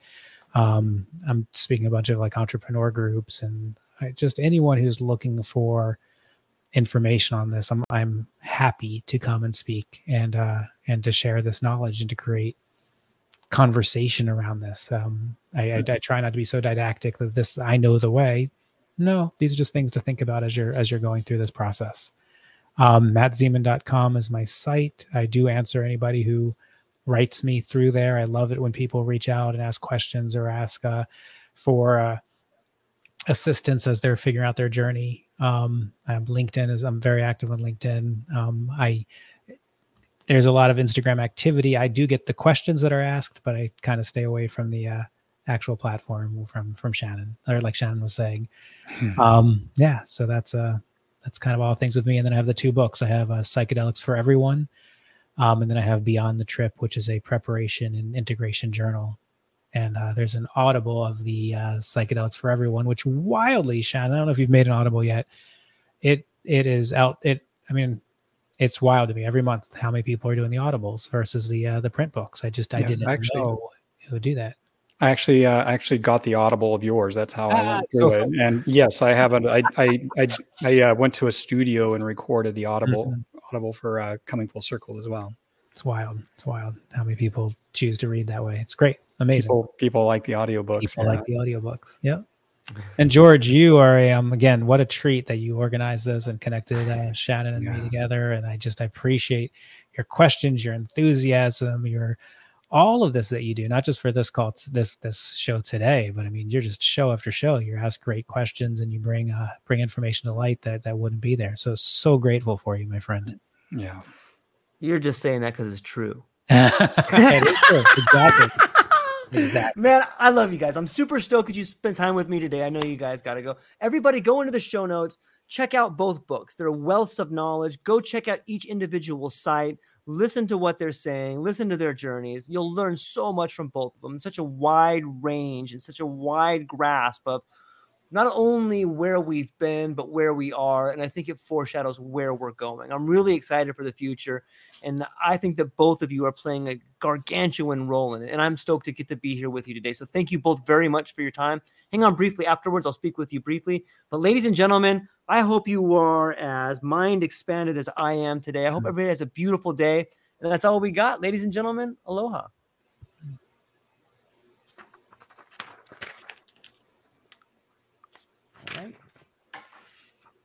um, I'm speaking a bunch of like entrepreneur groups and I, just anyone who's looking for information on this. I'm I'm happy to come and speak and uh, and to share this knowledge and to create conversation around this. Um, I, I, I try not to be so didactic that this I know the way. No, these are just things to think about as you're as you're going through this process. Um, MattZemon.com is my site. I do answer anybody who writes me through there. I love it when people reach out and ask questions or ask uh, for uh, assistance as they're figuring out their journey. Um, I'm LinkedIn is I'm very active on LinkedIn. Um, I there's a lot of Instagram activity. I do get the questions that are asked, but I kind of stay away from the uh, actual platform from from Shannon or like Shannon was saying. Hmm. Um, yeah, so that's uh that's kind of all things with me. And then I have the two books. I have uh, Psychedelics for Everyone, um, and then I have Beyond the Trip, which is a preparation and integration journal. And uh, there's an audible of the uh, Psychedelics for Everyone, which wildly, Sean, I don't know if you've made an audible yet. It it is out. It I mean, it's wild to me every month how many people are doing the audibles versus the uh, the print books. I just I yeah, didn't actually, know who would do that. I actually uh, actually got the audible of yours. That's how I ah, went through so it. And yes, I have a, I I I, I uh, went to a studio and recorded the audible mm-hmm. audible for uh, coming full circle as well. It's wild. It's wild how many people choose to read that way. It's great. Amazing. People, people like the audiobooks. People yeah. like the audiobooks. Yeah. And George, you are a, um again, what a treat that you organized this and connected uh, Shannon and yeah. me together. And I just I appreciate your questions, your enthusiasm, your all of this that you do, not just for this call, this this show today, but I mean, you're just show after show. You ask great questions and you bring uh, bring information to light that that wouldn't be there. So so grateful for you, my friend. Yeah. You're just saying that because it's true. it is true. Exactly. Exactly. Man, I love you guys. I'm super stoked that you spent time with me today. I know you guys got to go. Everybody, go into the show notes. Check out both books. They're wealths of knowledge. Go check out each individual site. Listen to what they're saying. Listen to their journeys. You'll learn so much from both of them. Such a wide range and such a wide grasp of not only where we've been, but where we are. And I think it foreshadows where we're going. I'm really excited for the future. And I think that both of you are playing a gargantuan role in it. And I'm stoked to get to be here with you today. So thank you both very much for your time. Hang on briefly afterwards. I'll speak with you briefly. But ladies and gentlemen, I hope you are as mind expanded as I am today. I hope everybody has a beautiful day. And that's all we got. Ladies and gentlemen, aloha.